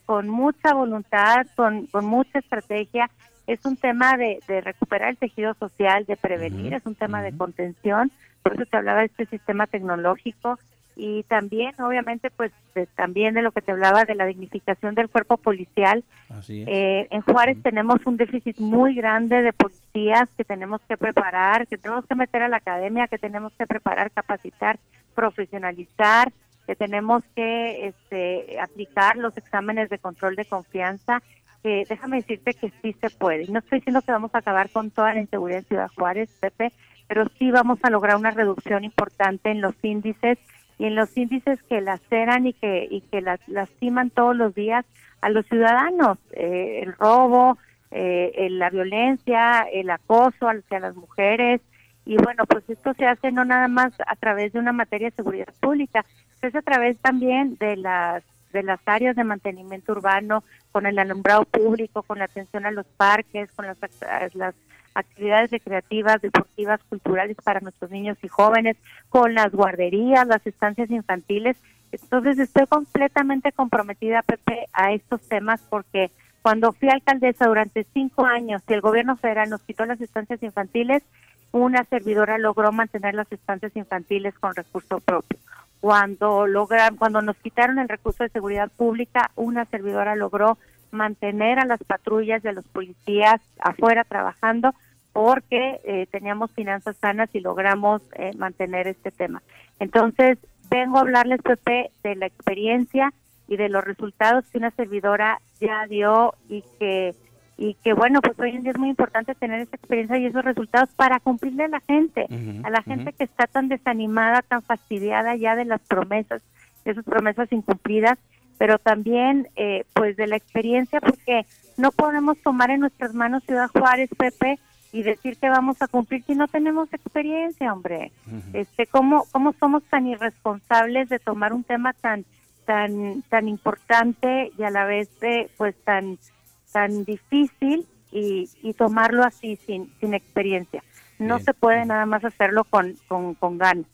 con mucha voluntad, con, con mucha estrategia. Es un tema de, de recuperar el tejido social, de prevenir, es un tema de contención por eso te hablaba de este sistema tecnológico y también, obviamente, pues también de lo que te hablaba de la dignificación del cuerpo policial. Eh, en Juárez tenemos un déficit muy grande de policías que tenemos que preparar, que tenemos que meter a la academia, que tenemos que preparar, capacitar, profesionalizar, que tenemos que este, aplicar los exámenes de control de confianza. Que déjame decirte que sí se puede. No estoy diciendo que vamos a acabar con toda la inseguridad en Ciudad Juárez, Pepe, pero sí vamos a lograr una reducción importante en los índices y en los índices que laceran y que y que lastiman todos los días a los ciudadanos, eh, el robo, eh, la violencia, el acoso hacia las mujeres. Y bueno, pues esto se hace no nada más a través de una materia de seguridad pública, hace a través también de las de las áreas de mantenimiento urbano, con el alumbrado público, con la atención a los parques, con las, las actividades recreativas, deportivas, culturales para nuestros niños y jóvenes, con las guarderías, las estancias infantiles. Entonces estoy completamente comprometida, Pepe, a estos temas porque cuando fui alcaldesa durante cinco años y el gobierno federal nos quitó las estancias infantiles, una servidora logró mantener las estancias infantiles con recurso propio. Cuando logran, cuando nos quitaron el recurso de seguridad pública, una servidora logró mantener a las patrullas y a los policías afuera trabajando porque eh, teníamos finanzas sanas y logramos eh, mantener este tema. Entonces, vengo a hablarles, Pepe, de la experiencia y de los resultados que una servidora ya dio y que y que bueno, pues hoy en día es muy importante tener esa experiencia y esos resultados para cumplirle a la gente, a la gente que está tan desanimada, tan fastidiada ya de las promesas, de esas promesas incumplidas, pero también eh, pues de la experiencia porque no podemos tomar en nuestras manos Ciudad Juárez, Pepe, y decir que vamos a cumplir si no tenemos experiencia, hombre. Este, ¿cómo, ¿Cómo somos tan irresponsables de tomar un tema tan tan tan importante y a la vez de, pues tan tan difícil y, y tomarlo así sin sin experiencia? No se puede nada más hacerlo con, con, con ganas.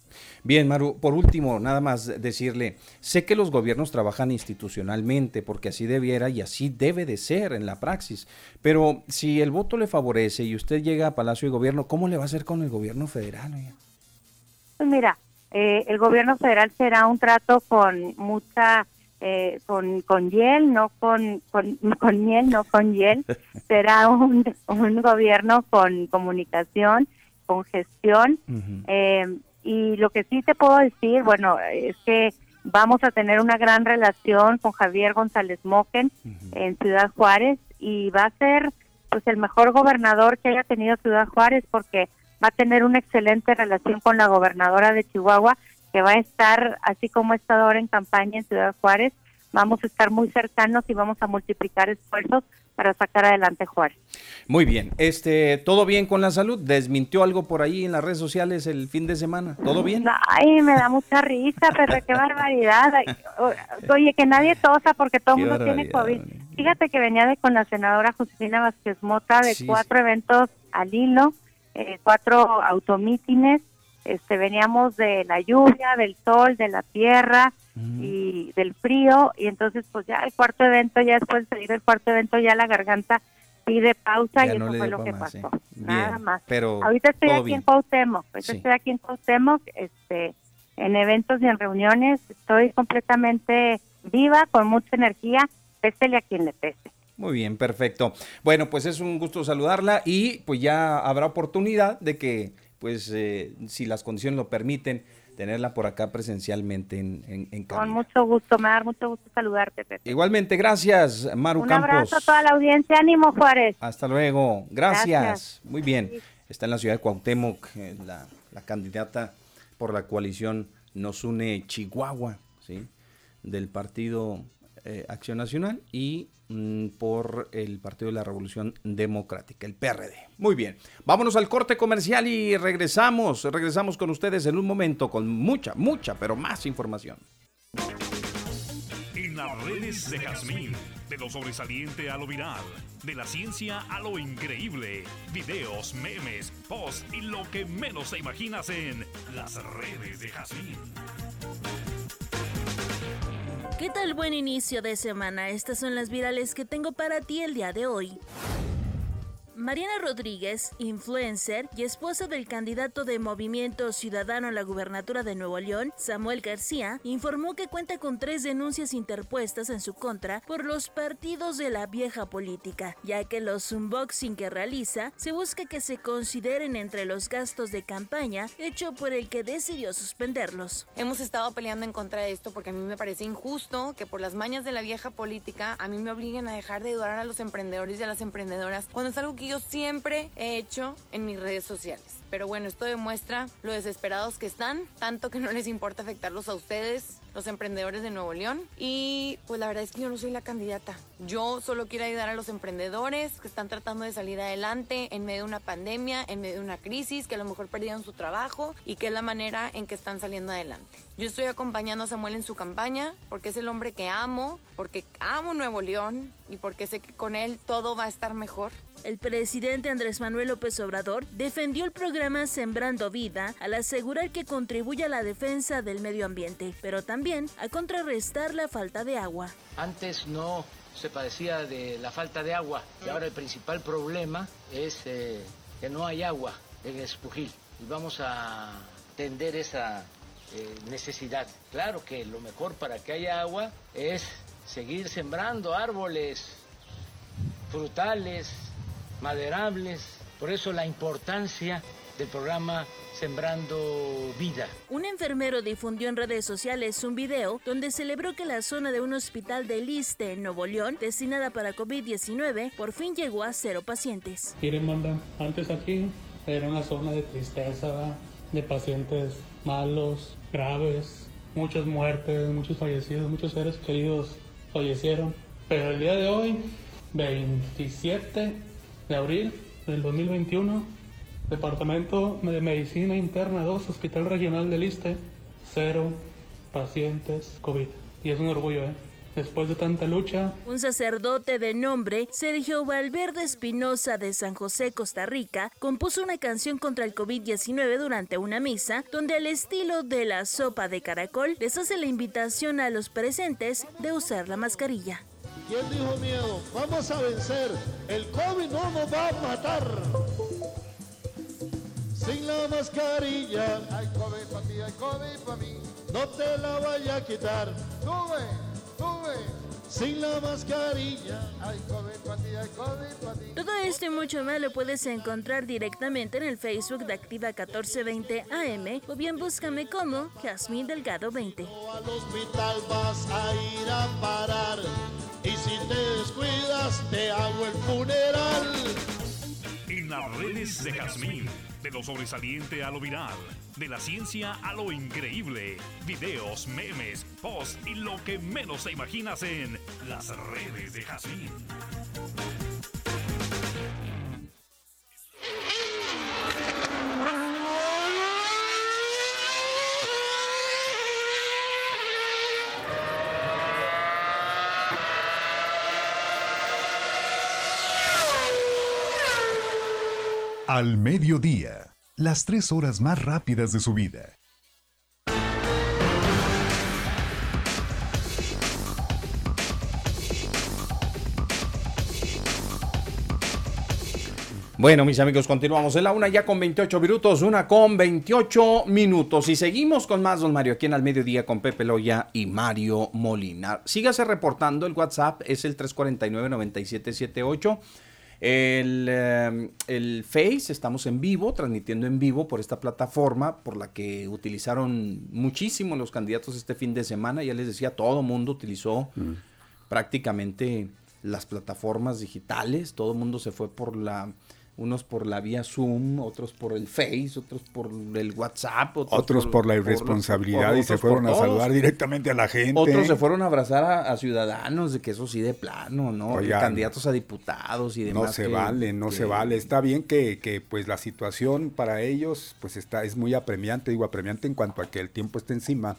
Bien, Maru, por último, nada más decirle, sé que los gobiernos trabajan institucionalmente porque así debiera y así debe de ser en la praxis, pero si el voto le favorece y usted llega a Palacio de Gobierno, ¿cómo le va a hacer con el gobierno federal? Pues mira, eh, el gobierno federal será un trato con mucha, eh, con, con hiel, no con, con, con miel, no con hiel, será un, un gobierno con comunicación, con gestión. eh, y lo que sí te puedo decir, bueno, es que vamos a tener una gran relación con Javier González Moquen en Ciudad Juárez y va a ser pues el mejor gobernador que haya tenido Ciudad Juárez porque va a tener una excelente relación con la gobernadora de Chihuahua que va a estar así como ha estado ahora en campaña en Ciudad Juárez, vamos a estar muy cercanos y vamos a multiplicar esfuerzos para sacar adelante Juárez. Muy bien, este, ¿todo bien con la salud? ¿Desmintió algo por ahí en las redes sociales el fin de semana? ¿Todo bien? Ay, me da mucha risa, pero qué barbaridad. Oye, que nadie tosa porque todo el mundo tiene COVID. Fíjate que venía de con la senadora Josefina Vázquez Mota de cuatro eventos al hilo, eh, cuatro automítines, este, veníamos de la lluvia, del sol, de la tierra, y del frío y entonces pues ya el cuarto evento, ya después de salir del cuarto evento ya la garganta pide pausa y eso fue lo que pasó. Nada más. Pero ahorita estoy aquí en Cuauhtémoc, ahorita estoy aquí en Cuauhtémoc, este, en eventos y en reuniones, estoy completamente viva, con mucha energía, pésele a quien le pese. Muy bien, perfecto. Bueno, pues es un gusto saludarla y pues ya habrá oportunidad de que, pues, eh, si las condiciones lo permiten, tenerla por acá presencialmente en, en, Con mucho gusto, me da mucho gusto saludarte, Pepe. Igualmente, gracias, Maru Un Campos. Un abrazo a toda la audiencia, ánimo Juárez. Hasta luego, gracias. Muy bien, está en la ciudad de Cuauhtémoc, eh, la, la candidata por la coalición Nos Une Chihuahua, ¿sí? del Partido eh, Acción Nacional y mm, por el Partido de la Revolución Democrática, el PRD. Muy bien, vámonos al corte comercial y regresamos, regresamos con ustedes en un momento con mucha, mucha, pero más información. En las redes de Jazmín, de lo sobresaliente a lo viral, de la ciencia a lo increíble, videos, memes, posts y lo que menos te imaginas en las redes de Jazmín. ¿Qué tal buen inicio de semana? Estas son las virales que tengo para ti el día de hoy. Mariana Rodríguez, influencer y esposa del candidato de Movimiento Ciudadano a la gubernatura de Nuevo León, Samuel García, informó que cuenta con tres denuncias interpuestas en su contra por los partidos de la vieja política, ya que los unboxing que realiza se busca que se consideren entre los gastos de campaña, hecho por el que decidió suspenderlos. Hemos estado peleando en contra de esto porque a mí me parece injusto que por las mañas de la vieja política a mí me obliguen a dejar de ayudar a los emprendedores y a las emprendedoras cuando es algo que yo siempre he hecho en mis redes sociales. Pero bueno, esto demuestra lo desesperados que están, tanto que no les importa afectarlos a ustedes, los emprendedores de Nuevo León. Y pues la verdad es que yo no soy la candidata. Yo solo quiero ayudar a los emprendedores que están tratando de salir adelante en medio de una pandemia, en medio de una crisis, que a lo mejor perdieron su trabajo y que es la manera en que están saliendo adelante. Yo estoy acompañando a Samuel en su campaña porque es el hombre que amo, porque amo Nuevo León y porque sé que con él todo va a estar mejor. El presidente Andrés Manuel López Obrador defendió el programa Sembrando Vida al asegurar que contribuye a la defensa del medio ambiente, pero también a contrarrestar la falta de agua. Antes no se padecía de la falta de agua y ahora el principal problema es eh, que no hay agua en Espujil y vamos a atender esa eh, necesidad. Claro que lo mejor para que haya agua es seguir sembrando árboles frutales, maderables. Por eso la importancia del programa Sembrando Vida. Un enfermero difundió en redes sociales un video donde celebró que la zona de un hospital de Liste en Nuevo León, destinada para COVID-19, por fin llegó a cero pacientes. Miren, manda, antes aquí era una zona de tristeza, de pacientes malos, graves, muchas muertes, muchos fallecidos, muchos seres queridos fallecieron. Pero el día de hoy, 27 de abril del 2021, Departamento de Medicina Interna 2, Hospital Regional del Liste, cero pacientes COVID. Y es un orgullo, ¿eh? Después de tanta lucha. Un sacerdote de nombre, Sergio Valverde Espinosa de San José, Costa Rica, compuso una canción contra el COVID-19 durante una misa, donde al estilo de la sopa de caracol les hace la invitación a los presentes de usar la mascarilla. ¿Quién dijo miedo? Vamos a vencer. El COVID no nos va a matar. Sin la mascarilla. Hay COVID para ti, hay COVID para mí. No te la vaya a quitar. Sube, sube. Sin la mascarilla. Hay COVID para ti, hay COVID para ti. Todo esto y mucho más lo puedes encontrar directamente en el Facebook de Activa 1420 AM o bien búscame como Jasmine Delgado 20. Al hospital vas a ir a parar. Y si te descuidas, te hago el funeral. En las redes de Jazmín, de lo sobresaliente a lo viral, de la ciencia a lo increíble, videos, memes, posts y lo que menos te imaginas en las redes de Jazmín. Al mediodía, las tres horas más rápidas de su vida. Bueno, mis amigos, continuamos en la una ya con 28 minutos, una con 28 minutos. Y seguimos con más, don Mario, aquí en Al Mediodía con Pepe Loya y Mario Molina. Sígase reportando, el WhatsApp es el 349-9778. El, eh, el Face, estamos en vivo, transmitiendo en vivo por esta plataforma, por la que utilizaron muchísimo los candidatos este fin de semana. Ya les decía, todo mundo utilizó prácticamente las plataformas digitales, todo el mundo se fue por la unos por la vía Zoom, otros por el Face, otros por el WhatsApp, otros, por, la irresponsabilidad y se fueron a saludar directamente a la gente. Otros se fueron a abrazar a, ciudadanos, de que eso sí de plano, ¿no? candidatos a diputados y demás. No se vale, no se vale. Está bien que, que, pues la situación para ellos pues está es muy apremiante, digo apremiante en cuanto a que el tiempo está encima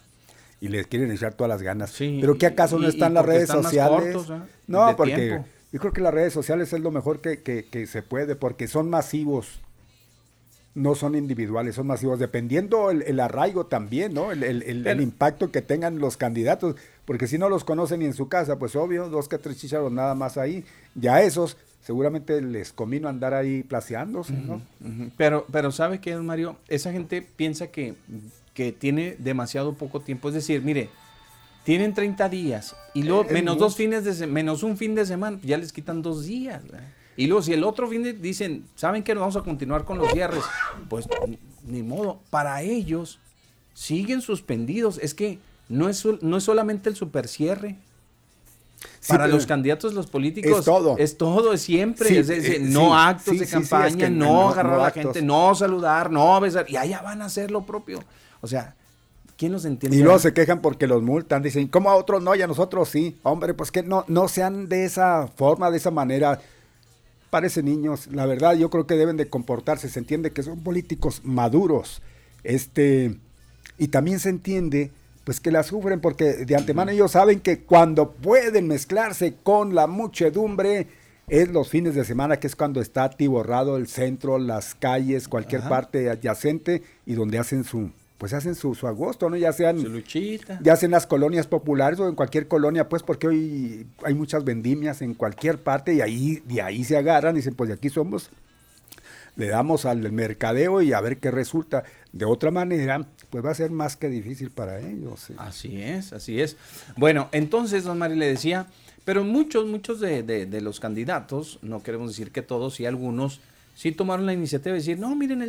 y les quieren echar todas las ganas. Pero ¿qué acaso no están las redes sociales? ¿eh? No, porque yo creo que las redes sociales es lo mejor que, se puede, porque son masivos, no son individuales, son masivos, dependiendo el, arraigo también, ¿no? El, impacto que tengan los candidatos, porque si no los conocen ni en su casa, pues obvio, dos que tres chicharos nada más ahí, ya esos seguramente les convino andar ahí placeándose, ¿no? Pero, pero ¿sabe qué, Mario? Esa gente piensa que, que tiene demasiado poco tiempo, es decir, mire, tienen 30 días y luego menos dos fines de menos un fin de semana, ya les quitan dos días. Y luego si el otro fin de dicen, ¿saben que vamos a continuar con los cierres? Pues ni, modo, para ellos siguen suspendidos. Es que no es, no es solamente el super cierre. para los candidatos, los políticos, es todo. Es todo, es siempre. Eh, no actos de campaña, no, agarrar a la gente, no saludar, no besar. Y allá van a hacer lo propio. O sea, ¿Quién los entiende? Y luego se quejan porque los multan, dicen, ¿cómo a otros no y a nosotros sí? Hombre, pues que no, no sean de esa forma, de esa manera. Parecen niños, la verdad yo creo que deben de comportarse, se entiende que son políticos maduros, este, y también se entiende pues que la sufren porque de antemano ellos saben que cuando pueden mezclarse con la muchedumbre es los fines de semana, que es cuando está atiborrado el centro, las calles, cualquier parte adyacente y donde hacen su, pues hacen su, agosto, ¿no? Ya sean, ya las colonias populares o en cualquier colonia, pues porque hoy hay muchas vendimias en cualquier parte y ahí, de ahí se agarran y dicen, pues de aquí somos, le damos al mercadeo y a ver qué resulta. De otra manera, pues va a ser más que difícil para ellos. Así es, así es. Bueno, entonces, don Mari le decía, pero muchos, muchos de, de los candidatos, no queremos decir que todos, y algunos, sí tomaron la iniciativa de decir, no, miren,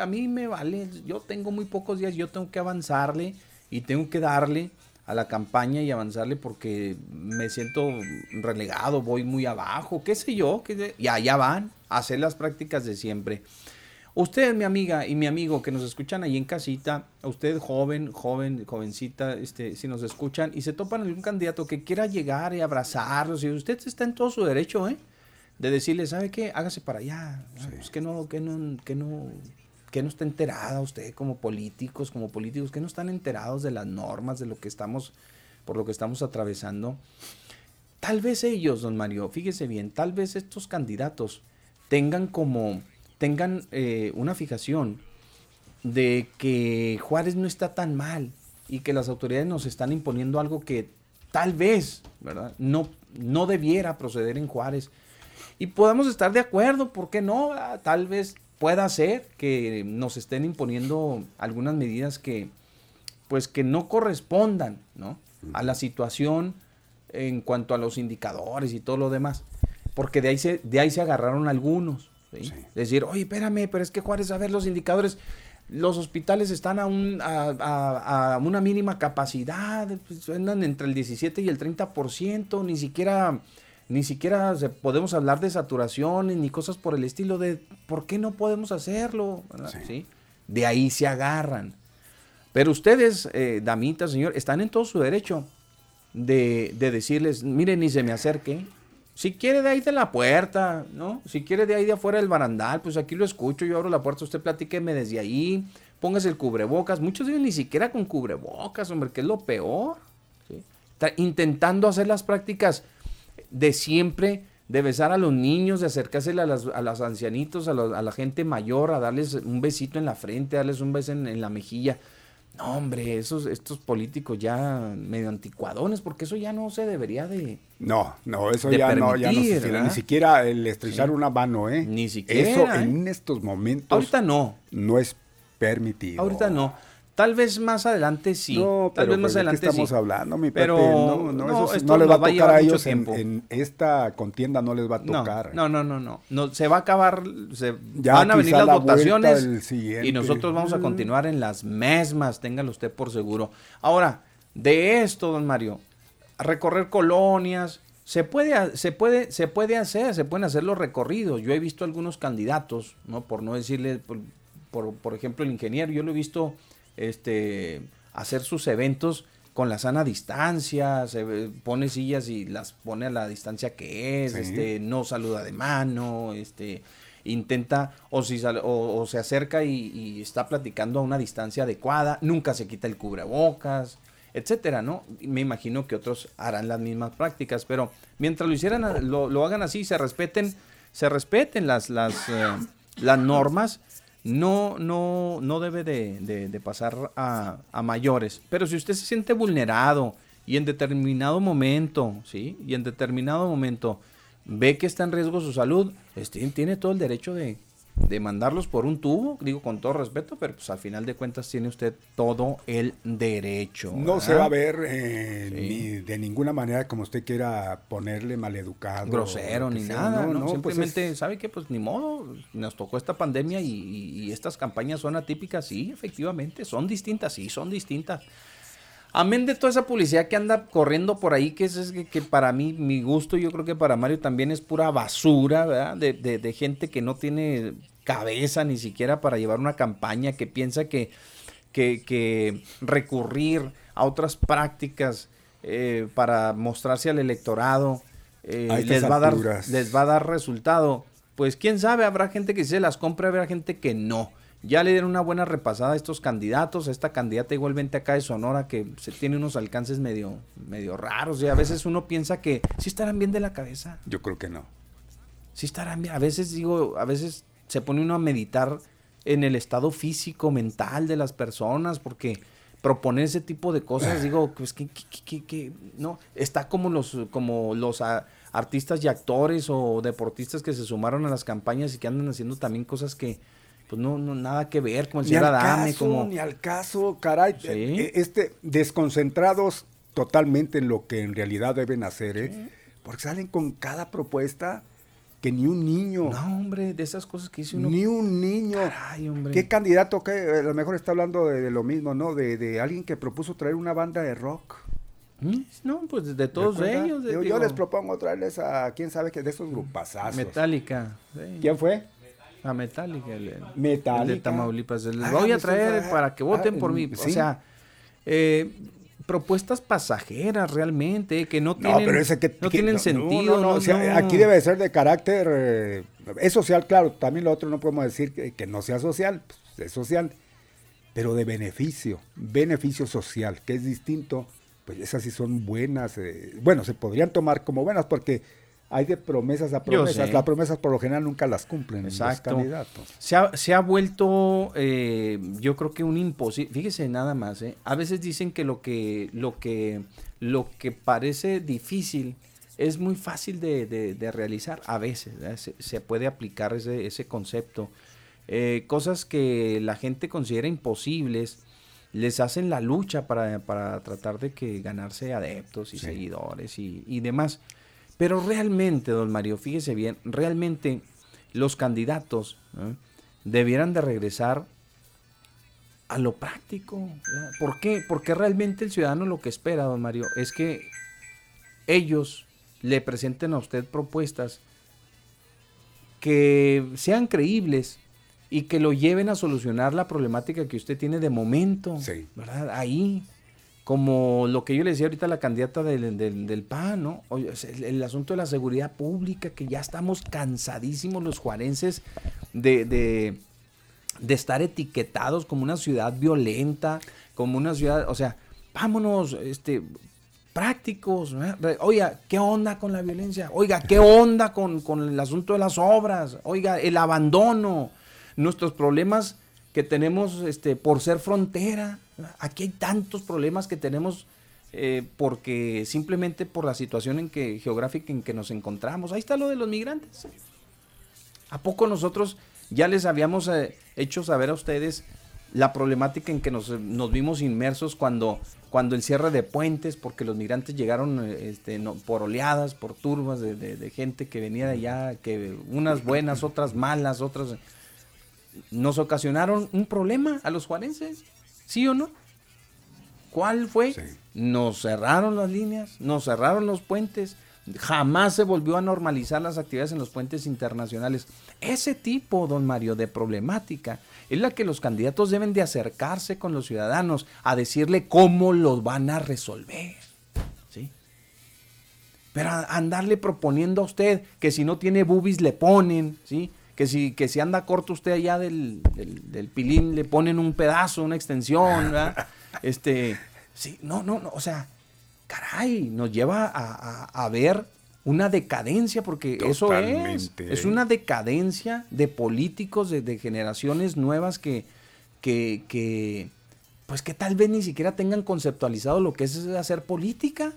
a mí me vale, yo tengo muy pocos días, yo tengo que avanzarle y tengo que darle a la campaña y avanzarle porque me siento relegado, voy muy abajo, qué sé yo, que y allá van a hacer las prácticas de siempre. Usted, mi amiga y mi amigo que nos escuchan ahí en casita, usted joven, joven, jovencita, este, si nos escuchan y se topan algún candidato que quiera llegar y abrazarlos, y usted está en todo su derecho, ¿eh? De decirle, ¿sabe qué? Hágase para allá. Pues que no, que no, que no, que no está enterada usted como políticos, como políticos, que no están enterados de las normas, de lo que estamos, por lo que estamos atravesando. Tal vez ellos, don Mario, fíjese bien, tal vez estos candidatos tengan como, tengan eh, una fijación de que Juárez no está tan mal y que las autoridades nos están imponiendo algo que tal vez, ¿verdad? No, no debiera proceder en Juárez y podamos estar de acuerdo, ¿por qué no? Ah, tal vez pueda ser que nos estén imponiendo algunas medidas que pues que no correspondan, ¿no? a la situación en cuanto a los indicadores y todo lo demás, porque de ahí se de ahí se agarraron algunos, decir, "Oye, espérame, pero es que Juárez a ver los indicadores los hospitales están a, un, a, a, una mínima capacidad, pues, andan entre el 17 y el 30%, ni siquiera ni siquiera podemos hablar de saturación ni cosas por el estilo de ¿por qué no podemos hacerlo? Sí. De ahí se agarran. Pero ustedes, eh, damitas, señor, están en todo su derecho de, de, decirles, miren, ni se me acerque. Si quiere de ahí de la puerta, ¿no? Si quiere de ahí de afuera del barandal, pues aquí lo escucho, yo abro la puerta, usted platíqueme desde ahí, póngase el cubrebocas. Muchos dicen ni siquiera con cubrebocas, hombre, que es lo peor. Está intentando hacer las prácticas de siempre, de besar a los niños, de acercarse a, las, a los ancianitos, a, la gente mayor, a darles un besito en la frente, darles un beso en, la mejilla. No, hombre, esos, estos políticos ya medio anticuadones, porque eso ya no se debería de. No, no, eso ya, no, ya no se tiene, Ni siquiera el estrechar una mano, ¿eh? Ni siquiera. Eso ¿eh? en estos momentos. Ahorita no. No es permitido. Ahorita no. Tal vez más adelante sí. No, Tal vez más pues, adelante ¿de qué estamos sí. hablando, mi Pepe? Pero no, no, no, eso no les va a nos va a tocar a ellos en, esta contienda, no les va a tocar. No, no, no, no, no. Se va a acabar, se Ya van a venir las la votaciones y nosotros vamos a Mm. continuar en las mismas, téngalo usted por seguro. Ahora, de esto, don Mario, recorrer colonias, se puede, se puede, se puede hacer, se pueden hacer los recorridos. Yo he visto algunos candidatos, no, por no decirle, por, por, por ejemplo, el ingeniero, yo lo he visto, este, hacer sus eventos con la sana distancia, se pone sillas y las pone a la distancia que es, Sí. este, no saluda de mano, este, intenta o si sal- o, o se acerca y, y está platicando a una distancia adecuada, nunca se quita el cubrebocas, etcétera, ¿no? Me imagino que otros harán las mismas prácticas, pero mientras lo hicieran, lo, lo hagan así, se respeten, se respeten las, las, eh, las normas, no, no, no debe de, de- de pasar a, a mayores. Pero si usted se siente vulnerado y en determinado momento, ¿sí? Y en determinado momento ve que está en riesgo su salud, este, tiene todo el derecho de, de mandarlos por un tubo, digo con todo respeto, pero pues al final de cuentas tiene usted todo el derecho. No se va a ver eh, Sí. ni de ninguna manera como usted quiera ponerle maleducado. grosero ni sea. nada, ¿no? pues Simplemente, es- ¿sabe qué? Pues ni modo, nos tocó esta pandemia y, y- y estas campañas son atípicas, sí, efectivamente, son distintas, sí, son distintas. Amén de toda esa publicidad que anda corriendo por ahí, que es, es que, que para mí, mi gusto, yo creo que para Mario también es pura basura, ¿verdad? De, de- de gente que no tiene cabeza ni siquiera para llevar una campaña, que piensa que, que, que recurrir a otras prácticas eh, para mostrarse al electorado eh, les, va a dar, les va a dar resultado. Pues quién sabe, habrá gente que se las compre, habrá gente que no. Ya le dieron una buena repasada a estos candidatos, a esta candidata igualmente acá de Sonora que se tiene unos alcances medio, medio raros y a veces uno piensa que sí estarán bien de la cabeza, Yo creo que no. sí estarán bien. A veces digo, a veces se pone uno a meditar en el estado físico, mental de las personas porque proponer ese tipo de cosas, digo, pues que, que- que- no, está como los, como los ah, artistas y actores o deportistas que se sumaron a las campañas y que andan haciendo también cosas que, pues no, no nada que ver, como el señor Adame, como... ni al caso, caray. Sí. eh, Este, desconcentrados totalmente en lo que en realidad deben hacer, ¿eh? Porque salen con cada propuesta que ni un niño, No, hombre, de esas cosas que dice uno... ni un niño. Caray, hombre. ¿Qué candidato que a lo mejor está hablando de, de lo mismo, ¿no? De, de alguien que propuso traer una banda de rock. Mm, No, pues de todos ellos. de- Yo, les propongo traerles a quién sabe que de esos grupazazos. Metallica. sí. ¿Quién fue? A Metallica. El, el Metallica. de Tamaulipas. Les Hágame voy a traer para que voten Ah, por mí. O sea, eh, propuestas pasajeras realmente, que no No, tienen, pero ese que, no que- tienen no, sentido. no, no, no, o sea, no. Aquí debe ser de carácter, eh, es social, claro, también lo otro no podemos decir que, que no sea social, pues, es social, pero de beneficio, beneficio social, que es distinto, pues esas sí son buenas, eh, bueno, se podrían tomar como buenas porque hay de promesas a promesas, las promesas por lo general nunca las cumplen Exacto. los candidatos. Se ha, se ha vuelto, eh, yo creo que un imposible. Fíjese nada más, ¿eh? A veces dicen que lo que, lo que, lo que parece difícil es muy fácil de, de- de realizar. A veces se, se puede aplicar ese, ese concepto. Eh, cosas que la gente considera imposibles les hacen la lucha para, para tratar de que ganarse adeptos y Sí. seguidores y, y demás. Pero realmente, don Mario, fíjese bien, realmente los candidatos ¿eh? debieran de regresar a lo práctico. ¿Por qué? Porque realmente el ciudadano lo que espera, don Mario, es que ellos le presenten a usted propuestas que sean creíbles y que lo lleven a solucionar la problemática que usted tiene de momento, Sí. ¿verdad? Ahí, como lo que yo le decía ahorita a la candidata del, del, PAN, ¿no? Oye, el, asunto de la seguridad pública, que ya estamos cansadísimos los juarenses de, de, estar etiquetados como una ciudad violenta, como una ciudad, o sea, vámonos, este, prácticos. Oiga, ¿qué onda con la violencia? Oiga, ¿qué onda con, con el asunto de las obras? Oiga, el abandono, nuestros problemas que tenemos este, por ser frontera. Aquí hay tantos problemas que tenemos eh, porque simplemente por la situación en que, geográfica en que nos encontramos. Ahí está lo de los migrantes. ¿A poco nosotros ya les habíamos eh, hecho saber a ustedes la problemática en que nos, vimos inmersos cuando, cuando el cierre de puentes, porque los migrantes llegaron este, por oleadas, por turbas de, gente que venía de allá, que unas buenas, otras malas, otras... Nos ocasionaron un problema a los juarenses, ¿sí o no? ¿Cuál fue? Nos cerraron las líneas, nos cerraron los puentes, jamás se volvió a normalizar las actividades en los puentes internacionales. Ese tipo, don Mario, de problemática es la que los candidatos deben de acercarse con los ciudadanos a decirle cómo los van a resolver. ¿sí? Pero andarle proponiendo a usted que si no tiene bubis le ponen, ¿sí? Que si, que si anda corto usted allá del, del, pilín le ponen un pedazo, una extensión, este, sí, no, no, no, o sea, caray, nos lleva a, ver una decadencia, porque eso es, es una decadencia de políticos de, generaciones nuevas que, que, que, pues que tal vez ni siquiera tengan conceptualizado lo que es hacer política.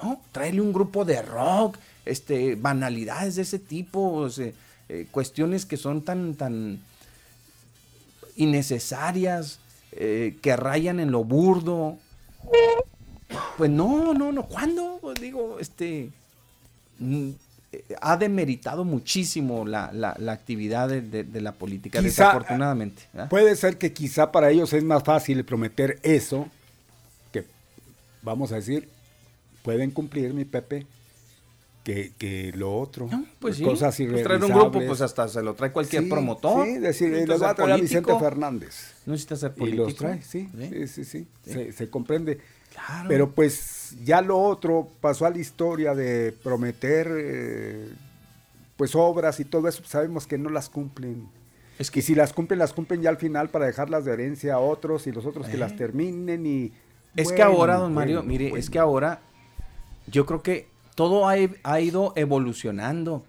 ¿No? Traerle un grupo de rock, este, banalidades de ese tipo, eh, cuestiones que son tan, tan innecesarias, eh, que rayan en lo burdo. Pues no, no, no. ¿Cuándo? Pues digo, este. Mm, ha demeritado muchísimo la, actividad de, la política, desafortunadamente. Puede ser que quizá para ellos es más fácil prometer eso, que vamos a decir, pueden cumplir, mi Pepe, que, lo otro. pues sí, cosas pues traer un grupo, pues hasta se lo trae cualquier promotor. Sí, decir, le va a traer a Vicente Fernández. No necesita ser político. Y los trae, sí, sí, sí, sí, Se, comprende. Claro. Pero pues ya lo otro pasó a la historia de prometer eh, pues obras y todo eso, sabemos que no las cumplen. Es que y si las cumplen, las cumplen ya al final para dejarlas de herencia a otros y los otros que las eh. terminen y... Es que ahora, don Mario, mire, es que ahora yo creo que todo ha, ido evolucionando.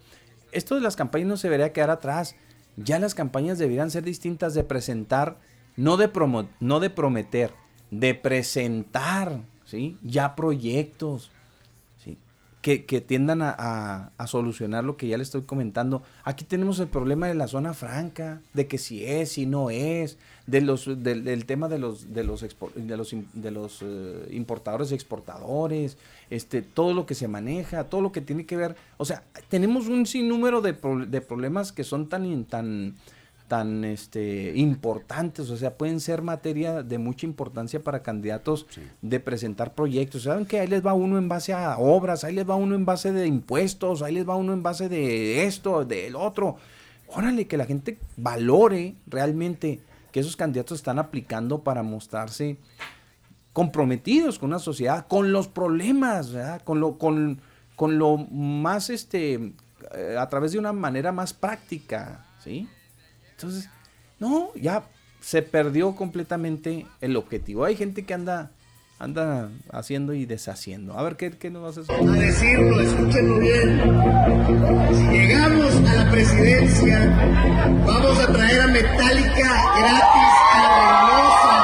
Esto de las campañas no se debería quedar atrás. Ya las campañas deberían ser distintas de presentar, no de, no de prometer, de presentar, ¿sí? Ya proyectos, Que, tiendan a, solucionar lo que ya le estoy comentando. Aquí tenemos el problema de la zona franca, de que si es, si no es, de los, del, tema de los, de los, de los, de los eh, importadores y exportadores, este, todo lo que se maneja, todo lo que tiene que ver. O sea, tenemos un sinnúmero de, de problemas que son tan, tan, tan este, importantes, o sea, pueden ser materia de mucha importancia para candidatos de presentar proyectos. Saben que ahí les va uno en base a obras, ahí les va uno en base de impuestos, ahí les va uno en base de esto, del otro. Órale, que la gente valore realmente que esos candidatos están aplicando para mostrarse comprometidos con una sociedad, con los problemas, con lo, con, con lo más, este, eh, a través de una manera más práctica, ¿sí? Entonces, no, ya se perdió completamente el objetivo. Hay gente que anda anda haciendo y deshaciendo. A ver, ¿qué, qué nos vas a decir? A decirlo, escúchenlo bien. Si llegamos a la presidencia, vamos a traer a Metallica gratis a Reynosa.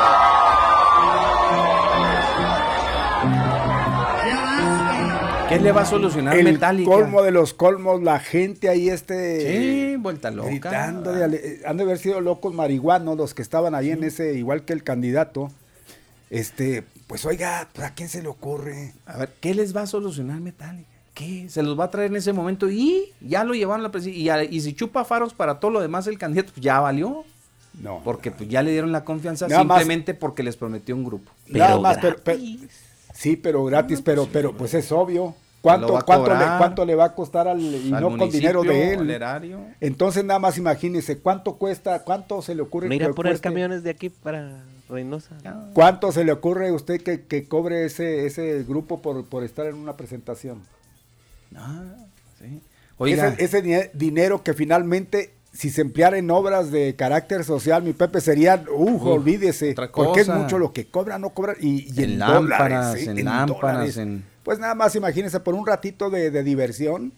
¿Qué le va a solucionar el Metallica? colmo de los colmos, la gente ahí este... Sí, vuelta loca. Gritando, han de haber sido locos marihuanos los que estaban ahí en ese, igual que el candidato. Este, pues oiga, ¿a quién se le ocurre? A ver, ¿qué les va a solucionar Metallica? ¿Qué? Se los va a traer en ese momento y ya lo llevaron a la presidencia. Y, si chupa faros para todo lo demás el candidato, pues ya valió. No. Porque pues ya le dieron la confianza simplemente porque les prometió un grupo. Pero más, sí, pero gratis, pero, pero pues es obvio. ¿Cuánto, cuánto, le, ¿Cuánto, le, va a costar al, y no con dinero de él? Entonces nada más imagínese, ¿cuánto cuesta, cuánto se le ocurre? Mira, poner camiones de aquí para Reynosa. ¿Cuánto se le ocurre a usted que, cobre ese, ese grupo por, estar en una presentación? Ah, sí. Oiga. Ese, dinero que finalmente, si se empleara en obras de carácter social, mi Pepe, sería, uh, olvídese, porque es mucho lo que cobra, no cobra, y, en, lámparas, en, lámparas, Pues nada más imagínese, por un ratito de, de diversión,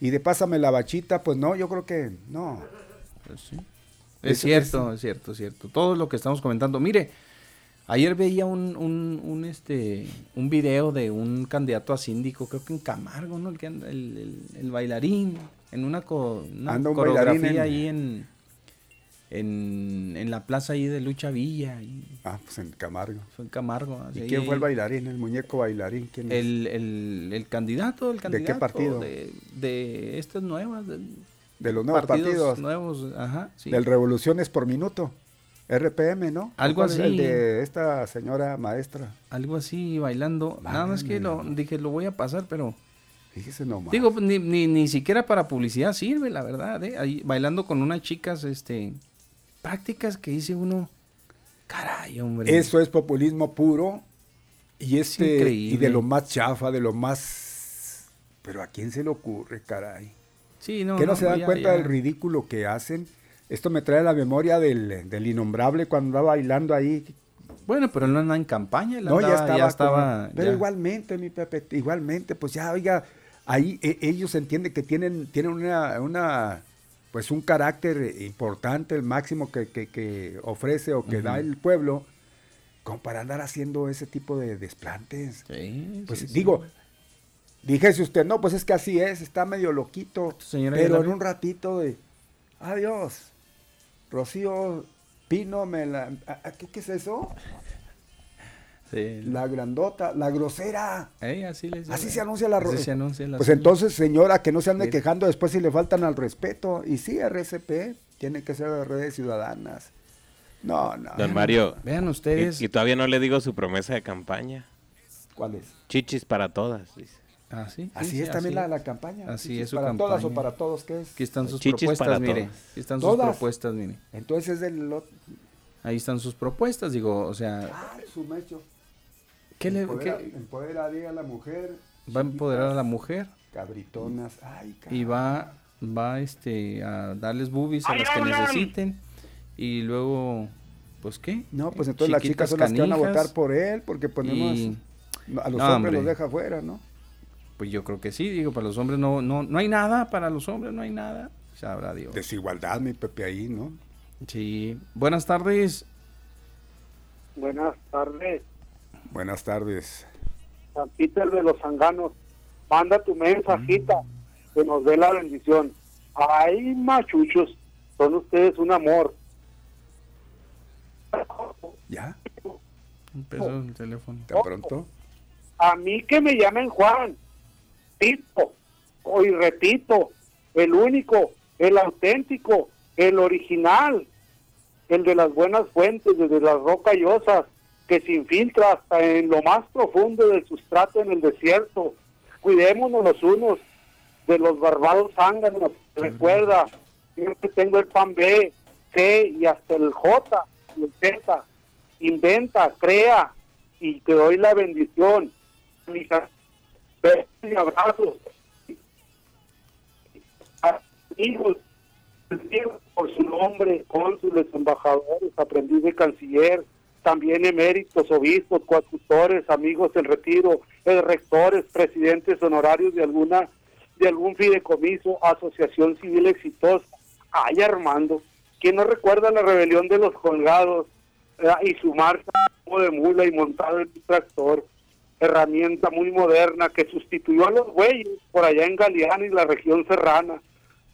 y de pásame la bachita, pues no, yo creo que no. Pues sí. Es cierto, es cierto, es cierto. Todo lo que estamos comentando. Mire, ayer veía un, un, un, este, un video de un candidato a síndico, creo que en Camargo, ¿no? El, el, el- el bailarín, en una, co- una Anda un coreografía en- ahí en, en, en la plaza ahí de Lucha Villa. Ah, pues en Camargo. Fue en Camargo. ¿Y quién fue el bailarín, el muñeco bailarín? ¿Quién es? El, el, el candidato, el ¿De candidato. qué partido? De, de estas nuevas. De, De los nuevos partidos. nuevos, ajá, sí. Del Revoluciones por Minuto. RPM, ¿no? Algo ¿Cuál es El así. de esta señora maestra. Algo así, bailando. Nada más que lo, dije, lo voy a pasar, pero... Fíjese nomás. Digo, pues, ni, ni, ni siquiera para publicidad sirve, la verdad, ¿eh? Ahí, bailando con unas chicas, este... Prácticas que dice uno... Caray, hombre. Eso es populismo puro y este increíble. y de lo más chafa, de lo más pero a quién se le ocurre, caray. Sí, no, que no, no, se dan ya- cuenta ya. del ridículo que hacen. Esto me trae a la memoria del, del innombrable cuando andaba bailando ahí. Bueno, pero no anda en campaña, No, ya estaba. ya como- pero igualmente, mi Pepe, igualmente, pues ya, oiga, ahí e- ellos entienden que tienen, tienen una, una, pues un carácter importante, el máximo que, que- que ofrece o que da el pueblo, como para andar haciendo ese tipo de desplantes. Sí, Pues sí, sí. Dijese usted, no, pues es que así es, está medio loquito. señora pero Aguilar. en un ratito de, adiós, Rocío Pino, me la, ¿a- a ¿qué, qué es eso? Sí. La grandota, la grosera. Ey, así, les- Así se anuncia la así ro- se anuncia la- Pues entonces, señora, que no se ande quejando después si le faltan al respeto. Y sí, RCP, tiene que ser de redes ciudadanas. No, no. Don Mario. Vean ustedes. Y, y todavía no le digo su promesa de campaña. ¿Cuál es? Chichis para todas. dice. Ah, sí, Así sí, es también así la, la campaña. Así Chichis es su para campaña. todas o para todos, ¿qué es? Aquí están sus Chichis propuestas, mire. todas. Aquí están sus Todas. propuestas, mire. Entonces es del lot- Ahí están sus propuestas, digo, o sea, Ah, su mecho. ¿qué le Empodera- qué- empoderaría a la mujer. va a empoderar a la mujer Cabritonas. Ay, y va va este a darles boobies a las que necesiten y luego pues qué? No, pues entonces las chicas son las que van a votar por él, porque ponemos y- a los No, hombres los deja fuera, ¿no? Pues yo creo que sí, digo, para los hombres no no no hay nada, para los hombres no hay nada. Sabrá Dios. Desigualdad, mi Pepe, ahí, ¿no? Sí. Buenas tardes. Buenas tardes, Buenas tardes. San Peter de los Zanganos. Manda tu mensajita que nos dé la bendición. Ay, machuchos, son ustedes un amor. ¿Ya? Empezó el teléfono. ¿Tan pronto? A mí que me llamen Juan, Tito, o y repito, el único, el auténtico, el original, el de las buenas fuentes, desde las rocallosas, que se infiltra hasta en lo más profundo del sustrato en el desierto. Cuidémonos los unos de los barbados zánganos. Recuerda, que tengo el pan B, C y hasta el J el Z. Inventa, crea y te doy la bendición. Y abrazos. A- Hijos, por su nombre, cónsules, embajadores, aprendiz de canciller, también eméritos, obispos, coadjutores, amigos en retiro, eh, rectores, presidentes honorarios de alguna de algún fideicomiso, asociación civil exitosa. Ay, Armando, ¿quién no recuerda la rebelión de los colgados eh, y su marcha de mula y montado en un tractor? Herramienta muy moderna que sustituyó a los bueyes por allá en Galeana y la región serrana.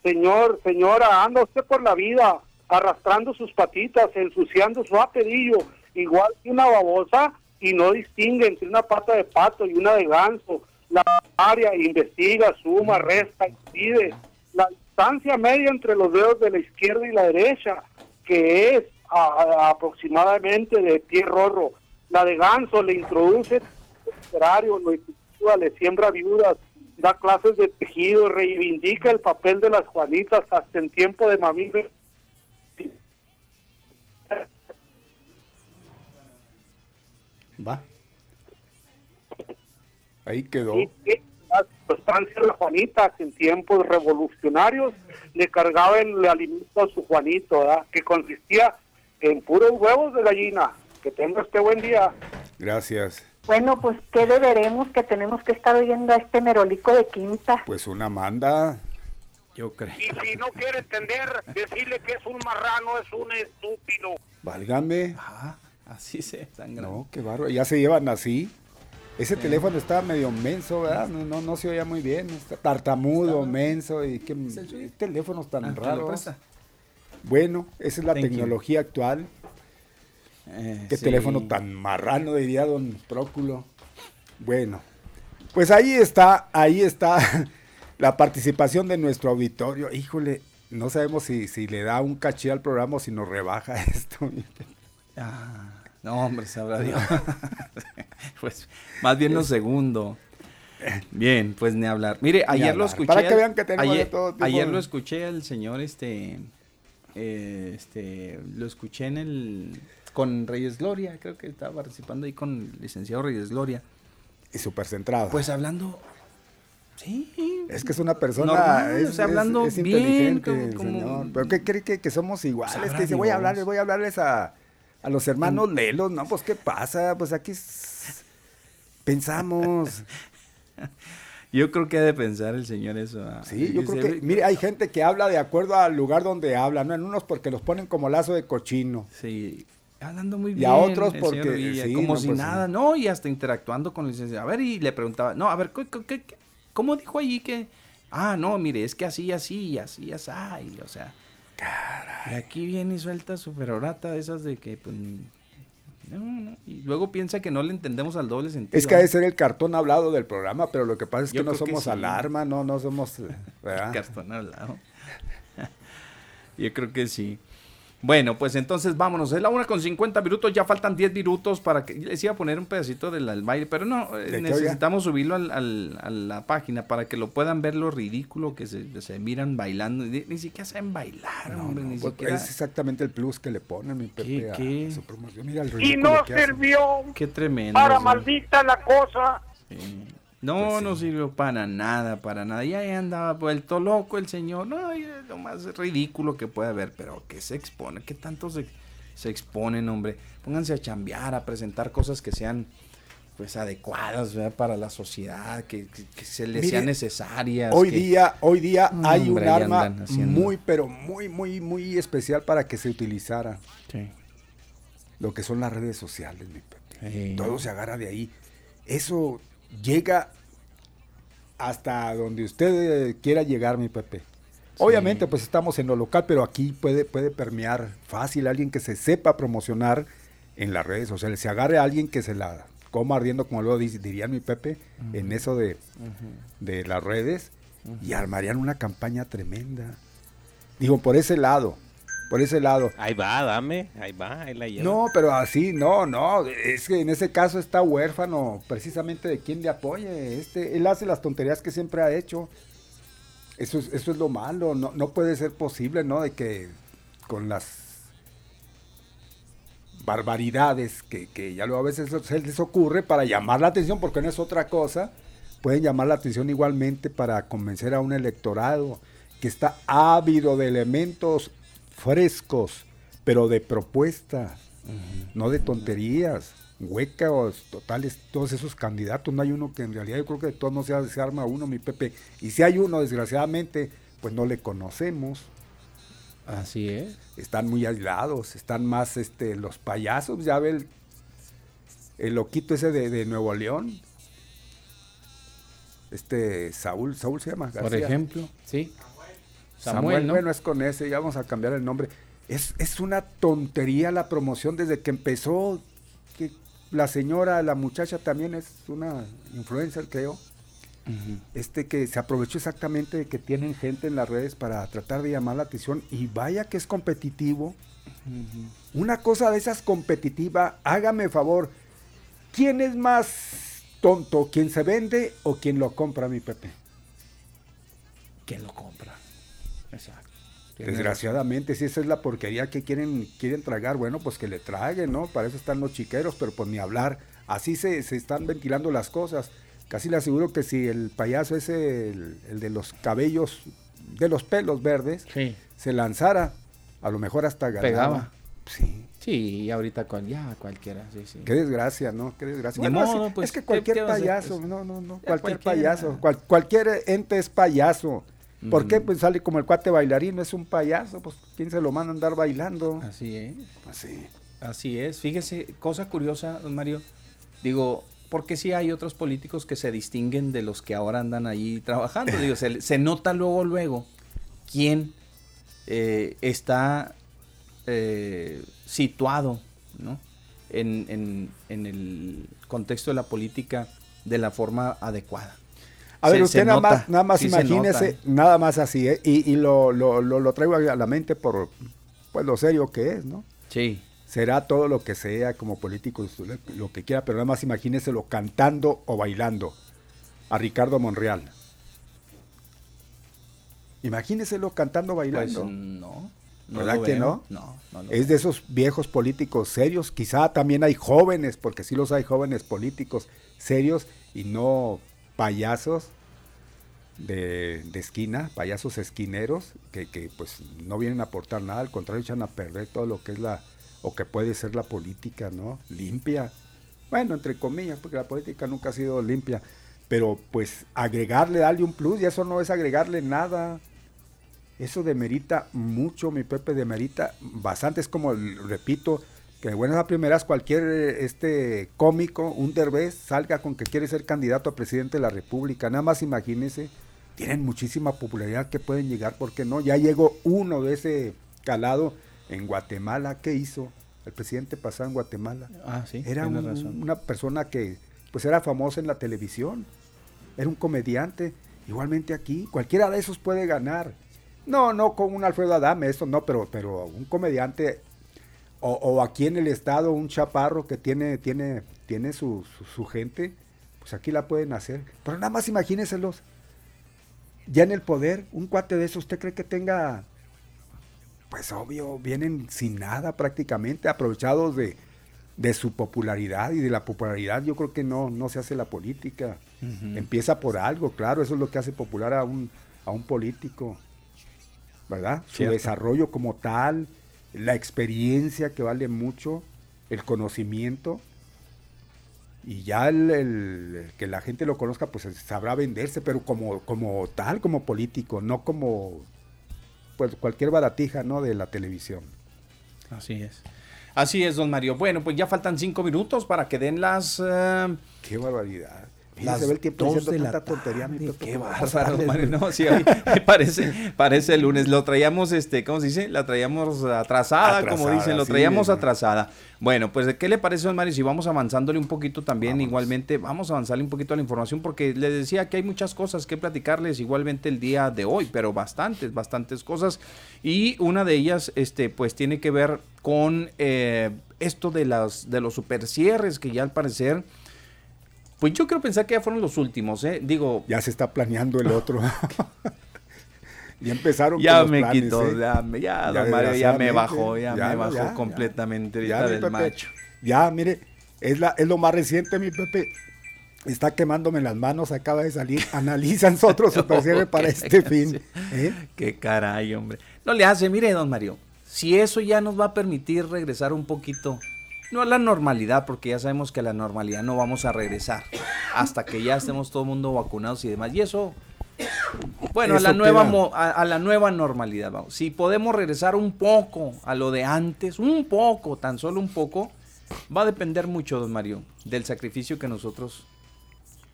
Señor, señora, anda usted por la vida arrastrando sus patitas, ensuciando su apellido, igual que una babosa, y no distingue entre una pata de pato y una de ganso. La área investiga, suma, resta, pide. La distancia media entre los dedos de la izquierda y la derecha, que es a- aproximadamente de pie rorro. La de ganso le introduce literario, lo siembra viudas, da clases de tejido, reivindica el papel de las Juanitas hasta en tiempo de mamíferos. Va. Ahí quedó. Y que la sustancia de la Juanita que en tiempos revolucionarios le cargaba el alimento a su Juanito, ¿verdad? que consistía en puros huevos de gallina. Que tenga este buen día. Gracias. Bueno, pues qué deberemos que tenemos que estar oyendo a este merolico de quinta. Pues una manda. Yo creo. Y si no quiere entender, decirle que es un marrano, es un estúpido. Válgame. Ajá, así se sangran. No, qué bárbaro. Ya se llevan así. Ese teléfono estaba medio menso, ¿verdad? No, no, no se oía muy bien. Está tartamudo, menso. y qué teléfonos tan Ah, ¿te lo raros. Bueno, esa es la Thank you. tecnología actual. Eh, Qué sí. teléfono tan marrano, diría don Próculo. Bueno, pues ahí está, ahí está la participación de nuestro auditorio. Híjole, no sabemos si, si le da un caché al programa o si nos rebaja esto. Ah, no, hombre, sabrá Dios. pues más bien lo segundo. Bien, pues ni hablar. Mire, ayer lo escuché. Para que vean que tenemos de ayer, todo tipo ayer de- lo escuché al señor, este, eh, este, lo escuché en el, con Reyes Gloria, creo que estaba participando ahí con el licenciado Reyes Gloria. Y súper centrado. Pues hablando, sí. Es que es una persona. Normal, es, o sea, es- hablando es bien, inteligente, como- señor. Pero ¿qué cree que, que somos iguales? Que dice, voy a hablarles, voy a hablarles a, a los hermanos Lelos. No, pues ¿qué pasa? Pues aquí pensamos. Yo creo que ha de pensar el señor eso. ah. Sí, yo creo que, mire, hay gente que habla de acuerdo al lugar donde habla, ¿no? En unos porque los ponen como lazo de cochino. Sí, hablando muy Y bien. a otros porque, señor Villa, sí, como no, si pues, nada, no, y hasta interactuando con el licenciado. A ver, y le preguntaba, no, a ver, ¿qué, qué- qué- cómo dijo allí que? Ah, no, mire, es que así, así, así, así, y, o sea. Y aquí viene y suelta su perorata de esas de que, pues, no, no, y luego piensa que no le entendemos al doble sentido. Es que ha de ser el cartón hablado del programa, pero lo que pasa es que Yo no que somos sí. alarma, no, no somos, ¿verdad? Cartón al lado. Yo creo que sí. Bueno, pues entonces vámonos. Es la una con 50 minutos, ya faltan 10 minutos para que. Les iba a poner un pedacito del al baile, pero no, eh, ¿De qué, necesitamos subirlo al- al- a la página para que lo puedan ver lo ridículo que se, se miran bailando. Ni, ni siquiera saben bailar, hombre, ni Pues, siquiera. Es exactamente el plus que le pone mi Pepe a- qué? a su promoción. Mira el Y no que sirvió Qué tremendo. para sí. maldita la cosa. No, Pues no sirvió para nada, para nada. Ya ahí andaba vuelto loco el señor. No, y es lo más ridículo que puede haber, pero que se expone, que tanto se, se exponen, hombre. Pónganse a chambear, a presentar cosas que sean pues adecuadas ¿verdad? para la sociedad, que, que- que se les Mire, sean necesarias. Hoy que- día, hoy día hay un Hombre, arma haciendo. muy, pero muy, muy, muy especial para que se utilizara. Sí. Lo que son las redes sociales, mi. Sí. Todo se agarra de ahí. Eso llega hasta donde usted eh, quiera llegar, mi Pepe. Obviamente, pues estamos en lo local, pero aquí puede, puede permear fácil alguien que se sepa promocionar en las redes sociales. Se agarre a alguien que se la coma ardiendo, como luego diría mi Pepe, en eso de, de las redes, y armarían una campaña tremenda. Digo, por ese lado, por ese lado. Ahí va, dame, ahí va, ahí la lleva. No, pero así, no, no, es que en ese caso está huérfano precisamente de quien le apoye. Este, él hace las tonterías que siempre ha hecho. Eso es, eso es lo malo, no, no puede ser posible, ¿no? De que con las barbaridades que, que ya luego a veces se les ocurre para llamar la atención, porque no es otra cosa, pueden llamar la atención igualmente para convencer a un electorado que está ávido de elementos frescos, pero de propuesta, no de tonterías, huecos, totales, todos esos candidatos, no hay uno que en realidad yo creo que de todos no se, se arma uno, mi Pepe, y si hay uno, desgraciadamente, pues no le conocemos. Así es. Están muy aislados, están más este los payasos, ya ve el, el loquito ese de, de Nuevo León. Este Saúl, Saúl se llama. Por García. ejemplo, sí. Samuel, Samuel, ¿no? bueno, es con ese, ya vamos a cambiar el nombre. Es, es una tontería la promoción desde que empezó. Que la señora, la muchacha también es una influencer, creo. Este que se aprovechó exactamente de que tienen gente en las redes para tratar de llamar la atención y vaya que es competitivo. Una cosa de esas competitiva, hágame favor, ¿quién es más tonto? ¿Quién se vende o quién lo compra, mi Pepe? ¿Quién lo compra? Exacto. Desgraciadamente, si esa es la porquería que quieren, quieren tragar, bueno, pues que le traguen, ¿no? Para eso están los chiqueros, pero pues ni hablar. Así se, se están ventilando las cosas. Casi le aseguro que si el payaso ese, el, el de los cabellos, de los pelos verdes, se lanzara, a lo mejor hasta ganaba. Pegaba. Sí. Sí, y ahorita cual, ya cualquiera, sí, sí. Qué desgracia, ¿no? Qué desgracia. Bueno, modo, pues, es que ¿qué- cualquier payaso, no, no, no, cualquier payaso, cual- cualquier ente es payaso. ¿Por qué? Pues sale como el cuate bailarín, es un payaso, pues ¿quién se lo manda a andar bailando? Así es. Así. Así es. Fíjese, cosa curiosa, don Mario. Digo, porque sí hay otros políticos que se distinguen de los que ahora andan ahí trabajando. Digo, se, se nota luego, luego, quién eh, está eh, situado, ¿no? En, en- en el contexto de la política de la forma adecuada. A ver, Se- usted se nada nota, más, nada más sí imagínese, nada más así, ¿eh? y, y lo, lo, lo, lo traigo a la mente por pues lo serio que es, ¿no? Sí. Será todo lo que sea como político, lo que quiera, pero nada más imagíneselo cantando o bailando a Ricardo Monreal. Imagíneselo cantando o bailando. Pues no. no ¿Verdad que no? No, no es de esos viejos políticos serios. Quizá también hay jóvenes, porque sí los hay jóvenes políticos serios y no payasos de, esquina, payasos esquineros, que, que, pues no vienen a aportar nada, al contrario echan a perder todo lo que es la, o que puede ser la política, ¿no? Limpia. Bueno, entre comillas, porque la política nunca ha sido limpia. Pero pues agregarle, darle un plus, y eso no es agregarle nada. Eso demerita mucho, mi Pepe, demerita bastante. Es como, repito, que de buenas a primeras cualquier eh, este cómico, un derbez, salga con que quiere ser candidato a presidente de la República. Nada más imagínense, tienen muchísima popularidad que pueden llegar, ¿por qué no? Ya llegó uno de ese calado en Guatemala. ¿Qué hizo? El presidente pasado en Guatemala. Ah, sí, Era tiene un- razón. una persona que pues era famosa en la televisión. Era un comediante. Igualmente aquí, cualquiera de esos puede ganar. No, no con un Alfredo Adame, eso no, pero, pero un comediante o, o aquí en el estado un chaparro que tiene, tiene, tiene su, su, su gente, pues aquí la pueden hacer. Pero nada más imagíneselos. Ya en el poder, un cuate de esos, ¿usted cree que tenga pues obvio, vienen sin nada prácticamente, aprovechados de, de su popularidad y de la popularidad yo creo que no, no se hace la política. Empieza por algo, claro, eso es lo que hace popular a un, a un político, ¿verdad? Su desarrollo como tal, la experiencia que vale mucho, el conocimiento. Y ya el, el- el que la gente lo conozca, pues sabrá venderse, pero como, como tal, como político, no como pues cualquier baratija, ¿no? De la televisión. Así es. Así es, don Mario. Bueno, pues ya faltan cinco minutos para que den las... eh, Qué barbaridad. Mira, Las se ve el tiempo diciendo de la tanta tontería, mi Pepe, Qué bárbaro. No, sí, parece, parece el lunes. Lo traíamos, este, ¿cómo se dice? La traíamos atrasada, como dicen, lo traíamos atrasada. Bueno, pues, ¿qué le parece, don Mario? Si vamos avanzándole un poquito también, igualmente, vamos a avanzarle un poquito a la información, porque les decía que hay muchas cosas que platicarles igualmente el día de hoy, pero bastantes, bastantes cosas. Y una de ellas, este, pues, tiene que ver con eh, esto de, las, de los super cierres, que ya al parecer... Pues yo quiero pensar que ya fueron los últimos, ¿eh? Digo... Ya se está planeando el otro. ya empezaron Ya con los me planes, quitó, ¿eh? ya, me- ya, don Mario, ya me bajó, ya, me bajó ya, ya. completamente Ya, del Pepe, macho. Ya, mire, es, la, es lo más reciente, mi Pepe. Está quemándome las manos, acaba de salir. Analizan otro super cierre para este fin. ¿eh? Qué caray, hombre. No le hace, mire, don Mario, si eso ya nos va a permitir regresar un poquito, no a la normalidad, porque ya sabemos que a la normalidad no vamos a regresar hasta que ya estemos todo el mundo vacunados y demás. Y eso, bueno, a la nueva a, a la nueva normalidad, vamos. Si podemos regresar un poco a lo de antes, un poco, tan solo un poco, va a depender mucho, don Mario, del sacrificio que nosotros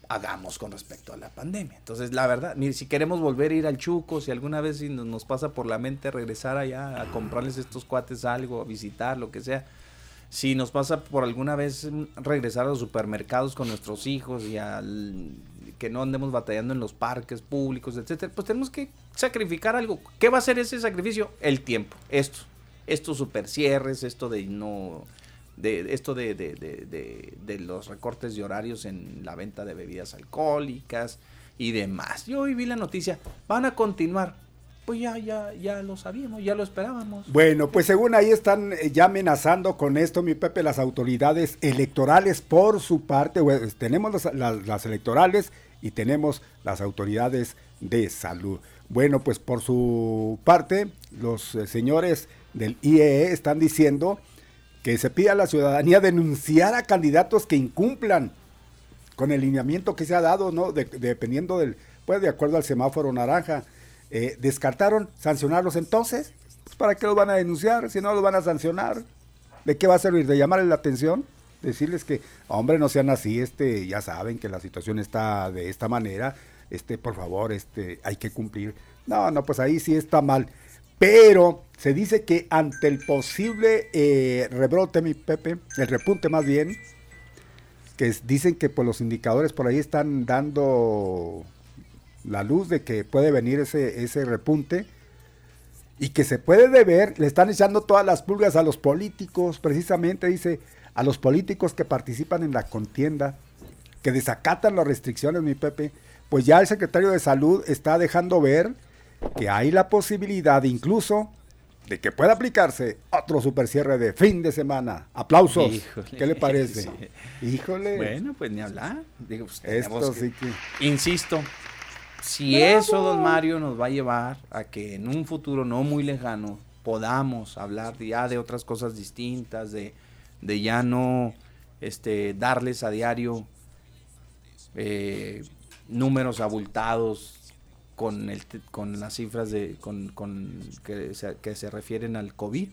hagamos con respecto a la pandemia. Entonces, la verdad, mire, si queremos volver a ir al Chuco, si alguna vez nos, nos pasa por la mente regresar allá a comprarles estos cuates algo, a visitar, lo que sea, si nos pasa por alguna vez regresar a los supermercados con nuestros hijos y al que no andemos batallando en los parques públicos, etcétera, pues tenemos que sacrificar algo. ¿Qué va a ser ese sacrificio? El tiempo. Esto. Estos super cierres, esto de no de esto de- de los recortes de horarios en la venta de bebidas alcohólicas y demás. Yo hoy vi la noticia, van a continuar. Pues ya, ya, ya lo sabíamos, ya lo esperábamos. Bueno, pues según ahí están eh, ya amenazando con esto, mi Pepe, las autoridades electorales por su parte. bueno, tenemos las, las- las electorales y tenemos las autoridades de salud. Bueno, pues por su parte, los eh, señores del IEE están diciendo que se pide a la ciudadanía denunciar a candidatos que incumplan con el lineamiento que se ha dado, ¿no? De- dependiendo del, pues de acuerdo al semáforo naranja. Eh, descartaron sancionarlos entonces. Pues, ¿Para qué los van a denunciar si no los van a sancionar? ¿De qué va a servir? ¿De llamarles la atención? Decirles que, hombre, no sean así, este, ya saben que la situación está de esta manera, este, por favor, este, hay que cumplir. No, no, pues ahí sí está mal. Pero se dice que ante el posible eh, rebrote, mi Pepe, el repunte más bien, que dicen que pues, los indicadores por ahí están dando la luz de que puede venir ese, ese repunte y que se puede deber, le están echando todas las pulgas a los políticos, precisamente dice, a los políticos que participan en la contienda, que desacatan las restricciones, mi Pepe, pues ya el secretario de salud está dejando ver que hay la posibilidad incluso de que pueda aplicarse otro super cierre de fin de semana. Aplausos. Híjole. ¿Qué le parece? Sí. Híjole. Bueno, pues ni hablar. Digo, pues, Esto sí que... Insisto, si eso, don Mario, nos va a llevar a que en un futuro no muy lejano podamos hablar ya de otras cosas distintas, de, de ya no este, darles a diario eh, números abultados con, el, con las cifras de, con, con- que, se, que se refieren al COVID.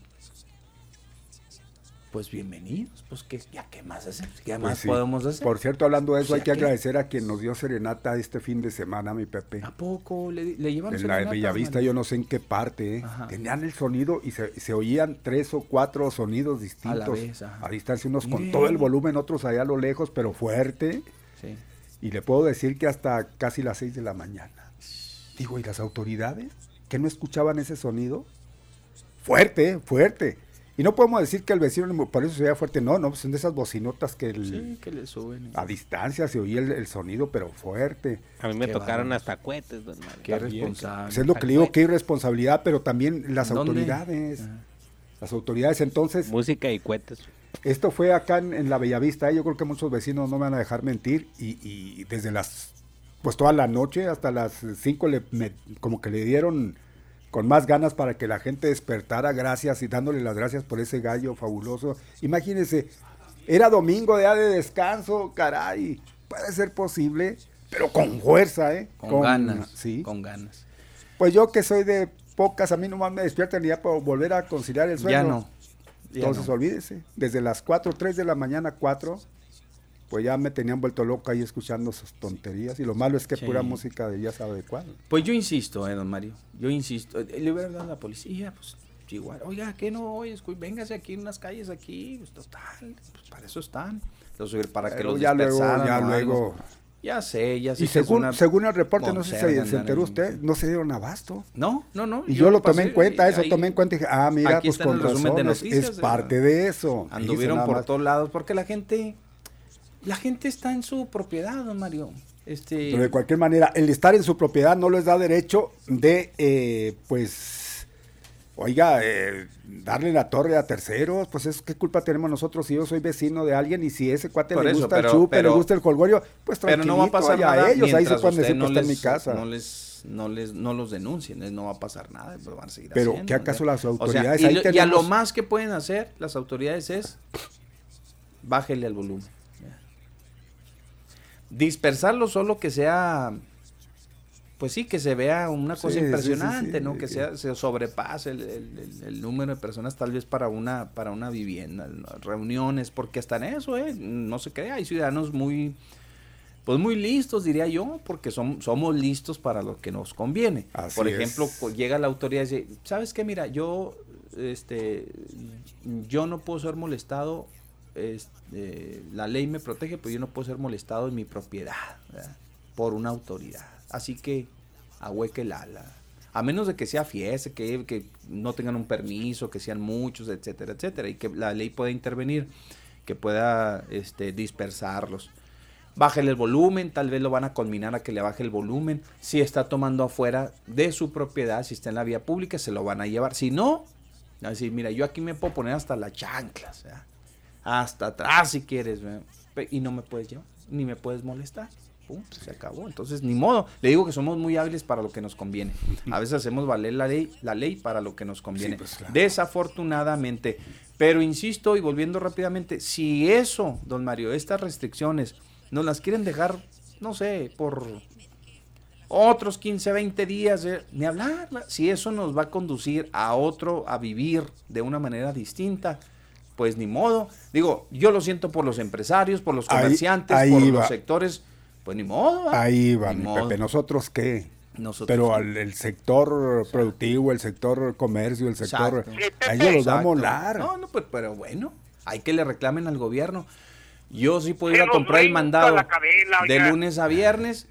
Pues bienvenidos, pues que ya qué más hacer, qué Pues más sí. podemos hacer. Por cierto, hablando de eso, Pues hay ya que agradecer a quien nos dio serenata este fin de semana, mi Pepe. ¿A poco le, le llevan En la de Bellavista, yo no sé en qué parte, ¿eh? Tenían el sonido y se, se oían tres o cuatro sonidos distintos. vez, ajá. a distancia, unos con todo el volumen, otros allá a lo lejos, pero fuerte. Sí. Y le puedo decir que hasta casi las seis de la mañana. Digo, ¿y las autoridades? ¿Que no escuchaban ese sonido? Fuerte, fuerte. Y no podemos decir que el vecino por eso se veía fuerte. No, no, son de esas bocinotas que el- Sí, que le suben. a distancia se oía el, el sonido, pero fuerte. A mí me Qué tocaron hasta cohetes, don Mario. Qué responsable. Pues es lo que le digo, qué irresponsabilidad, pero también las ¿Dónde? autoridades. Ajá. Las autoridades, entonces, Música y cohetes. esto fue acá en, en la Bellavista, ¿eh? yo creo que muchos vecinos no me van a dejar mentir, y, y desde las, pues toda la noche hasta las 5, le, me- como que le dieron con más ganas para que la gente despertara, gracias, y dándole las gracias por ese gallo fabuloso. Imagínense, era domingo ya de descanso, caray, puede ser posible, pero con fuerza, ¿eh? Con, ganas. Sí. Con ganas. Pues yo que soy de pocas, a mí nomás me despiertan y ya puedo volver a conciliar el sueño. Ya no. Ya Entonces no. olvídese, desde las 4, 3 de la mañana, 4, pues ya me tenían vuelto loco ahí escuchando sus tonterías. Y lo malo es que Sí. pura música de ya sabe de cuál. Pues yo insisto, eh, don Mario. Yo insisto. Eh, Le hubiera hablado a la policía, pues igual. Oiga, ¿qué no? Oye, escu- véngase aquí en unas calles aquí. Pues total, pues para eso están. Los, para que los ya luego, ya luego. Ya sé, ya sé. Y según, una según el reporte, no sé si se, enteró usted, no se dieron abasto. No, no, no. Y yo, lo tomé pasé en cuenta, eso ahí tomé en cuenta y dije, ah, mira, pues con razón, es- noticias, es parte de eso. Anduvieron por todos lados porque la gente, la gente está en su propiedad, don Mario. Este, Pero de cualquier manera, el estar en su propiedad no les da derecho de, eh, pues, oiga, eh, darle la torre a terceros. Pues es qué culpa tenemos nosotros si yo soy vecino de alguien y si ese cuate Por le eso, gusta pero- el chupe, pero- le gusta el colgorio, pues pero no va a pasar nada ellos, ahí se pueden decir, no pues está en mi casa. no les, no les, no los denuncien, no va a pasar nada, pues van a seguir Pero, haciendo, ¿qué acaso las o sea, autoridades? y, Ahí lo- y a lo más que pueden hacer las autoridades es bájele al volumen. Dispersarlo solo que sea pues sí, que se vea una cosa sí, impresionante, sí, ¿no? Que sea, se sobrepase el, el- número de personas tal vez para una, para una vivienda, reuniones, porque hasta en eso, ¿eh? No se crea, hay ciudadanos muy, pues muy listos, diría yo, porque som- somos listos para lo que nos conviene. Así Por ejemplo, llega la autoridad y dice, ¿sabes qué? Mira, yo, este, yo no puedo ser molestado, este, la ley me protege, pero yo no puedo ser molestado en mi propiedad, por una autoridad. Así que, ahueque el ala. A menos de que sea fiesta, que, no tengan un permiso, que sean muchos, etcétera, etcétera, y que la ley pueda intervenir, que pueda este, dispersarlos. Bájele el volumen, tal vez lo van a culminar a que le baje el volumen. Si está tomando afuera de su propiedad, si está en la vía pública, se lo van a llevar. Si no, van a decir, mira, yo aquí me puedo poner hasta las chanclas. Hasta atrás si quieres, y no me puedes llevar, ni me puedes molestar. Pum, se acabó. Entonces, ni modo. Le digo que somos muy hábiles para lo que nos conviene. A veces hacemos valer la ley, la ley para lo que nos conviene. pues, claro. Desafortunadamente. Pero insisto, y volviendo rápidamente, si eso, don Mario, estas restricciones, nos las quieren dejar, no sé, por otros 15, 20 días, ni hablar. Si eso nos va a conducir a otro, a vivir de una manera distinta, pues ni modo. Digo, yo lo siento por los empresarios, por los comerciantes, ahí por los sectores, pues ni modo. Ahí va, Ni mi modo. Pepe. ¿Nosotros qué? Nosotros Pero al el sector productivo, el sector comercio, el sector... Exacto. A ellos los va a molar. No, no, pues, pero bueno, hay que le reclamen al gobierno. Yo sí puedo ir a comprar el mandado de lunes a viernes,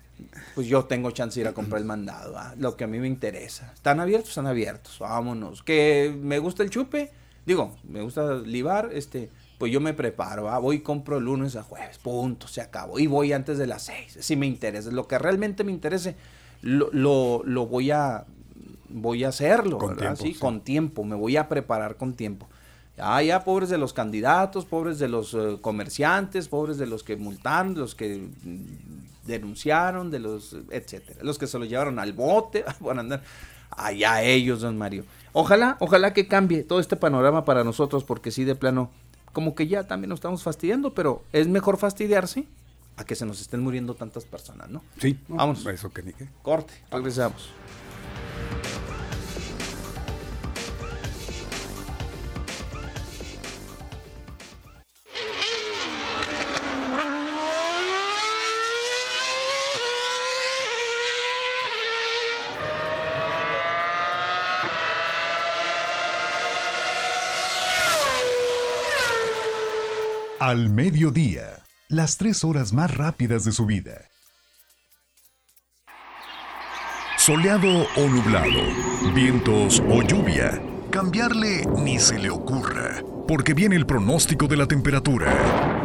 pues yo tengo chance de ir a comprar el mandado, lo que a mí me interesa. ¿Están abiertos? Están abiertos, vámonos. ¿Que me gusta el chupe? Digo, me gusta libar, este, pues yo me preparo, ¿va? voy y compro lunes a jueves, punto, se acabó. Y voy antes de las seis, si me interesa. Lo que realmente me interese, lo, lo, lo voy a voy a hacerlo, Con ¿verdad? tiempo, sí, sí. con tiempo, me voy a preparar con tiempo. Ah, ya, pobres de los candidatos, pobres de los eh, comerciantes, pobres de los que multaron, de los que mm, denunciaron, de los, etcétera, los que se los llevaron al bote, van a andar allá ellos, don Mario. Ojalá, ojalá que cambie todo este panorama para nosotros, porque sí, de plano, como que ya también nos estamos fastidiando, pero es mejor fastidiarse a que se nos estén muriendo tantas personas, ¿no? Sí, Vamos. Eso que ni qué. Corte, regresamos. Al mediodía, las tres horas más rápidas de su vida. Soleado o nublado, vientos o lluvia, cambiarle ni se le ocurra, porque viene el pronóstico de la temperatura.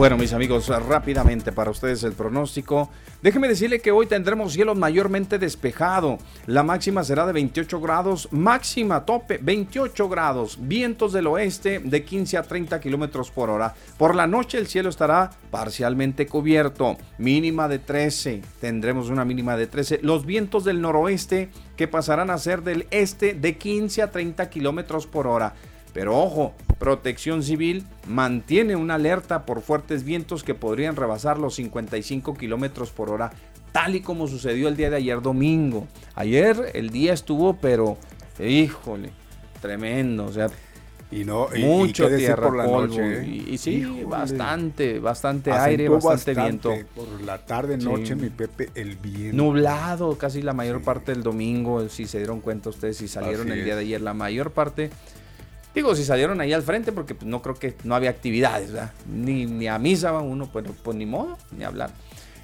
Bueno, mis amigos, rápidamente para ustedes el pronóstico. Déjeme decirle que hoy tendremos cielo mayormente despejado. La máxima será de 28 grados, máxima tope 28 grados. Vientos del oeste de 15 a 30 kilómetros por hora. Por la noche el cielo estará parcialmente cubierto, mínima de 13. Tendremos una mínima de 13. Los vientos del noroeste que pasarán a ser del este de 15 a 30 kilómetros por hora. Pero ojo, Protección Civil mantiene una alerta por fuertes vientos que podrían rebasar los 55 kilómetros por hora, tal y como sucedió el día de ayer domingo. Ayer el día estuvo, pero híjole, tremendo, o sea, Y no, y- mucho tierra, por la polvo, noche, ¿eh? y, y sí, Híjole. bastante, bastante aire, bastante, viento. Por la tarde, Sí. noche, mi Pepe, el viento. Nublado casi la mayor parte del domingo, si se dieron cuenta ustedes, si salieron Así el día es. de ayer, la mayor parte, digo, si salieron ahí al frente, porque pues, no creo que no había actividades, ¿verdad? Ni, ni a misa va uno, pero pues ni modo, ni hablar.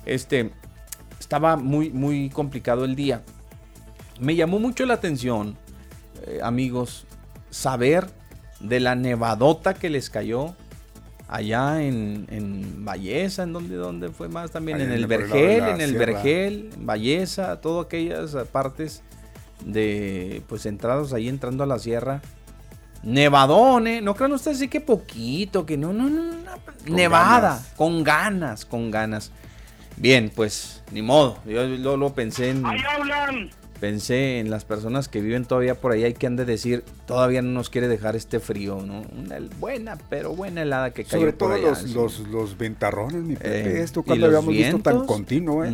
Este, estaba muy, muy complicado el día. Me llamó mucho la atención, eh, amigos, saber de la nevadota que les cayó allá en, en Valleza, en donde, donde fue más también, en en el Vergel, en el sierra. Vergel, en Valleza, todas aquellas partes de, pues entrados ahí entrando a la sierra. Nevadón, ¿eh? No crean ustedes sí que poquito, que no, no, no, no, nevada, ganas. con ganas, con ganas. Bien, pues, ni modo. Yo lo, lo pensé en, ¡Ahí hablan! pensé en las personas que viven todavía por allá y que han de decir, todavía no nos quiere dejar este frío, ¿no? Una buena, pero buena helada que cayó Sobre por todo allá, los, los, los ventarrones, mi Pepe. Eh, Esto y cuando los habíamos visto tan continuo, ¿eh?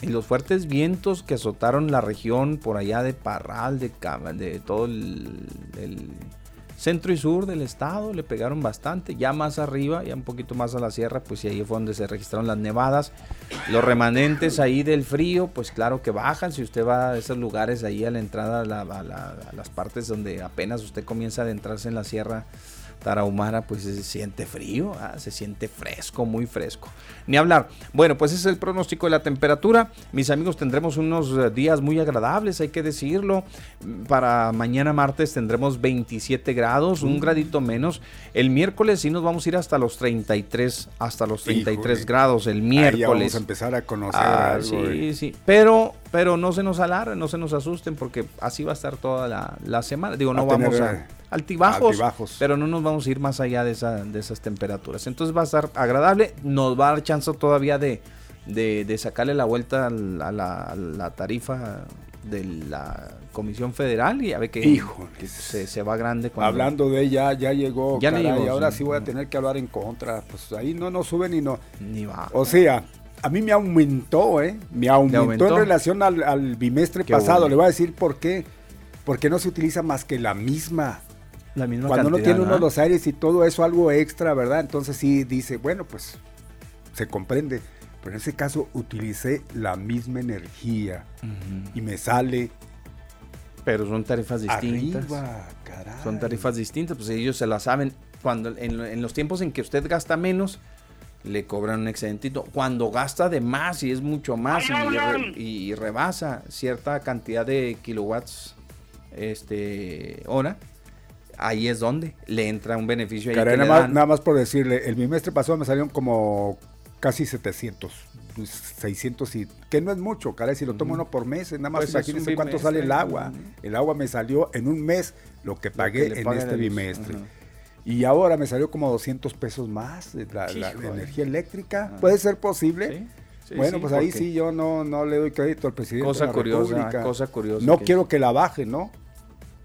Y los fuertes vientos que azotaron la región por allá de Parral, de, todo el, el centro y sur del estado, le pegaron bastante. Ya más arriba, ya un poquito más a la sierra, pues ahí fue donde se registraron las nevadas. Los remanentes ahí del frío, pues claro que bajan. Si usted va a esos lugares ahí a la entrada, a, la- a la- a las partes donde apenas usted comienza a adentrarse en la sierra tarahumara, pues se siente frío, ah, se siente fresco, muy fresco. Ni hablar. Bueno, pues ese es el pronóstico de la temperatura. Mis amigos, tendremos unos eh, días muy agradables, hay que decirlo. Para mañana martes tendremos 27 grados, un gradito menos. El miércoles sí nos vamos a ir hasta los 33, hasta los 33 Híjole. grados el Ahí miércoles. vamos a empezar a conocer Ah, algo. sí, ¿eh? sí. Pero, pero no se nos alarmen, no se nos asusten, porque así va a estar toda la, la semana. Digo, no a vamos tener, a. Altibajos, altibajos. pero no nos vamos a ir más allá de, esa, de esas temperaturas. Entonces va a estar agradable. Nos va a dar chance todavía de, de, de sacarle la vuelta a la, a la tarifa de la Comisión Federal y a ver que, se, se va grande. cuando- Hablando de ella, ya llegó. Ya caray, llegó, ahora sí. sí voy a tener que hablar en contra. Pues ahí no nos sube ni no. Ni va. O sea, a mí me aumentó, ¿eh? Me aumentó, aumentó? en relación al, al bimestre Qué pasado. bueno. Le voy a decir por qué. Porque no se utiliza más que la misma. La misma Cuando no cantidad, tiene uno ¿verdad? los aires y todo eso, algo extra, ¿verdad? Entonces sí dice, bueno, pues se comprende. Pero en ese caso utilicé la misma energía y me sale Pero son tarifas distintas. arriba, caray. Son tarifas distintas, pues ellos se la saben. Cuando en, lo- en los tiempos en que usted gasta menos, le cobran un excedentito. Cuando gasta de más y es mucho más y, re- y rebasa cierta cantidad de kilowatts este hora, ahí es donde le entra un beneficio ahí nada, más, nada más por decirle, el bimestre pasado me salieron como casi 700, pues, 600 y que no es mucho, caray, si lo tomo uno por mes, nada más Pues imagínense cuánto sale el agua. El agua me salió en un mes lo que pagué en este bimestre. Y ahora me salió como 200 pesos más de la, la energía eléctrica. Ah. ¿Puede ser posible? Sí, sí, bueno, sí, pues ahí sí yo no, no le doy crédito al presidente Cosa de la curiosa, República. cosa curiosa No que- quiero que la baje, ¿no?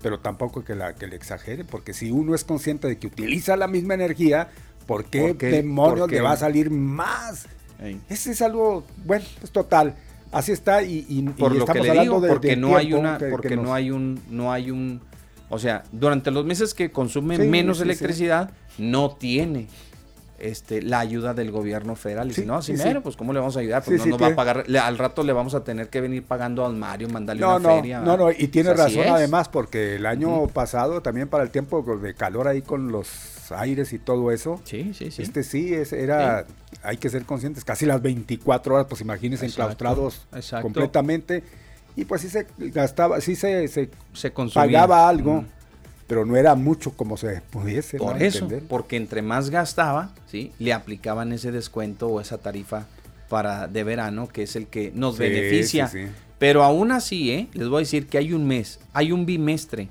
Pero tampoco que la que le exagere, porque si uno es consciente de que utiliza la misma energía, ¿por qué, ¿Por qué? demonios ¿Por qué? le va a salir más? Ey. Ese es algo, bueno, pues total. Así está y, y- por y lo que le digo, de, porque no hay una, que- que porque nos- no hay un, no hay un, o sea, durante los meses que consume Sí, menos sí, sí. electricidad, no tiene este la ayuda del gobierno federal. Y Sí, si no, así sí, mero, sí. pues ¿cómo le vamos a ayudar? Pues no nos va a pagar, le- al rato le vamos a tener que venir pagando al Mario, mandarle No, una no, feria. no, no, y tiene Pues razón además, porque el año pasado, también para el tiempo de calor ahí con los aires y todo eso, Sí, sí, sí. este sí, es, era, hay que ser conscientes, casi las 24 horas, pues imagínense, Exacto, enclaustrados exacto. completamente, y pues sí se gastaba, sí se, se se consumía. pagaba algo. Pero no era mucho como se pudiese. Por ¿no? eso, Entender. porque entre más gastaba, ¿sí? le aplicaban ese descuento o esa tarifa para de verano, que es el que nos Sí, beneficia. sí, sí. Pero aún así, ¿eh? les voy a decir que hay un mes, hay un bimestre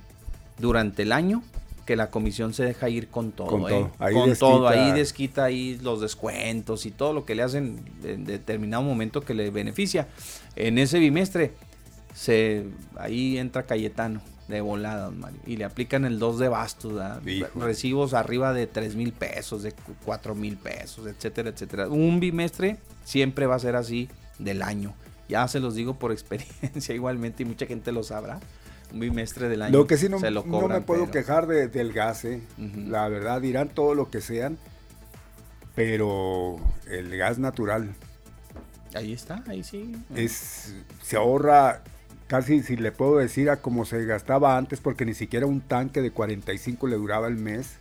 durante el año que la comisión se deja ir con todo. Con ¿eh? todo. Ahí con todo, desquita- ahí desquita ahí los descuentos y todo lo que le hacen en determinado momento que le beneficia. En ese bimestre, se ahí entra Cayetano de volada, don Mario, y le aplican el 2 de bastos, recibos arriba de 3 mil pesos, de 4 mil pesos, etcétera, etcétera. Un bimestre siempre va a ser así del año. Ya se los digo por experiencia igualmente y mucha gente lo sabrá. Un bimestre del año Lo que sí no, se lo no cobran, me puedo pero- quejar de- del gas, ¿eh? La verdad dirán todo lo que sean, pero el gas natural Ahí está, ahí sí. es se ahorra casi si le puedo decir a como se gastaba antes porque ni siquiera un tanque de 45 le duraba el mes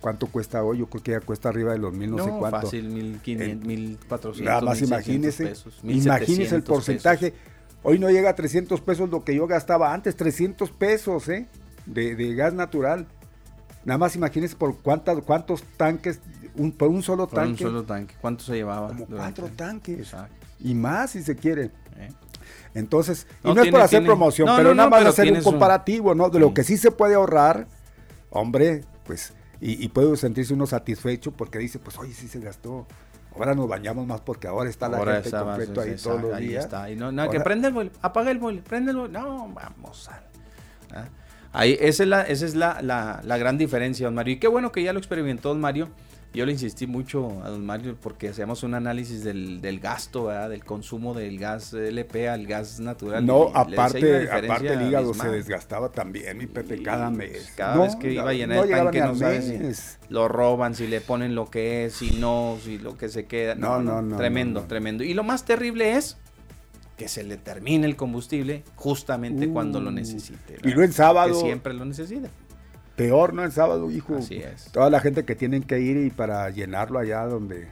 ¿cuánto cuesta hoy? yo creo que ya cuesta arriba de los mil no, sé cuánto fácil, 1500, 1400. nada más 1600 imagínese pesos, imagínese el 1700 porcentaje hoy no llega a 300 pesos lo que yo gastaba antes 300 pesos ¿eh? de, de gas natural nada más imagínese por cuántas, cuántos tanques un, por un solo Por un tanque solo tanque. ¿Cuánto se llevaba? como cuatro tanques Exacto. y más si se quiere ¿eh? Entonces, y No, no, es por hacer tiene- promoción, no, pero no, nada no, más pero hacer un comparativo, ¿no? De lo que sí se puede ahorrar, hombre, pues, y, y puede sentirse uno satisfecho porque dice, pues, oye, sí se gastó. Ahora nos bañamos más porque ahora está la Ahora gente esa completo ahí todos los ahí días. está. Y no, nada, que Ahora- prende el boiler, apaga el boiler, prende el boiler. No, vamos a... ¿ah? Ahí, esa es, la, esa es la, la- la gran diferencia, don Mario. Y qué bueno que ya lo experimentó don Mario. Yo le insistí mucho a don Mario porque hacíamos un análisis del, del gasto, ¿verdad? del consumo del gas LP al gas natural. No, y aparte, aparte el hígado se desgastaba también, mi Pepe, cada mes. Cada No, vez que iba a llenar no el tanque, no sabes si lo roban, si le ponen lo que es, si no, si lo que se queda. No, No, no, tremendo, tremendo. Y lo más terrible es que se le termine el combustible justamente cuando lo necesite. Uh, Y ¿verdad? no en sábado. Que siempre lo necesita. Peor, ¿no? El sábado, hijo. Así es. Toda la gente que tienen que ir y para llenarlo allá donde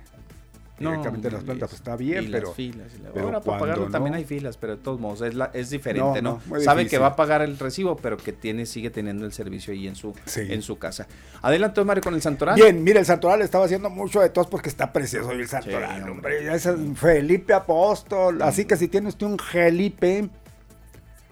No, directamente en las plantas, es- pues está bien, y pero... las filas, y la- pero Ahora para pagarlo también hay filas, pero de todos modos es, la, es diferente, No, ¿no? no, muy Sabe que va a pagar el recibo, pero que tiene sigue teniendo el servicio ahí en su, Sí. en su casa. Adelante, Mario, con el Santoral. Bien, mira, el Santoral estaba haciendo mucho de tos porque está precioso el Santoral, Sí, hombre. Ya es el Felipe Apóstol. Así que si tiene usted un Felipe,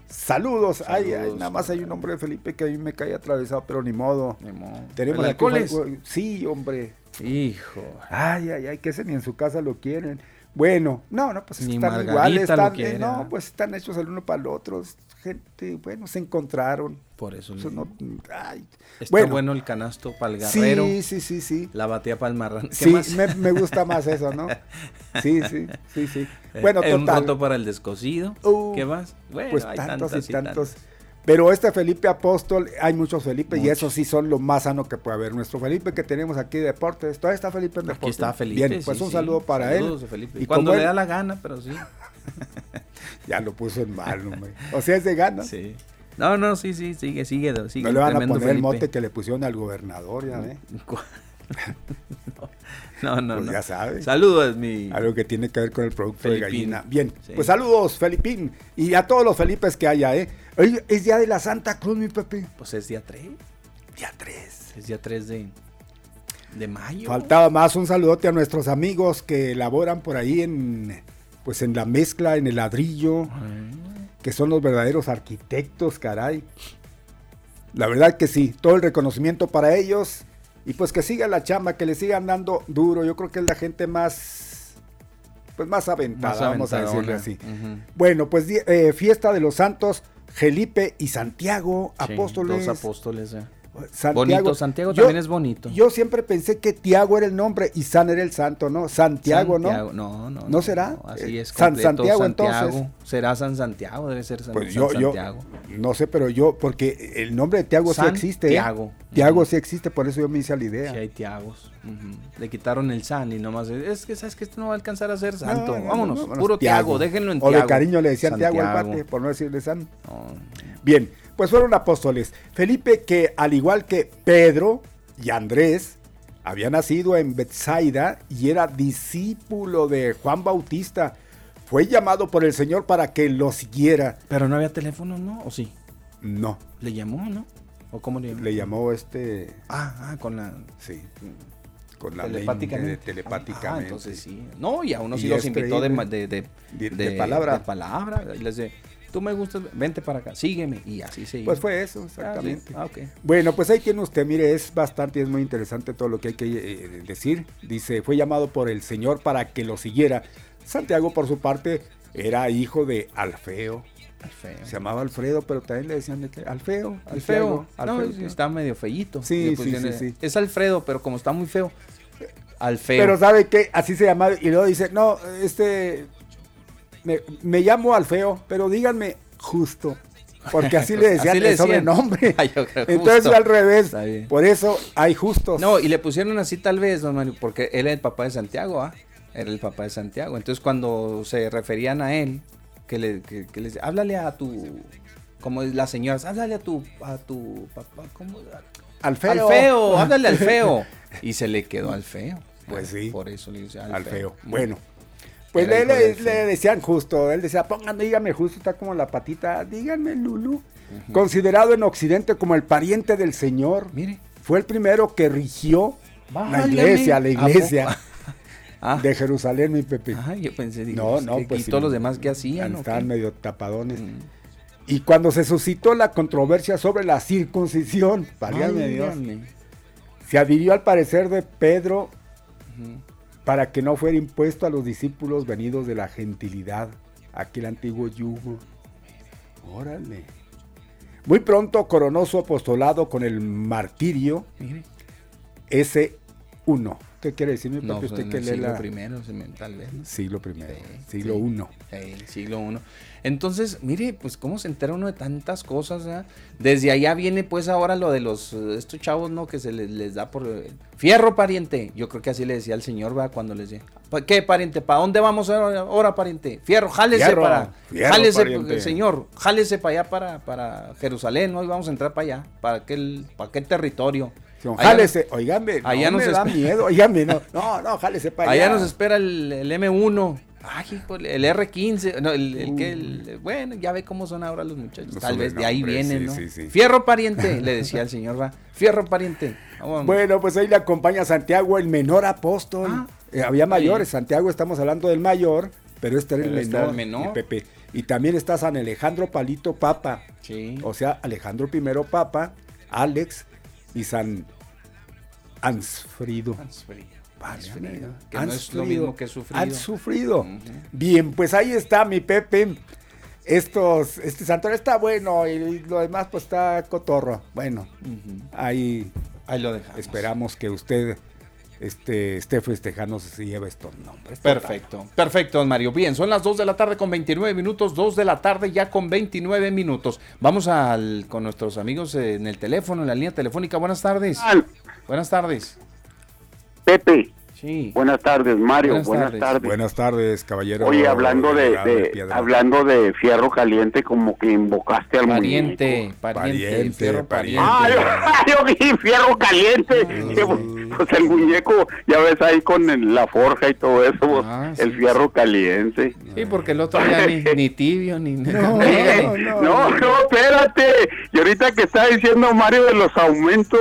saludos. Ay, ay, Saludos, nada más hay un nombre de Felipe que a mí me cae atravesado, pero ni modo. Ni modo. Tenemos ¿El? Sí, hombre. Hijo. Ay, ay, ay, que ese ni en su casa lo quieren. Bueno, no, no, pues Ni están Margarita iguales, están, eh, no, ¿verdad? pues están hechos el uno para el otro. Gente, bueno, se encontraron. Por eso. Eso le- no- ay. Está Bueno. bueno. el canasto para el guerrero. Sí, sí, sí, sí. La batía para el marrano. ¿Qué Sí, más? me, me gusta más eso, ¿no? Sí, sí, sí, sí. Eh, Bueno, eh, Un total. roto para el descosido. Uh, ¿Qué más? Bueno, pues hay tantos y tantos. Pero este Felipe Apóstol, hay muchos Felipe y esos sí son lo más sano que puede haber. Nuestro Felipe que tenemos aquí de deportes, todavía está Felipe en Aquí deportes. está Felipe. Bien, pues sí, un sí. saludo para Saludos él. Felipe. Y Cuando le da la gana, pero sí. Ya lo puso en mal, hombre. O sea, es de gana. Sí. No, no, sí, sí, sigue, sigue. sigue No le van a poner el mote que le pusieron al gobernador, ya ve. No, no, Pues no. ya sabe. Saludos, mi. Algo que tiene que ver con el producto de gallina. Bien, Sí. pues saludos, Felipín. Y a todos los Felipes que haya, ¿eh? Hoy es día de la Santa Cruz, mi Pepe. Pues es día 3. Día 3. Es día 3 de, de mayo. Faltaba más un saludote a nuestros amigos que elaboran por ahí en pues en la mezcla, en el ladrillo, que son los verdaderos arquitectos, caray. La verdad que sí, todo el reconocimiento para ellos y pues que siga la chamba, que le sigan dando duro. Yo creo que es la gente más pues más aventada, Más vamos a decirle así. Bueno, pues eh, fiesta de los santos, Felipe y Santiago, Sí, apóstoles. Dos apóstoles. eh. Santiago. Bonito, Santiago Yo- también es bonito. Yo siempre pensé que Tiago era el nombre y San era el santo, ¿no? Santiago, Santiago, ¿no? No, no. ¿No será? Así Eh, es. San completo, Santiago, Santiago. entonces. Será San Santiago, debe ser San, Pues San yo, Santiago. no sé, pero yo, porque el nombre de Tiago sí existe. ¿eh? Santiago. Tiago sí existe, por eso yo me hice la idea. Sí, hay Tiagos. Le quitaron el San y nomás. Es que sabes que este no va a alcanzar a ser santo. No, no, vámonos, no, vámonos, puro Tiago, déjenlo en O Tiago. de cariño le decían Tiago al pate, por no decirle San. Bien, pues fueron apóstoles. Felipe, que al igual que Pedro y Andrés, había nacido en Bethsaida y era discípulo de Juan Bautista, fue llamado por el Señor para que lo siguiera. Pero no había teléfono, ¿no? ¿O sí? No, ¿Le llamó, no? ¿O cómo le llamó? le llamó este, Ah, ah, con la. sí, con la telepáticamente. mente, telepáticamente. Ah, entonces sí. No, y a unos sí los es invitó de, de, de, De- de palabra. de palabra. Y les dice, tú me gustas, vente para acá, sígueme. Y así se. Pues fue eso, Ah, exactamente. Ah, ok. Bueno, pues ahí tiene usted, mire, es bastante, es muy interesante todo lo que hay que eh, decir. Dice, fue llamado por el Señor para que lo siguiera. Santiago, por su parte, era hijo de Alfeo. Alfeo. Se llamaba Alfredo, pero también le decían de que Alfeo. Alfeo. Alfeo, no, Alfeo. está medio feíto. Sí, sí, sí, sí. Es Alfredo, pero como está muy feo. Alfeo. Pero sabe que así se llamaba y luego dice, no, este, me, me llamo Alfeo, pero díganme justo. Porque así le decían Así le el sobrenombre. Ay, yo creo, Entonces justo. al revés. Por eso hay justos. No, y le pusieron así tal vez, don Mario, porque él era el papá de Santiago, ¿ah? Era el papá de Santiago. Entonces cuando se referían a él, que le, que, que les háblale a tu, como las señoras, háblale a tu, a tu papá, ¿cómo? Al feo. Al feo, háblale al feo. Y se le quedó al feo. Pues sí. Por eso le dice al, al feo. feo. Bueno, pues le, le- decían justo, él decía, pónganme, díganme justo, está como la patita, díganme Lulu. Considerado en Occidente como el pariente del Señor, Mire. fue el primero que rigió la iglesia, la ¿A poco? iglesia Ah. de Jerusalén, mi Pepe. Ay, yo pensé, digo, No, pues, no, ¿qué- pues ¿y sí, todos los demás qué hacían? Estaban qué? medio tapadones. Mm. Y cuando se suscitó la controversia sobre la circuncisión, válgame Dios, se adhirió al parecer de Pedro Ujú. Para que no fuera impuesto a los discípulos venidos de la gentilidad, aquel antiguo yugo. Órale. Muy pronto coronó su apostolado con el martirio Mire. S1. ¿Qué quiere decir, mi No, papi? pues, Usted en que el lee siglo la... primero, tal vez. ¿no? Siglo primero, Sí, siglo. 1. Sí, siglo uno. Entonces, mire, pues cómo se entera uno de tantas cosas, ¿verdad? Desde allá viene pues ahora lo de los, eh, estos chavos, ¿no? Que se les, les da por... eh, Fierro, pariente. Yo creo que así le decía al señor, ¿verdad? Cuando les decía, "¿Pa- ¿qué, pariente? ¿Para dónde vamos ahora, ahora, pariente? Fierro, jálese Fierro, para... fierro, jálese, pariente. señor, jálese para allá, para, para Jerusalén, ¿no? Y vamos a entrar para allá, para aquel, para aquel territorio. Allá- Jálese, oígame, allá no nos me da miedo, oígame, no, no, no, jálese para allá. Allá nos espera el, el M1. Ay, el R15. No, el, el que. el- bueno, ya ve cómo son ahora los muchachos. Tal vez de ahí vienen, sí, ¿no? sí, sí. Fierro pariente, le decía el señor, va. Fierro pariente. Vamos. Bueno, pues ahí le acompaña Santiago, el menor apóstol. Ah. Eh, había mayores. Santiago estamos hablando del mayor, pero este era el este menor. era el menor. mi Pepe. Y también está San Alejandro Palito Papa, Sí. o sea, Alejandro I Papa, Alex y San que no es lo mismo que sufrido. Han sufrido. Bien, pues ahí está mi Pepe. Estos, este santuario está bueno y lo demás pues está cotorro. Bueno, ahí, ahí lo dejamos. Esperamos que usted este, esté festejando si lleva estos nombres. Perfecto, perfecto, don Mario. Bien, son las 2 de la tarde con 29 minutos, 2 de la tarde ya con 29 minutos. Vamos al, con nuestros amigos en el teléfono, en la línea telefónica. Buenas tardes. Buenas tardes. Pepe. Sí. Buenas tardes, Mario. Buenas Buenas, tardes. tardes. Buenas tardes, caballero. Oye, hablando de, de- Piedra. hablando de fierro caliente, como que invocaste al Pariente, muñeco. pariente, fierro pariente. Ah, yo, yo vi fierro caliente. Que, Pues el muñeco, ya ves ahí con el- la forja y todo eso, pues, Ah, el fierro caliente. Sí, porque el otro ya ni, ni tibio, ni... No, no, espérate. Y ahorita que está diciendo Mario de los aumentos,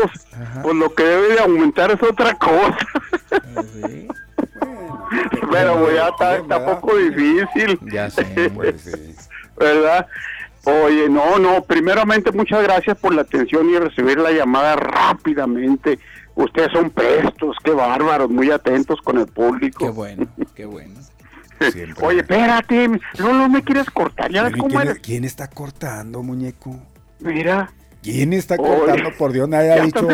pues lo que debe de aumentar es otra cosa. Pero pues, ya está, está poco difícil. Ya sé. ¿Verdad? Oye, no, no, primeramente muchas gracias por la atención y recibir la llamada rápidamente. Ustedes son prestos, qué bárbaros, muy atentos con el público. Qué bueno, qué bueno. Oye, espérate, no, no me quieres cortar, ya cómo ¿quién, eres. quién está cortando, muñeco? Mira. ¿Quién está Oye, cortando? Por Dios, nadie ha dicho.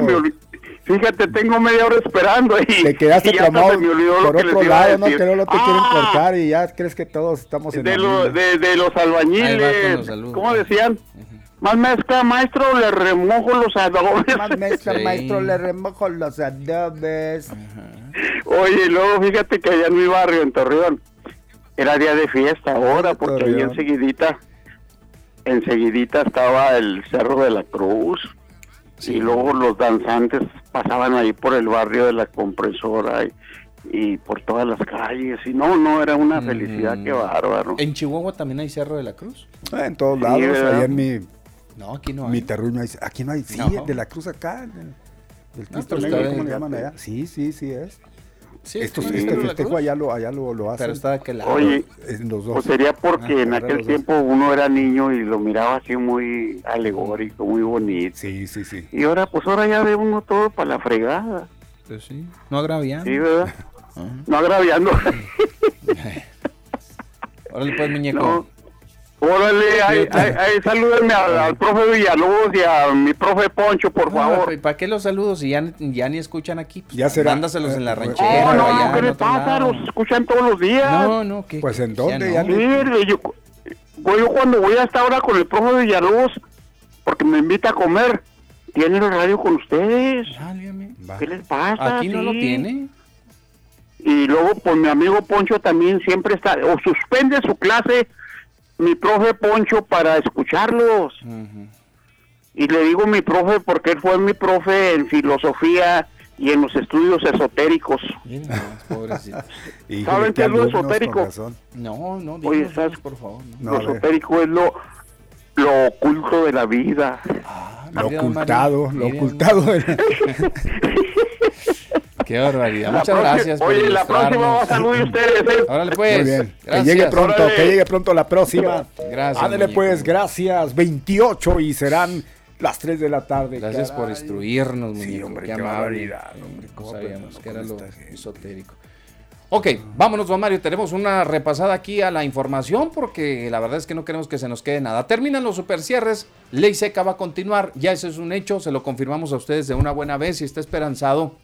Fíjate, tengo media hora esperando y, Te quedaste y traumado se me olvidó lo por que les otro lado, ¿no? Que no lo te quieren Ah, cortar y ya crees que todos estamos en de, lo- de, de los albañiles, los saludos. ¿cómo decían? Más mezcla, maestro, le remojo los adobes. Más maestro, maestro, le remojo los adobes. Oye, y luego fíjate que allá en mi barrio, en Torreón, era día de fiesta ahora, porque ahí enseguidita, enseguidita estaba el Cerro de la Cruz. Y luego los danzantes pasaban ahí por el barrio de la compresora y, y por todas las calles. Y no, no, era una felicidad, qué bárbaro. ¿En Chihuahua también hay Cerro de la Cruz? Ah, en todos Sí, lados, ¿verdad? allá en mi, No, aquí no mi hay. terruño, hay- aquí no hay, sí, No. de la cruz acá, del, del No, Cristo pero Negro, está ¿cómo le bien. llaman allá? Sí, sí, sí es. Sí, Estos, sí, este la festejo allá lo, allá lo, lo hacen. Pero está aquel lado. Oye, En los dos. Pues sería porque Ah, en aquel tiempo uno era niño y lo miraba así muy alegórico, muy bonito. Sí, sí, sí. Y ahora, pues ahora ya ve uno todo para la fregada. Pues sí, no agraviando. Sí, ¿verdad? No agraviando. Órale pues, muñeco. No. Órale, ahí, ahí, ahí salúdenme al, al profe Villalobos y a mi profe Poncho, por favor. ¿Y ¿Para qué los saludos si ya, ya ni escuchan aquí? Pues, Ya será. Mándaselos en la Eh, ranchera. No, o no, allá ¿qué le pasa? lado. Los escuchan todos los días. No, no, ¿qué? Pues en Ya dónde, no. ya no. Sí, yo, yo- yo cuando voy hasta ahora con el profe Villalobos, porque me invita a comer, tiene el radio con ustedes. ¿Qué les pasa? Aquí no lo tiene. Y luego, pues mi amigo Poncho también siempre está, o suspende su clase, mi profe Poncho, para escucharlos. Y le digo mi profe porque él fue mi profe en filosofía y en los estudios esotéricos. ¿Saben qué es lo esotérico? No, no, Oye, ¿sabes? por favor. no. lo esotérico es lo, lo oculto de la vida. Lo Mire, don ocultado, Mario, lo ocultado. Qué barbaridad. La Muchas gracias por Oye, la próxima va a de ustedes. ¿eh? Órale pues. Muy bien. Que llegue pronto, Órale. que llegue pronto la próxima. Gracias, Ándale pues, gracias. 28 y serán las 3 de la tarde. Gracias por instruirnos, muñeco. Sí, hombre, qué barbaridad, hombre, cómo sabíamos que era lo gente. esotérico. Ok, vámonos, don Mario. Tenemos una repasada aquí a la información porque la verdad es que no queremos que se nos quede nada. Terminan los supercierres, ley seca va a continuar, ya eso es un hecho, se lo confirmamos a ustedes de una buena vez y está esperanzado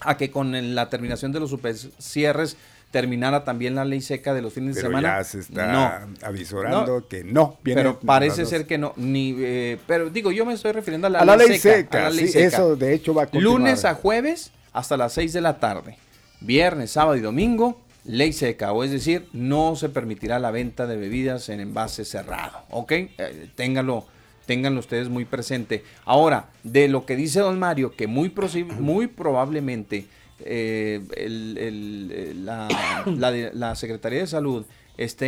a que con la terminación de los supercierres terminara también la ley seca de los fines de semana. ya se está No. avisorando que no. viene Pero parece ser que no, ni, eh, pero digo, yo me estoy refiriendo a la, A la ley seca, seca, a la ley sí, seca. eso de hecho va a continuar. Lunes a jueves hasta las 6 de la tarde. Viernes, sábado y domingo, ley seca, o es decir, no se permitirá la venta de bebidas en envase cerrado, ¿ok? Eh, ténganlo, ténganlo ustedes muy presente. Ahora, de lo que dice don Mario, que muy, muy probablemente eh, el- el- eh, la, la de- la Secretaría de Salud esté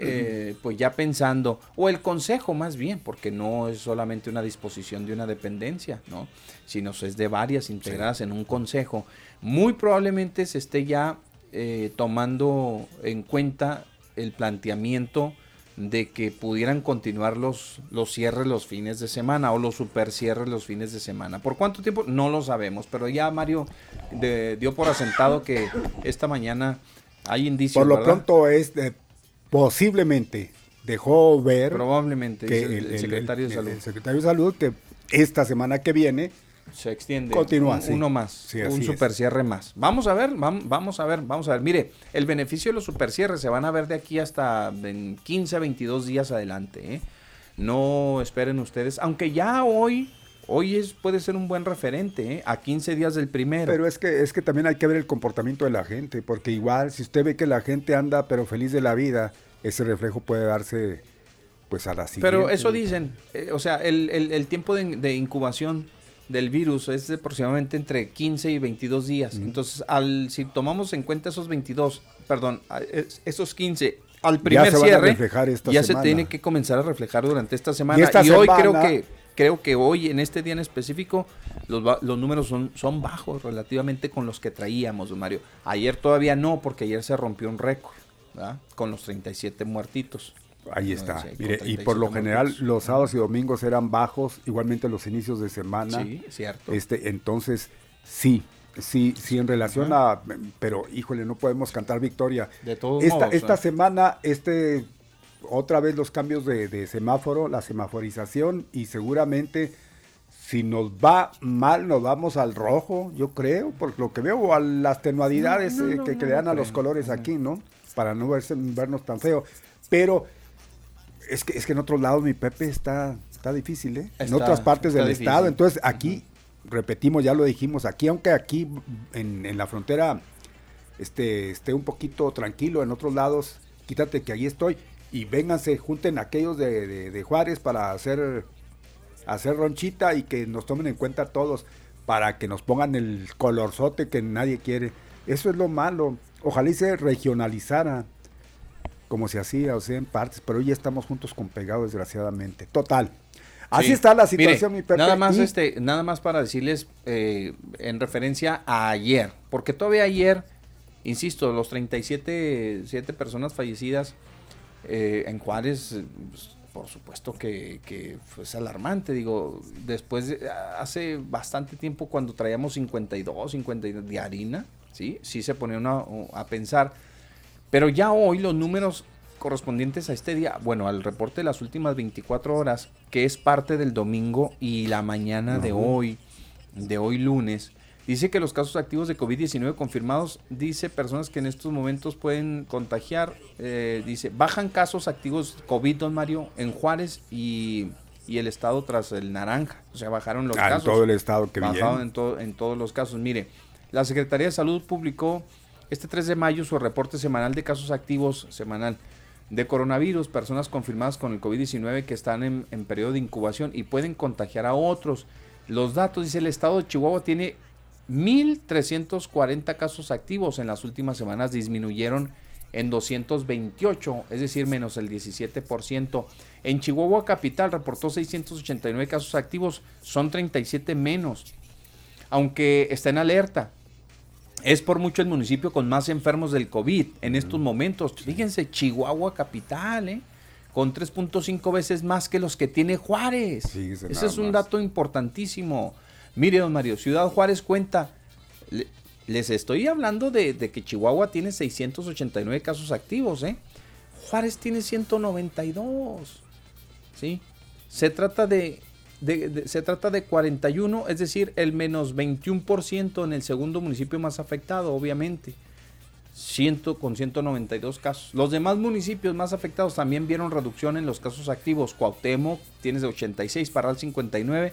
eh, pues ya pensando, o el Consejo más bien, porque no es solamente una disposición de una dependencia, ¿no? sino es de varias integradas en un Consejo, muy probablemente se esté ya eh, tomando en cuenta el planteamiento de que pudieran continuar los, los cierres los fines de semana o los super cierres los fines de semana. ¿Por cuánto tiempo? No lo sabemos, pero ya Mario de- dio por asentado que esta mañana hay indicios. Por lo ¿verdad? pronto es eh, posiblemente dejó ver Probablemente, que el- el secretario de Salud. el secretario de salud que esta semana que viene se extiende. Continúa, un- sí. uno más, Sí, un super cierre más. Vamos a ver, vam- vamos a ver, vamos a ver. Mire, el beneficio de los super cierres se van a ver de aquí hasta en 15, 22 días adelante. ¿eh? No esperen ustedes, aunque ya hoy, hoy es, puede ser un buen referente, ¿eh? a 15 días del primero. Pero es que es que también hay que ver el comportamiento de la gente, porque igual si usted ve que la gente anda pero feliz de la vida, ese reflejo puede darse pues a la siguiente. Pero eso dicen, eh, o sea, el, el- el tiempo de, de incubación del virus es de aproximadamente entre 15 y 22 días. Entonces, al si tomamos en cuenta esos 22, perdón, esos 15 al primer se van a cierre, esta ya semana. se tiene que comenzar a reflejar durante esta semana. Y, esta hoy creo que creo que hoy en este día en específico los, los números son, son bajos relativamente con los que traíamos, don Mario. Ayer todavía no, porque ayer se rompió un récord, ¿verdad? Con los 37 muertitos. Ahí está. Mire, y 37 por lo general los sábados y domingos eran bajos, igualmente los inicios de semana. Sí, cierto. Este, entonces, sí, sí, sí, en relación a, pero híjole, no podemos cantar victoria. De todos esta, modos, esta ¿eh? semana, este, otra vez los cambios de, de semáforo, la semaforización y seguramente si nos va mal nos vamos al rojo, yo creo, por lo que veo, o a las tenuadidades No, no, eh, no, que, que no le dan a creo. los colores aquí, ¿no? Para no verse, vernos tan feo. Pero es que, es que en otros lados mi Pepe está, está difícil, ¿eh? en otras partes del difícil. estado. Entonces aquí, repetimos, ya lo dijimos, aquí, aunque aquí en, en la frontera este, esté un poquito tranquilo, en otros lados, quítate que ahí estoy. Y vénganse, junten aquellos de, de- de Juárez para hacer, hacer ronchita y que nos tomen en cuenta todos, para que nos pongan el colorzote que nadie quiere. Eso es lo malo. Ojalá y se regionalizara como se hacía, o sea, en partes, pero hoy ya estamos juntos con pegados, desgraciadamente. Total. Así Sí. está la Mire, situación, mi Pepe. Nada más, y- este, nada más para decirles eh, en referencia a ayer, porque todavía ayer, insisto, los 37 siete personas fallecidas eh, en Juárez, eh, pues, por supuesto que, que es alarmante. Digo, después, de- hace bastante tiempo cuando traíamos 52, 52 de harina, ¿sí? Sí se ponía uno a pensar. Pero ya hoy los números correspondientes a este día, bueno, al reporte de las últimas 24 horas, que es parte del domingo y la mañana de hoy, de hoy lunes, dice que los casos activos de COVID-19 confirmados, dice personas que en estos momentos pueden contagiar, eh, dice, bajan casos activos COVID, don Mario, en Juárez y, y el estado tras el naranja, o sea, bajaron los Ah, en casos. todo el estado, qué bien. Bajaron en, todo- en todos los casos. Mire, la Secretaría de Salud publicó este 3 de mayo su reporte semanal de casos activos semanal de coronavirus, personas confirmadas con el COVID-19 que están en, en periodo de incubación y pueden contagiar a otros. Los datos, dice el estado de Chihuahua, tiene 1.340 casos activos en las últimas semanas, disminuyeron en 228, es decir, menos el 17%. En Chihuahua Capital reportó 689 casos activos, son 37 menos, aunque está en alerta. Es por mucho el municipio con más enfermos del COVID en estos momentos. Fíjense, Chihuahua Capital, ¿eh? con 3.5 veces más que los que tiene Juárez. Ese es un más. dato importantísimo. Mire, don Mario, Ciudad Juárez cuenta, le- les estoy hablando de, de que Chihuahua tiene 689 casos activos, ¿eh? Juárez tiene 192, ¿sí? Se trata de, se trata de 41, es decir, el menos 21% en el segundo municipio más afectado, obviamente. 100 con 192 casos. Los demás municipios más afectados también vieron reducción en los casos activos. Cuauhtémoc tienes de 86, Parral 59,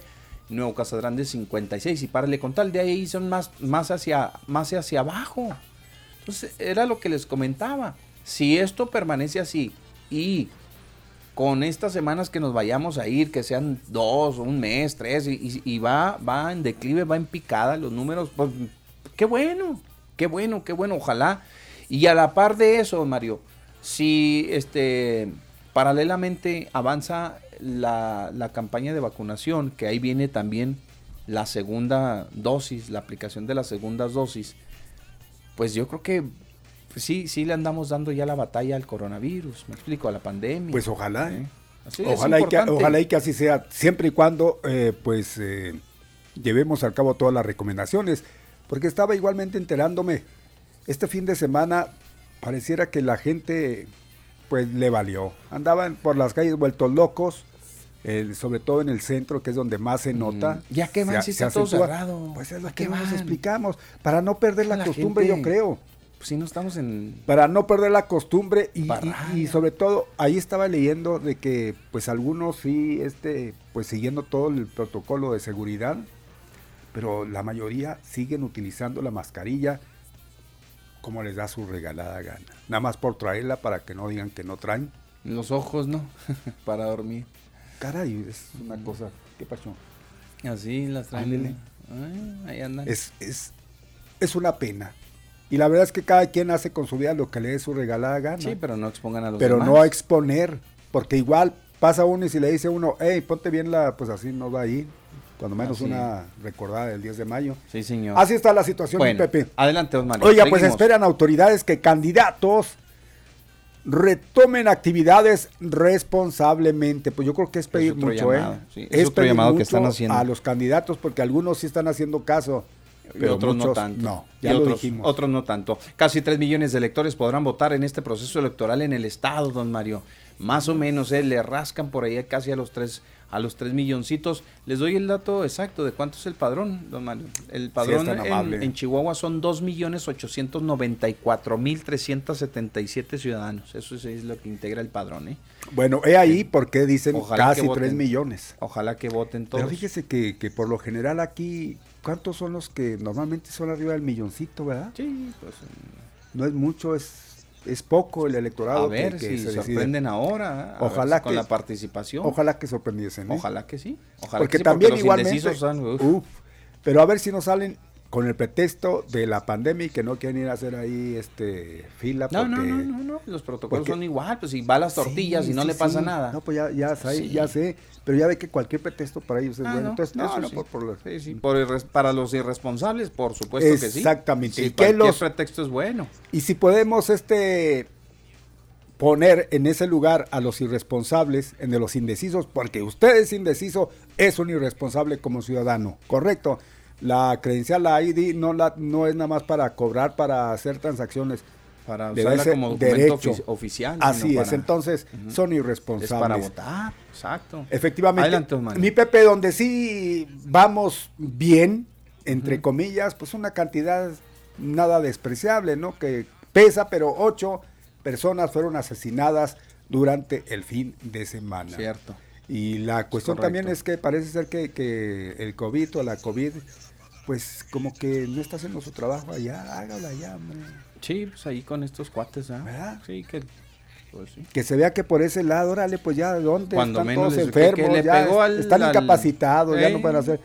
Nuevo Casa Grande 56 y párale con tal de ahí son más, más, hacia, más hacia abajo. Entonces era lo que les comentaba. Si esto permanece así y con estas semanas que nos vayamos a ir, que sean dos, un mes, tres, y, va, va en declive, va en picada, los números, pues qué bueno, qué bueno, qué bueno, ojalá. Y a la par de eso, Mario, si este paralelamente avanza la, la campaña de vacunación, que ahí viene también la segunda dosis, la aplicación de las segundas dosis, pues yo creo que pues sí, sí le andamos dando ya la batalla al coronavirus, me explico, a la pandemia. Pues ojalá, ¿eh? Así es ojalá, y que, importante. ojalá y que así sea, siempre y cuando eh, pues eh, llevemos al cabo todas las recomendaciones, porque estaba igualmente enterándome, este fin de semana pareciera que la gente pues le valió, andaban por las calles vueltos locos, eh, sobre todo en el centro, que es donde más se nota. Mm. ¿Ya qué van se- si se está todo cerrado? Pues es lo ¿A que nos explicamos, para no perder la, La costumbre, gente- yo creo Pues si no estamos en... para no perder la costumbre y, y- Parranda. y sobre todo ahí estaba leyendo de que pues algunos sí este pues siguiendo todo el protocolo de seguridad pero la mayoría siguen utilizando la mascarilla como les da su regalada gana nada más por traerla para que no digan que no traen Los ojos, ¿no? Para dormir. caray es una cosa qué pasó Así las traen. Ay, ahí andan. es es es una pena y la verdad es que cada quien hace con su vida lo que le dé su regalada gana Sí, pero no expongan a los pero demás. no exponer, porque igual pasa uno y si le dice a uno, hey, ponte bien la, pues así no va a ir, cuando menos Así. una recordada del 10 de mayo. Sí, señor. Así está la situación, Bueno, Pepe. adelante, Mario. Oiga, pues esperan autoridades que candidatos retomen actividades responsablemente. Pues yo creo que es pedir mucho, llamado, ¿eh? sí, es otro pedir llamado que mucho están haciendo. A los candidatos, porque algunos sí están haciendo caso, pero otros no tanto. No, Y ya lo otros, dijimos. otros no tanto. Casi 3 millones de electores podrán votar en este proceso electoral en el estado, don Mario. Más o menos, ¿eh? le rascan por ahí casi a los 3 a los 3 milloncitos. Les doy el dato exacto de cuánto es el padrón, don Mario. El padrón en, Chihuahua son 2 millones 894 mil 377 ciudadanos. Eso es, es lo que integra el padrón, ¿eh? Bueno, he ahí porque dicen Ojalá casi voten. 3 millones. Ojalá que voten todos. Pero fíjese que, que por lo general aquí, ¿cuántos son los que normalmente son arriba del milloncito, verdad? Sí, pues No es mucho, es, es poco el electorado. a ver que, que si se decide. sorprenden ahora. a ver Ojalá si con que- la participación. Ojalá que sorprendiesen. ¿eh? Ojalá que sí. Ojalá porque que sí, también los igualmente. son, uf. uf, pero a ver si no salen con el pretexto de la pandemia y que no quieren ir a hacer ahí este fila. No, no, porque- no, no, no, los protocolos porque- son igual, pues si va a las tortillas Sí, y no sí, le pasa sí. nada. No, pues ya, ya, sé, ya sé, pero ya ve que cualquier pretexto para ellos es Ah, bueno. no, Entonces, no, no, por, por lo- Sí, sí, por irres- para los irresponsables, por supuesto que sí. Exactamente. ¿Y los- pretexto es bueno. Y si podemos este poner en ese lugar a los irresponsables, en de los indecisos, porque usted es indeciso, es un irresponsable como ciudadano, correcto. La credencial, la ID, no, la, no es nada más para cobrar, para hacer transacciones. Para usarla ese como documento derecho. ofici- oficial. Así es, para- entonces son Es irresponsables. para votar, exacto. Efectivamente. Adelante. Mi Pepe, donde sí vamos bien, entre comillas, pues una cantidad nada despreciable, ¿no? Que pesa, pero ocho personas fueron asesinadas durante el fin de semana. Cierto. Y la cuestión correcto. también es que parece ser que, que el COVID o la COVID, pues como que no está haciendo su trabajo allá, hágala allá, hombre. Sí, pues ahí con estos cuates, ¿ah? ¿Verdad? Sí, que... Pues sí. Que se vea que por ese lado, órale, pues ya, ¿dónde Cuando están menos todos que- enfermos? le ya pegó al- están al- incapacitados, ya no pueden hacer...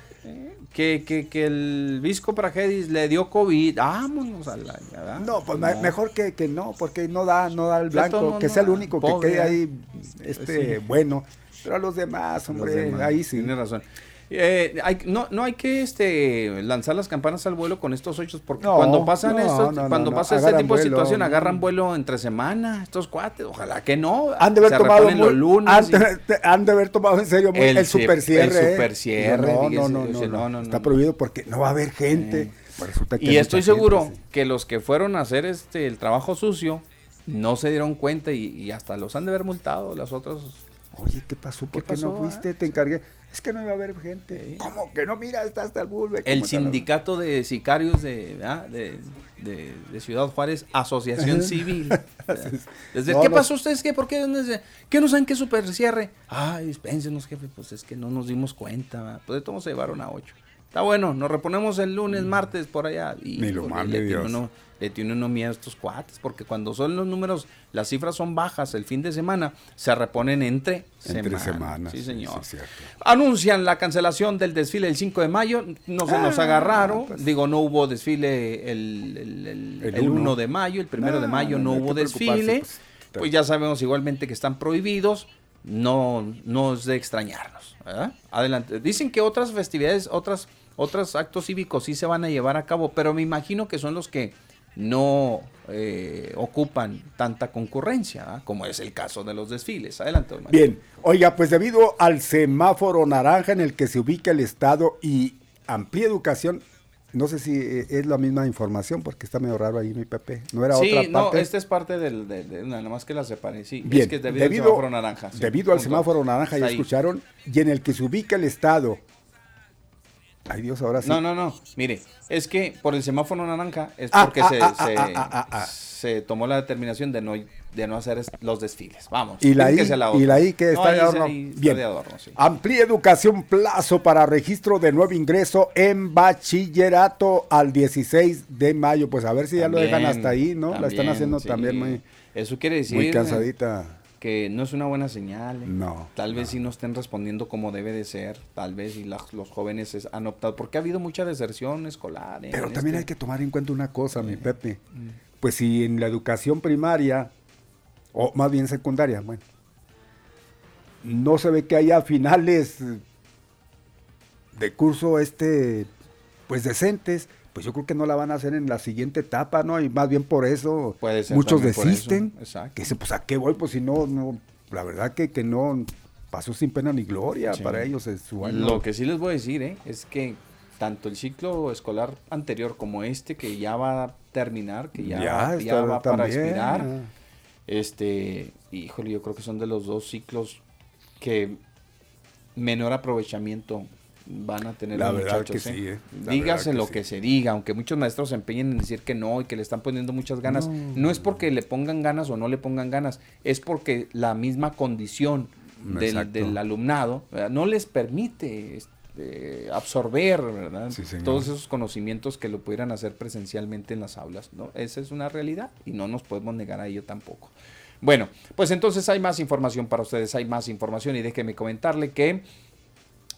Que, que, que el Visco Pragedis le dio COVID. Vámonos a la... No, pues me- mejor que, que no, porque no da, no da el blanco, no, que no sea el único Pobre, que quede ¿eh? ahí este Sí. bueno. Pero a los demás, Los hombre, demás. ahí sí. Tiene razón. Eh, hay- no, no hay que este lanzar las campanas al vuelo con estos hechos porque No, cuando pasan no, estos, no, cuando pasa este tipo de vuelo. situación agarran vuelo entre semana estos cuates ojalá que no Han de haber se tomado muy- los lunes han, y- de, han de haber tomado en serio el, El super ci- cierre. el ¿eh? supercierre, No, no, no, no, Está prohibido porque no va a haber gente. Te- que y estoy gente, seguro sí. que los que fueron a hacer este el trabajo sucio no se dieron cuenta y, y hasta los han de haber multado las otras Oye, ¿qué pasó? ¿Por qué, pasó, no fuiste? Te encargué. Es que no iba a haber gente. ¿Cómo que no? Mira, está hasta el bulbe. el ¿Cómo está la- sindicato de sicarios de, de, de- de Ciudad Juárez, Asociación Civil. Desde, No, ¿Qué pasó ustedes? ¿Qué? ¿Por qué? ¿Dónde se- ¿Qué no saben qué super cierre? Ay, dispénsenos, jefe, pues es que no nos dimos cuenta. Pues de todos se llevaron a ocho. Está bueno, nos reponemos el lunes, martes, por allá. Y, Mm. Ni lo le tiene Dios. Le tiene uno miedo a estos cuates, porque cuando son los números, las cifras son bajas el fin de semana, se reponen entre, Entre semanas. semanas, Sí, señor. sí. Anuncian la cancelación del desfile el 5 de mayo. No se nos Ah, agarraron. pues. Digo, no hubo desfile el, el, el- El el uno. 1 de mayo, el 1 de No, mayo no, hubo desfile. pues, Pues, ya sabemos igualmente que están prohibidos. No, no es de extrañarnos. ¿verdad? Adelante. Dicen que otras festividades, otras, otros actos cívicos sí se van a llevar a cabo, pero me imagino que son los que no eh, ocupan tanta concurrencia, ¿ah? como es el caso de los desfiles. Adelante, Mario. Bien, oiga, pues debido al semáforo naranja en el que se ubica el Estado y amplia educación, no sé si eh, es la misma información porque está medio raro ahí mi Pepe. No era sí, otra no, parte. esta es parte del, de, de- nada más que la separé, sí. Bien, es que es debido, al semáforo naranja. sí. debido al semáforo naranja, ya ahí. escucharon, y en el que se ubica el Estado. Ay Dios, ahora sí. No, no, no. Mire, es que por el semáforo naranja es Ah, porque ah, se, ah, se, se tomó la determinación de no, de no hacer los desfiles. Vamos. Y la I, bríquese la y otra. la I que está de adorno. Bien. de adorno, sí. Amplía educación plazo para registro de nuevo ingreso en bachillerato al 16 de mayo. Pues a ver si ya lo dejan También, hasta ahí, ¿no? la están también, haciendo sí. también muy, Eso quiere decir muy cansadita. Que no es una buena señal. ¿eh? No. Tal vez si no estén respondiendo como debe de ser. Tal vez si los jóvenes es- han optado. Porque ha habido mucha deserción escolar. ¿eh? Pero en también este- hay que tomar en cuenta una cosa, mi Pepe. Pues si en la educación primaria, o más bien secundaria, bueno, no se ve que haya finales de curso este, pues decentes, pues yo creo que no la van a hacer en la siguiente etapa, ¿no? Y más bien por eso Puede ser muchos eso, desisten. exacto. Que dicen, pues a qué voy, pues si no, no, la verdad que, que no pasó sin pena ni gloria Sí. para ellos en su año. Lo que sí les voy a decir, ¿eh? es que tanto el ciclo escolar anterior como este, que ya va a terminar, que ya, Ya, va- ya para expirar, este, híjole, yo creo que son de los dos ciclos que menor aprovechamiento van a tener La los verdad muchachos. que ¿eh? sí, ¿eh? La Dígase verdad que lo sí. que se diga, aunque muchos maestros se empeñen en decir que no y que le están poniendo muchas ganas, No. no, es porque le pongan ganas o no le pongan ganas, es porque la misma condición del, alumnado ¿verdad? no les permite este, absorber ¿verdad? Sí, señor. todos esos conocimientos que lo pudieran hacer presencialmente en las aulas. ¿no? Esa es una realidad y no nos podemos negar a ello tampoco. Bueno, pues entonces hay más información para ustedes, hay más información y déjeme comentarle que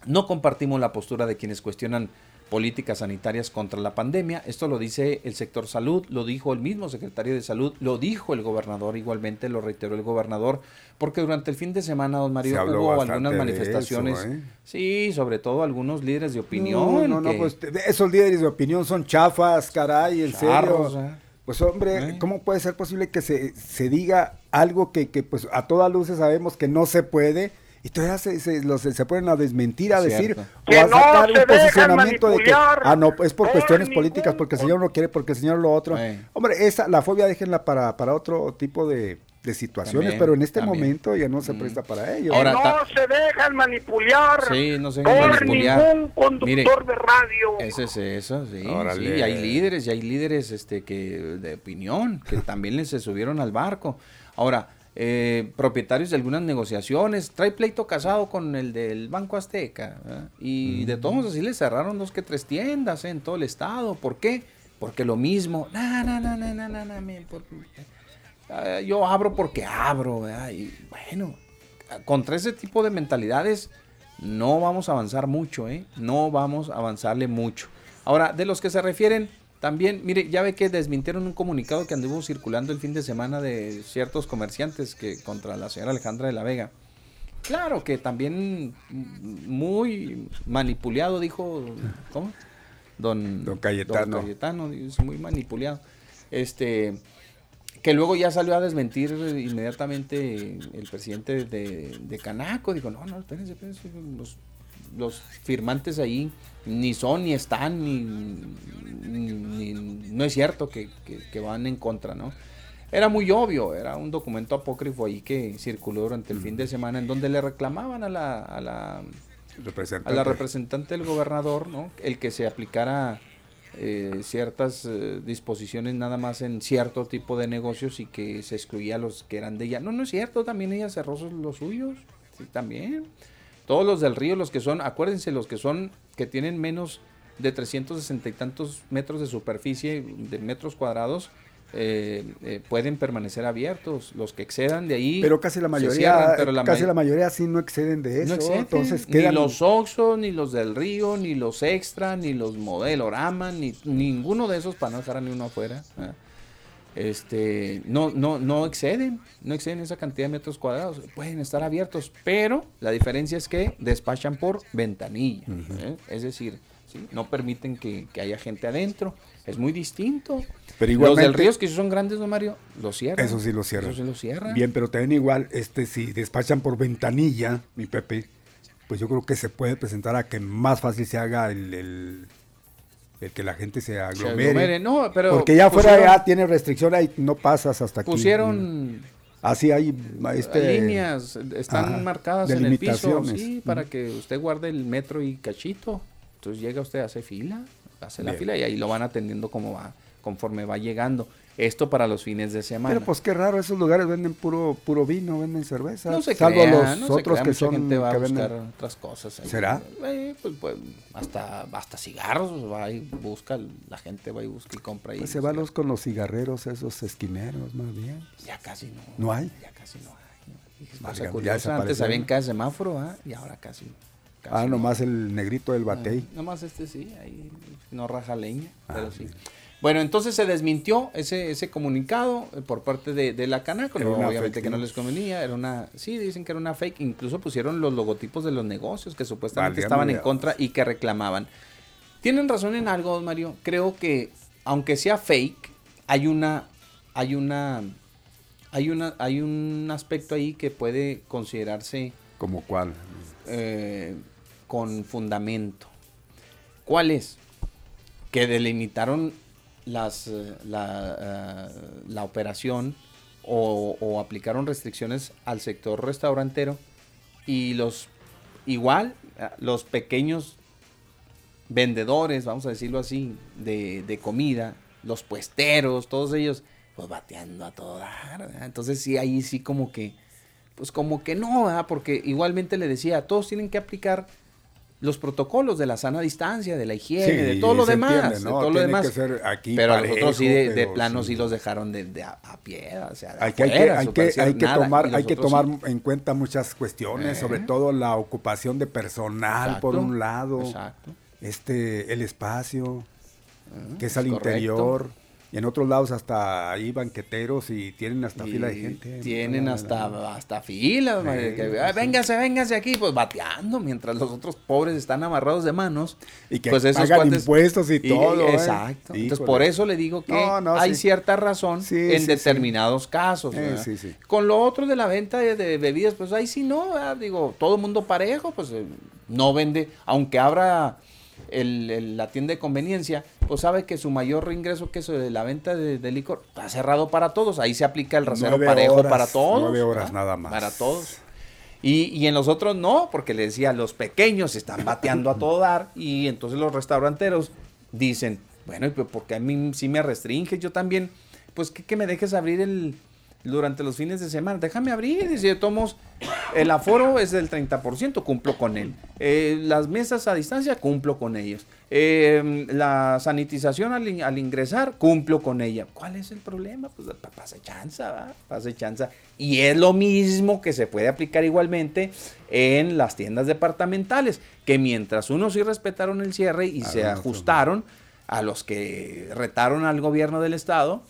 no compartimos la postura de quienes cuestionan políticas sanitarias contra la pandemia. Esto lo dice el sector salud, lo dijo el mismo secretario de salud, lo dijo el gobernador igualmente, lo reiteró el gobernador, porque durante el fin de semana, don Mario, hubo algunas manifestaciones. eso, ¿eh? Sí, sobre todo algunos líderes de opinión. No, no, no, pues esos líderes de opinión son chafas, caray, en Charros, serio. ¿eh? Pues hombre, ¿cómo puede ser posible que se, se diga algo que, que, pues a todas luces sabemos que no se puede y todavía se, se, los- se ponen a desmentir, a decir Cierto. o Que a sacar un posicionamiento de que, ah, no, es por por cuestiones ningún políticas, porque el señor no quiere, porque el señor lo otro. Hombre, esa, la fobia déjenla para, para otro tipo de, de situaciones, También, pero en este también. momento ya no se presta para ello. Ahora, no ta- se dejan manipular Sí, no se dejan por manipular. ningún conductor Mire, de radio. Ese es eso, sí. Sí, y hay líderes, y hay líderes este, que, de opinión que también les se subieron al barco. Ahora, eh, propietarios de algunas negociaciones, trae pleito casado con el del Banco Azteca. ¿verdad? Y de todos modos así le cerraron dos que tres tiendas ¿eh? en todo el estado. ¿Por qué? Porque lo mismo. No, no, no, no, no, no, no, men, por- ah, yo abro porque abro. ¿verdad? Y bueno, contra ese tipo de mentalidades no vamos a avanzar mucho, ¿eh? No vamos a avanzarle mucho. Ahora, de los que se refieren, también, mire, ya ve que desmintieron un comunicado que anduvo circulando el fin de semana de ciertos comerciantes que contra la señora Alejandra de la Vega. Claro que también muy manipulado, dijo, ¿cómo? Don, Don Cayetano. Don Cayetano, es muy manipulado. Este, que luego ya salió a desmentir inmediatamente el presidente de, de Canaco. Dijo, no, no, espérense, espérense, los, los firmantes ahí ni son, ni están, ni, ni- ni- no es cierto que, que- que van en contra, ¿no? Era muy obvio, era un documento apócrifo ahí que circuló durante el fin de semana en donde le reclamaban a la, a la, a Representante. la representante del gobernador, ¿no? El que se aplicara eh, ciertas eh, disposiciones nada más en cierto tipo de negocios y que se excluía a los que eran de ella. No, no es cierto, también ella cerró los suyos, sí, también. Todos los del río, los que son, acuérdense, los que son, que tienen menos de 360 y tantos metros de superficie, de metros cuadrados, eh, eh, pueden permanecer abiertos. Los que excedan de ahí. Pero casi la mayoría, cierran, pero la casi may- la mayoría sí no exceden de eso. no exceden, entonces ni quedan los Oxxo, ni los del Río, ni los Extra, ni los Modelorama, ni ninguno de esos para no dejar a ni uno afuera. ¿ah? Este, no, no, no exceden, no exceden esa cantidad de metros cuadrados. Pueden estar abiertos, pero la diferencia es que despachan por ventanilla. ¿eh? Es decir, ¿sí? No permiten que, que haya gente adentro. Es muy distinto. Pero Los igualmente- del Ríos, que son grandes, don Mario, los cierran. Eso sí lo cierran. Eso sí lo cierran. Bien, pero también igual, este, si despachan por ventanilla, mi Pepe, pues yo creo que se puede presentar a que más fácil se haga el, el, el que la gente se aglomere. aglomere. No, pero Porque ya afuera ya tiene restricción, ahí no pasas hasta aquí. Pusieron Así hay este, líneas, están marcadas en el piso, sí, para que usted guarde el metro y cachito. Entonces llega usted, hace fila, hace la fila y ahí lo van atendiendo como va, conforme va llegando. Esto para los fines de semana. Pero pues qué raro, esos lugares venden puro puro vino, venden cerveza. no se salvo crea, los no se otros crea, que mucha son gente va a buscar venden. otras cosas. ahí. ¿Será? Eh, pues, pues, hasta, hasta cigarros va y busca, la gente va y busca y compra ahí. Pues se va los con los cigarreros, esos esquineros, más bien. Ya casi no. ¿No hay? Ya casi no hay. Curiosa, antes había en cada semáforo, ¿ah? y ahora casi. casi Ah, no. nomás el negrito del batey. Ah, nomás este sí, ahí no raja leña, Ah, pero sí. Bueno, entonces se desmintió ese, ese comunicado eh, por parte de, de la Canaco, obviamente que no les convenía, era una, sí, dicen que era una fake, incluso pusieron los logotipos de los negocios que supuestamente estaban en contra y que reclamaban. Tienen razón en algo, Mario, creo que aunque sea fake, hay una, hay una, hay una, hay un aspecto ahí que puede considerarse ¿Como cuál? eh, con fundamento. ¿Cuál es? Que delimitaron las, eh, la, eh, la operación o, aplicaron restricciones al sector restaurantero y los igual eh, los pequeños vendedores, vamos a decirlo así, de, de comida, los puesteros, todos ellos, pues bateando a todo dar. Entonces sí, ahí sí como que, pues como que no, porque igualmente le decía, todos tienen que aplicar los protocolos de la sana distancia, de la higiene, Sí, de todo lo demás, entiende, de ¿no? todo lo demás. que ser aquí pero a los parejo, otros sí de, de plano sí. sí los dejaron de, de a, a pie, o sea, Hay que, hay que, afuera, hay que, hay tomar, hay que tomar sí. en cuenta muchas cuestiones, Eh. sobre todo la ocupación de personal por un lado, exacto. este, el espacio, que es al correcto. interior, y en otros lados hasta hay banqueteros y tienen hasta fila de Y gente. Tienen hasta, hasta filas, Sí, que. "Ah, véngase, véngase aquí, pues bateando, mientras los otros pobres están amarrados de manos. Y que pues esos pagan cuates- impuestos y todo, ¿eh? Exacto. Entonces, por eso le digo que No, no, hay sí. cierta razón Sí, en determinados casos. ¿verdad? sí, sí. Con lo otro de la venta de, de bebidas, pues ahí sí no, ¿verdad? digo, todo mundo parejo, pues eh, no vende, aunque abra el- el- la tienda de conveniencia, pues sabe que su mayor ingreso que es de la venta de, de licor está cerrado para todos, ahí se aplica el rasero parejo horas, para todos. nueve horas ¿verdad? nada más. Para todos. Y, y en los otros no, porque le decía, los pequeños están bateando a todo dar y entonces los restauranteros dicen, bueno, porque a mí sí me restringe, yo también, pues que, que me dejes abrir el durante los fines de semana, déjame abrir, y si tomos el aforo es del 30%, cumplo con él. Eh, las mesas a distancia, cumplo con ellos. Eh, la sanitización al, in- al ingresar, cumplo con ella. ¿Cuál es el problema? Pues pa- pase chanza, ¿va? Pase chanza. Y es lo mismo que se puede aplicar igualmente en las tiendas departamentales, que mientras unos sí respetaron el cierre y se ajustaron a los que retaron al gobierno del estado,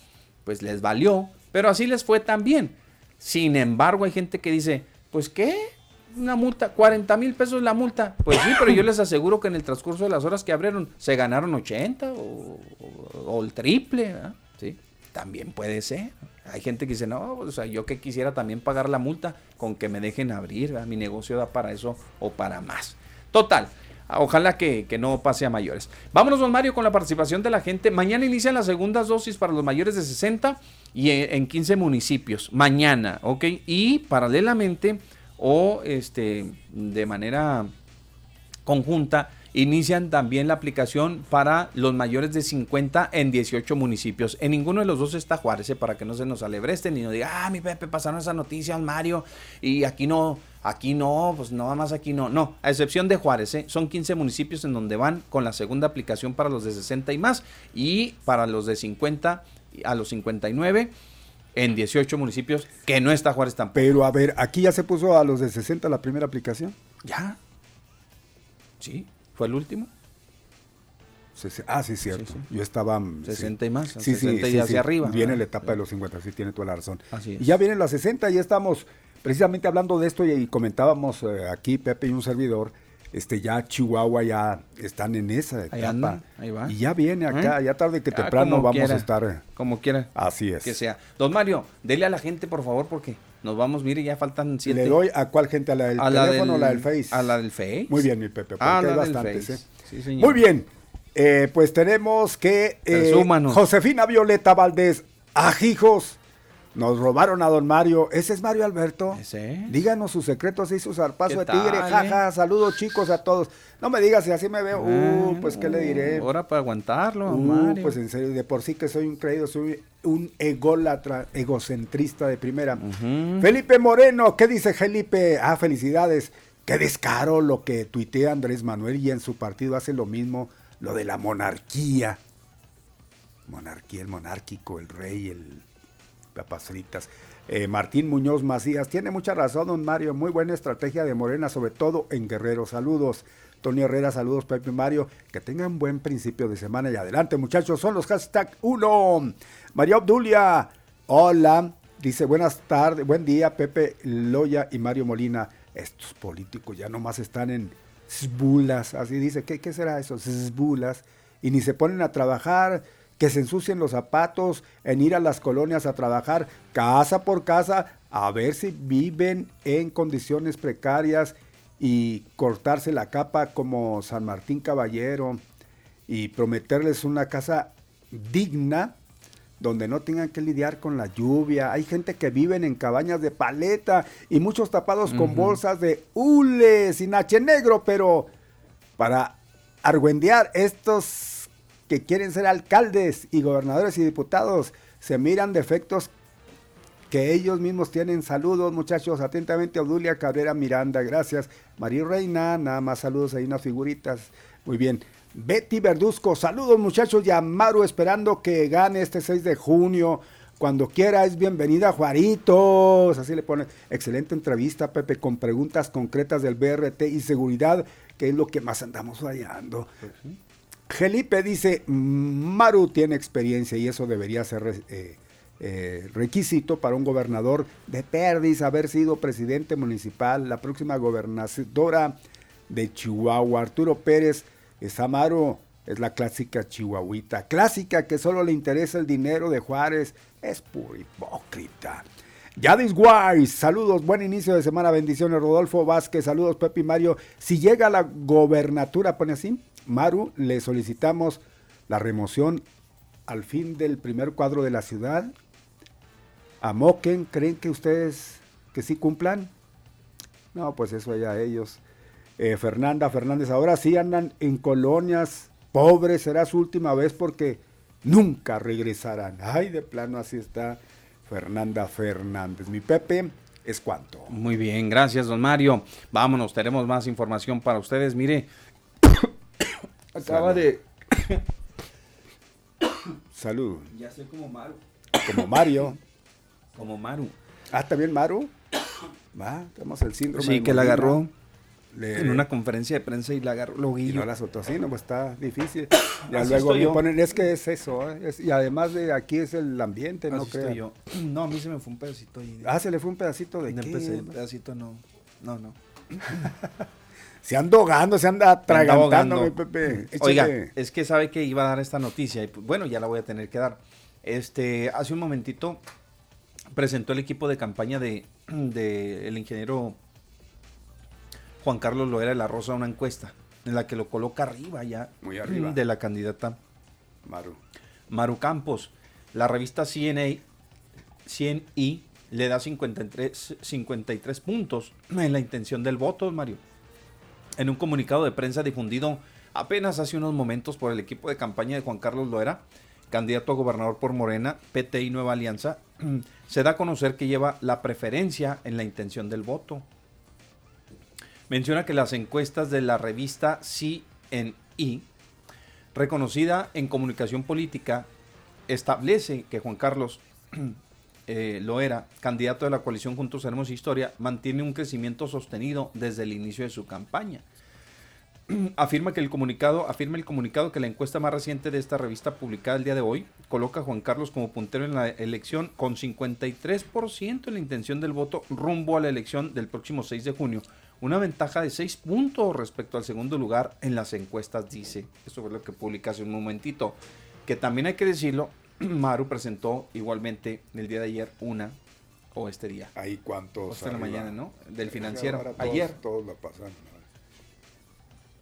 pues les valió, pero así les fue también. Sin embargo, hay gente que dice, pues qué, una multa, 40 mil pesos la multa. Pues sí, pero yo les aseguro que en el transcurso de las horas que abrieron se ganaron 80 o, o- o el triple, ¿verdad? ¿sí? También puede ser. Hay gente que dice, no, o sea, yo que quisiera también pagar la multa con que me dejen abrir, ¿verdad? mi negocio da para eso o para más. Total, ojalá que, que no pase a mayores. Vámonos, don Mario, con la participación de la gente. Mañana inician las segundas dosis para los mayores de 60 y en, en 15 municipios. Mañana, ¿ok? Y paralelamente o este de manera conjunta inician también la aplicación para los mayores de 50 en 18 municipios. En ninguno de los dos está Juárez, ¿eh? para que no se nos alebresten y no diga, ah, mi Pepe, pasaron esa noticia, Mario, y aquí no, aquí no, pues nada más aquí no. No, a excepción de Juárez, ¿eh? son 15 municipios en donde van con la segunda aplicación para los de 60 y más, y para los de 50 a los 59 en 18 municipios, que no está Juárez tampoco. Pero a ver, aquí ya se puso a los de 60 la primera aplicación. Ya. Sí, fue el último. Ah, sí, cierto. Yo estaba... mm, 60 y más, Sí, sí, 60 y hacia arriba, Viene ¿verdad? la etapa de los 50, sí, tiene toda la razón. Así es. Y ya vienen las 60, ya estamos precisamente hablando de esto y, y comentábamos eh, aquí, Pepe y un servidor, este ya Chihuahua ya están en esa Ahí etapa. anda, ahí va. Y ya viene acá, ¿Eh? ya tarde que Ah, temprano vamos quiera, a estar. Como quiera. Así es. Que sea. Don Mario, dele a la gente, por favor, porque nos vamos, mire, ya faltan siete. ¿Le doy a cuál gente? ¿A la del A teléfono o la del Face? a la del Face. Muy bien, mi Pepe, porque Ah, hay la del bastantes. ¿eh? Sí, señor. Muy bien. Eh, pues tenemos que eh. Josefina Violeta Valdés, ajijos, nos robaron a don Mario. ¿Ese es Mario Alberto? Díganos sus secretos y su zarpazo ¿Qué de tigre, jaja, saludos chicos a todos. No me digas si así me veo, uh, pues qué le diré. Ahora para aguantarlo, Uh, Mario. pues en serio, de por sí que soy un creído, soy un ególatra, egocentrista de primera. Felipe Moreno, ¿qué dice Felipe? Ah, felicidades. Qué descaro lo que tuitea Andrés Manuel y en su partido hace lo mismo, lo de la monarquía. Monarquía, el monárquico, el rey, el papas fritas. Eh, Martín Muñoz Macías, tiene mucha razón, don Mario, muy buena estrategia de Morena, sobre todo en Guerrero. Saludos. Tony Herrera, saludos, Pepe Mario. Que tengan buen principio de semana y adelante, muchachos. Son los hashtag 1. María Obdulia, hola. Dice, buenas tardes, buen día, Pepe Loya y Mario Molina. Estos políticos ya nomás están en sbulas, así dice. ¿Qué, qué será eso? Sbulas. Y ni se ponen a trabajar, que se ensucien los zapatos, en ir a las colonias a trabajar, casa por casa, a ver si viven en condiciones precarias y cortarse la capa como San Martín Caballero y prometerles una casa digna donde no tengan que lidiar con la lluvia. Hay gente que viven en cabañas de paleta y muchos tapados con bolsas de hule sin H negro, pero para argüendear estos que quieren ser alcaldes y gobernadores y diputados se miran defectos que ellos mismos tienen. Saludos, muchachos. Atentamente, Obdulia Cabrera Miranda. Gracias. María Reina, nada más saludos. Hay unas figuritas. Muy bien. Betty Verduzco, saludos, muchachos. Y a Maru, esperando que gane este 6 de junio. Cuando quiera es bienvenida, Juaritos. Así le pone. Excelente entrevista, Pepe, con preguntas concretas del BRT y seguridad, que es lo que más andamos fallando. Felipe dice, Maru tiene experiencia y eso debería ser eh, eh, requisito para un gobernador de Perdis, haber sido presidente municipal, la próxima gobernadora de Chihuahua, Arturo Pérez, es Maru, es la clásica chihuahuita, clásica que solo le interesa el dinero de Juárez, es puro hipócrita. Yadis Wise, saludos, buen inicio de semana, bendiciones. Rodolfo Vázquez, saludos, Pepe y Mario. Si llega la gobernatura, pone así, Maru, le solicitamos la remoción al fin del primer cuadro de la ciudad. A Moquen, ¿creen que ustedes que sí cumplan? No, pues eso ya ellos. Eh, Fernanda Fernández, ahora sí andan en colonias pobres, será su última vez porque nunca regresarán. Ay, de plano así está Fernanda Fernández. Mi Pepe, ¿es cuánto? Muy bien, gracias, don Mario. Vámonos, tenemos más información para ustedes. Mire, acaba de. Salud. Ya soy como Maru. Como Mario. Como Maru. Ah, ¿también Maru? Va, tenemos el síndrome. Sí, de que la agarró Le- en una conferencia de prensa y la agarró Y Loguillo. no la soltó así, no, pues está difícil. Ya Así luego me ponen, es que es eso, ¿eh? Es- y además de aquí es el ambiente, no creo. yo. No, a mí se me fue un pedacito ahí. Ah, se le fue un pedacito de No qué? empecé, un pedacito no. No, no. Se anda ahogando, se anda atragantando, ahogando. mi Pepe. Oiga, es que sabe que iba a dar esta noticia y bueno, ya la voy a tener que dar. Este, hace un momentito presentó el equipo de campaña de, de el ingeniero Juan Carlos Loera de la Rosa una encuesta en la que lo coloca arriba ya Muy arriba. de la candidata Maru. Maru Campos. La revista CNA 100i le da 53, 53 puntos en la intención del voto, Mario. En un comunicado de prensa difundido apenas hace unos momentos por el equipo de campaña de Juan Carlos Loera, candidato a gobernador por Morena, PT y Nueva Alianza, se da a conocer que lleva la preferencia en la intención del voto. Menciona que las encuestas de la revista CNI, reconocida en comunicación política, establece que Juan Carlos eh, Loera, candidato de la coalición Juntos Haremos Historia, mantiene un crecimiento sostenido desde el inicio de su campaña. afirma que el comunicado, afirma el comunicado que la encuesta más reciente de esta revista publicada el día de hoy coloca a Juan Carlos como puntero en la elección con 53% en la intención del voto rumbo a la elección del próximo 6 de junio. Una ventaja de 6 puntos respecto al segundo lugar en las encuestas, dice. Eso fue lo que publica hace un momentito. Que también hay que decirlo, Maru presentó igualmente el día de ayer una o este día. Ahí cuántos. Hasta la mañana, ¿no? Del financiero. todos- Ayer. Todos la pasan.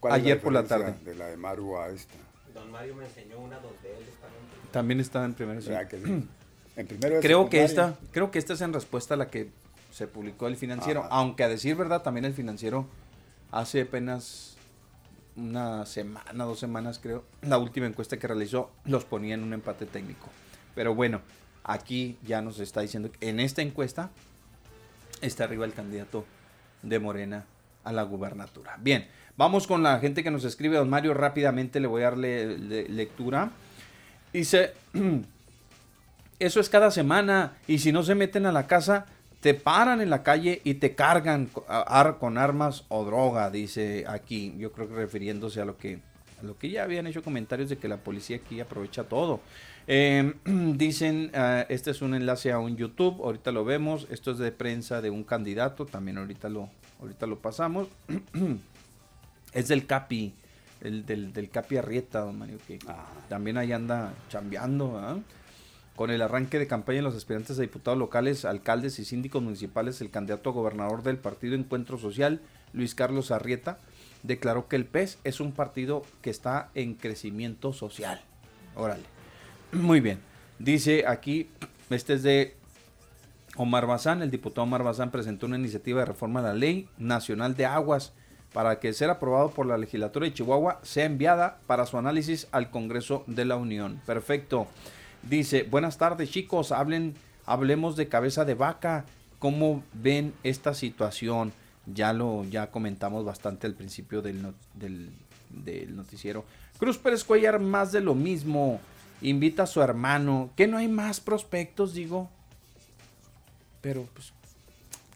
¿Cuál es Ayer por la tarde. De la de Maru a esta. Don Mario me enseñó una donde él está en También está en primero. sí. ¿Verdad que sí? En primero creo que esta, creo que esta es en respuesta a la que se publicó el financiero, Ajá. aunque a decir verdad también el financiero hace apenas una semana, dos semanas creo, la última encuesta que realizó los ponía en un empate técnico. Pero bueno, aquí ya nos está diciendo que en esta encuesta está arriba el candidato de Morena a la gubernatura. Bien, vamos con la gente que nos escribe, don Mario, rápidamente le voy a darle le- lectura. Dice, eso es cada semana y si no se meten a la casa, te paran en la calle y te cargan con armas o droga, dice aquí. Yo creo que refiriéndose a lo que, a lo que ya habían hecho comentarios de que la policía aquí aprovecha todo. Eh, dicen, ah, este es un enlace a un YouTube, ahorita lo vemos. Esto es de prensa de un candidato, también ahorita lo, ahorita lo pasamos. es del Capi, el del, del Capi Arrieta, don Mario, que también ahí anda chambeando, ¿ah? Con el arranque de campaña de los aspirantes a diputados locales, alcaldes y síndicos municipales, el candidato a gobernador del partido Encuentro Social, Luis Carlos Arrieta, declaró que el PES es un partido que está en crecimiento social. Órale. Muy bien. Dice aquí, este es de Omar Bazán, el diputado Omar Bazán presentó una iniciativa de reforma a la Ley Nacional de Aguas para que ser aprobado por la legislatura de Chihuahua sea enviada para su análisis al Congreso de la Unión. Perfecto. Dice, buenas tardes chicos, hablen, hablemos de cabeza de vaca. ¿Cómo ven esta situación? Ya lo, ya comentamos bastante al principio del, del, del noticiero. Cruz Pérez Cuellar, más de lo mismo. Invita a su hermano. ¿Que no hay más prospectos, digo? Pero, pues,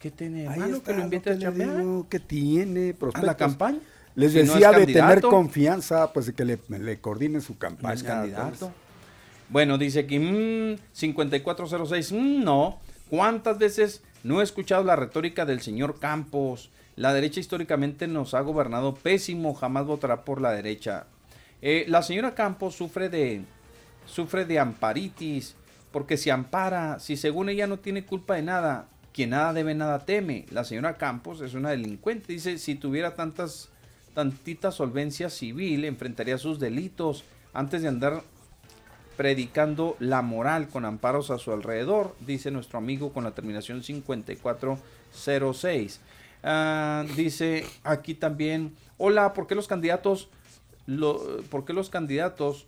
¿qué tiene hermano está, que lo invite a chambear? que tiene ¿A prospectos. la campaña? Les Si no es decía de tener confianza, pues de que le, le coordine su campaña. No es candidato. entonces, Bueno, dice aquí, mm, 5406, mm, no. ¿Cuántas veces no he escuchado la retórica del señor Campos? La derecha históricamente nos ha gobernado pésimo, jamás votará por la derecha. Eh, la señora Campos sufre de, sufre de amparitis, porque se ampara, si según ella no tiene culpa de nada, quien nada debe, nada teme. La señora Campos es una delincuente, dice, si tuviera tantas, tantita solvencia civil, enfrentaría sus delitos antes de andar predicando la moral con amparos a su alrededor, dice nuestro amigo con la terminación 5406. Ah, dice aquí también, hola, ¿por qué los candidatos, por qué los candidatos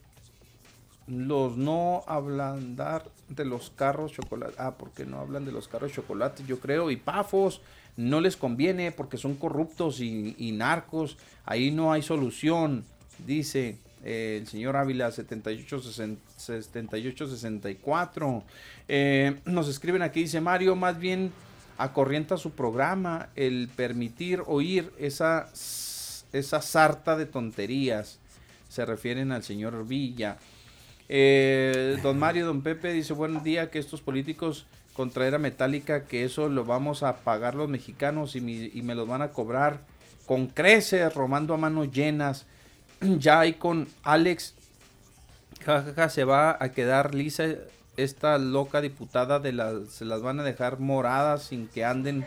los no ablandar de los carros chocolate? Ah, porque no hablan de los carros chocolate, yo creo, y pafos, no les conviene porque son corruptos y, y narcos, ahí no hay solución, dice eh, el señor Ávila 7864. Eh, nos escriben aquí, dice Mario, más bien acorrienta su programa el permitir oír esa, esa sarta de tonterías. Se refieren al señor Villa. Eh, don Mario, don Pepe dice, buen día, que estos políticos contra era metálica, que eso lo vamos a pagar los mexicanos y, y me los van a cobrar con creces, romando a manos llenas. Ya hay con Alex, jajaja, se va a quedar lisa esta loca diputada, de las, se las van a dejar moradas sin que anden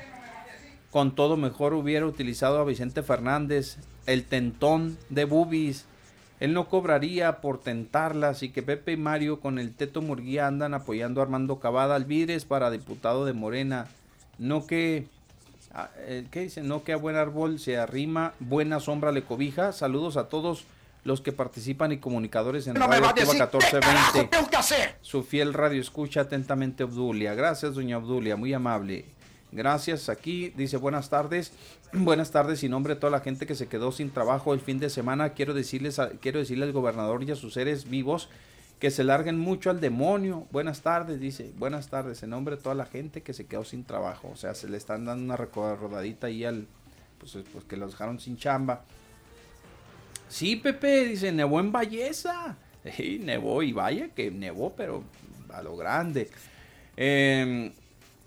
con todo mejor hubiera utilizado a Vicente Fernández, el tentón de bubis. Él no cobraría por tentarlas y que Pepe y Mario con el Teto Murguía andan apoyando a Armando Cavada Alvírez para diputado de Morena. No que, ¿qué dice? No que a buen árbol se arrima, buena sombra le cobija. Saludos a todos los que participan y comunicadores en No Radio va a Activa decir qué 1420. carajo tengo que hacer. Su fiel radio escucha atentamente Obdulia. Gracias, doña Obdulia, muy amable. Gracias, aquí dice buenas tardes. Buenas tardes y nombre de toda la gente que se quedó sin trabajo el fin de semana. Quiero decirles, a- quiero decirle al gobernador y a sus seres vivos que se larguen mucho al demonio. Buenas tardes, dice. Buenas tardes, en nombre de toda la gente que se quedó sin trabajo. O sea, se le están dando una rodadita ahí al, pues, pues que los dejaron sin chamba. Sí, Pepe, dice, nevó en Valleza. Sí, nevó y vaya que nevó, pero a lo grande. Eh,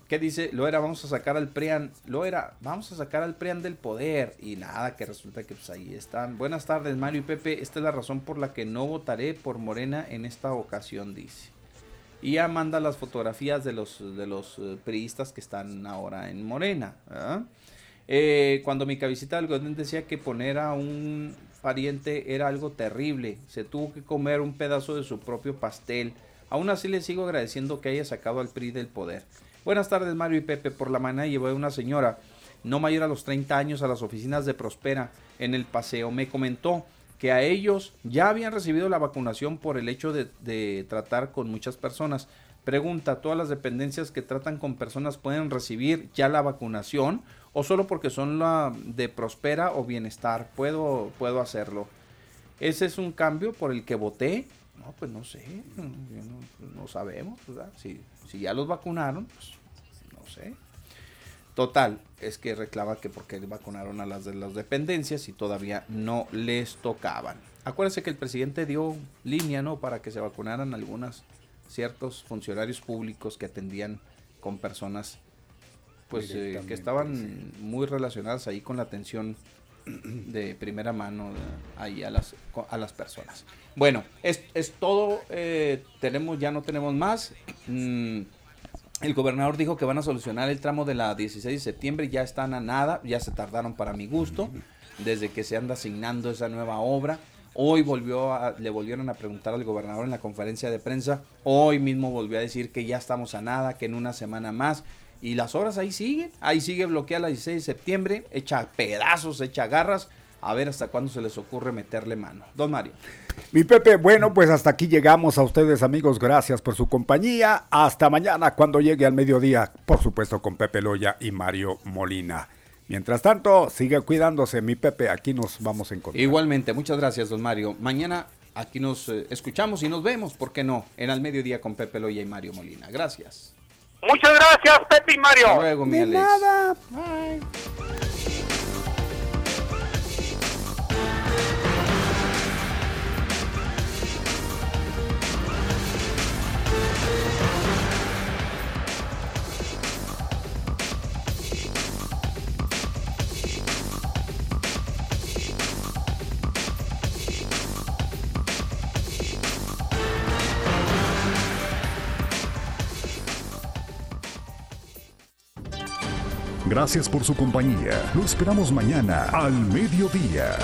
¿Qué dice? Lo era, vamos a sacar al PRIAN. Lo era, vamos a sacar al PRIAN del poder. Y nada, que resulta que pues ahí están. Buenas tardes, Mario y Pepe. Esta es la razón por la que no votaré por Morena en esta ocasión, dice. Y ya manda las fotografías de los, de los eh, priistas que están ahora en Morena. Eh, cuando mi cabecita del Godín decía que poner a un pariente era algo terrible. Se tuvo que comer un pedazo de su propio pastel. Aún así le sigo agradeciendo que haya sacado al PRI del poder. Buenas tardes, Mario y Pepe. Por la mañana llevé una señora, no mayor a los 30 años, a las oficinas de Prospera en el paseo. Me comentó que a ellos ya habían recibido la vacunación por el hecho de, tratar con muchas personas. Pregunta, ¿todas las dependencias que tratan con personas pueden recibir ya la vacunación o solo porque son la de Prospera o Bienestar? ¿Puedo, puedo hacerlo? Ese es un cambio por el que voté. No, pues no sé, no, sabemos. Si, si ya los vacunaron, pues no sé. Total, es que reclama que porque vacunaron a las de las dependencias y todavía no les tocaban. Acuérdense que el presidente dio línea, ¿no? Para que se vacunaran algunas ciertos funcionarios públicos que atendían con personas pues eh, que estaban muy relacionadas ahí con la atención de primera mano de, ahí a las, a las personas. Bueno, es, es todo, eh, tenemos, ya no tenemos más. Mm, el gobernador dijo que van a solucionar el tramo de la 16 de septiembre, ya están a nada, ya se tardaron para mi gusto, desde que se anda asignando esa nueva obra. Hoy volvió a, le volvieron a preguntar al gobernador en la conferencia de prensa. Hoy mismo volvió a decir que ya estamos a nada, que en una semana más. Y las horas ahí siguen. Ahí sigue bloqueada la 16 de septiembre, hecha pedazos, hecha garras. A ver hasta cuándo se les ocurre meterle mano. Don Mario. Mi Pepe, bueno, pues hasta aquí llegamos a ustedes amigos, gracias por su compañía. Hasta mañana cuando llegue al mediodía, por supuesto con Pepe Loya y Mario Molina. Mientras tanto, sigue cuidándose, mi Pepe, aquí nos vamos a encontrar. Igualmente, muchas gracias, don Mario. Mañana aquí nos eh, escuchamos y nos vemos, ¿por qué no? En al mediodía con Pepe Loya y Mario Molina. Gracias. Muchas gracias, Pepe y Mario. Hasta luego, mi De Alex. nada. Gracias por su compañía. Lo esperamos mañana al mediodía.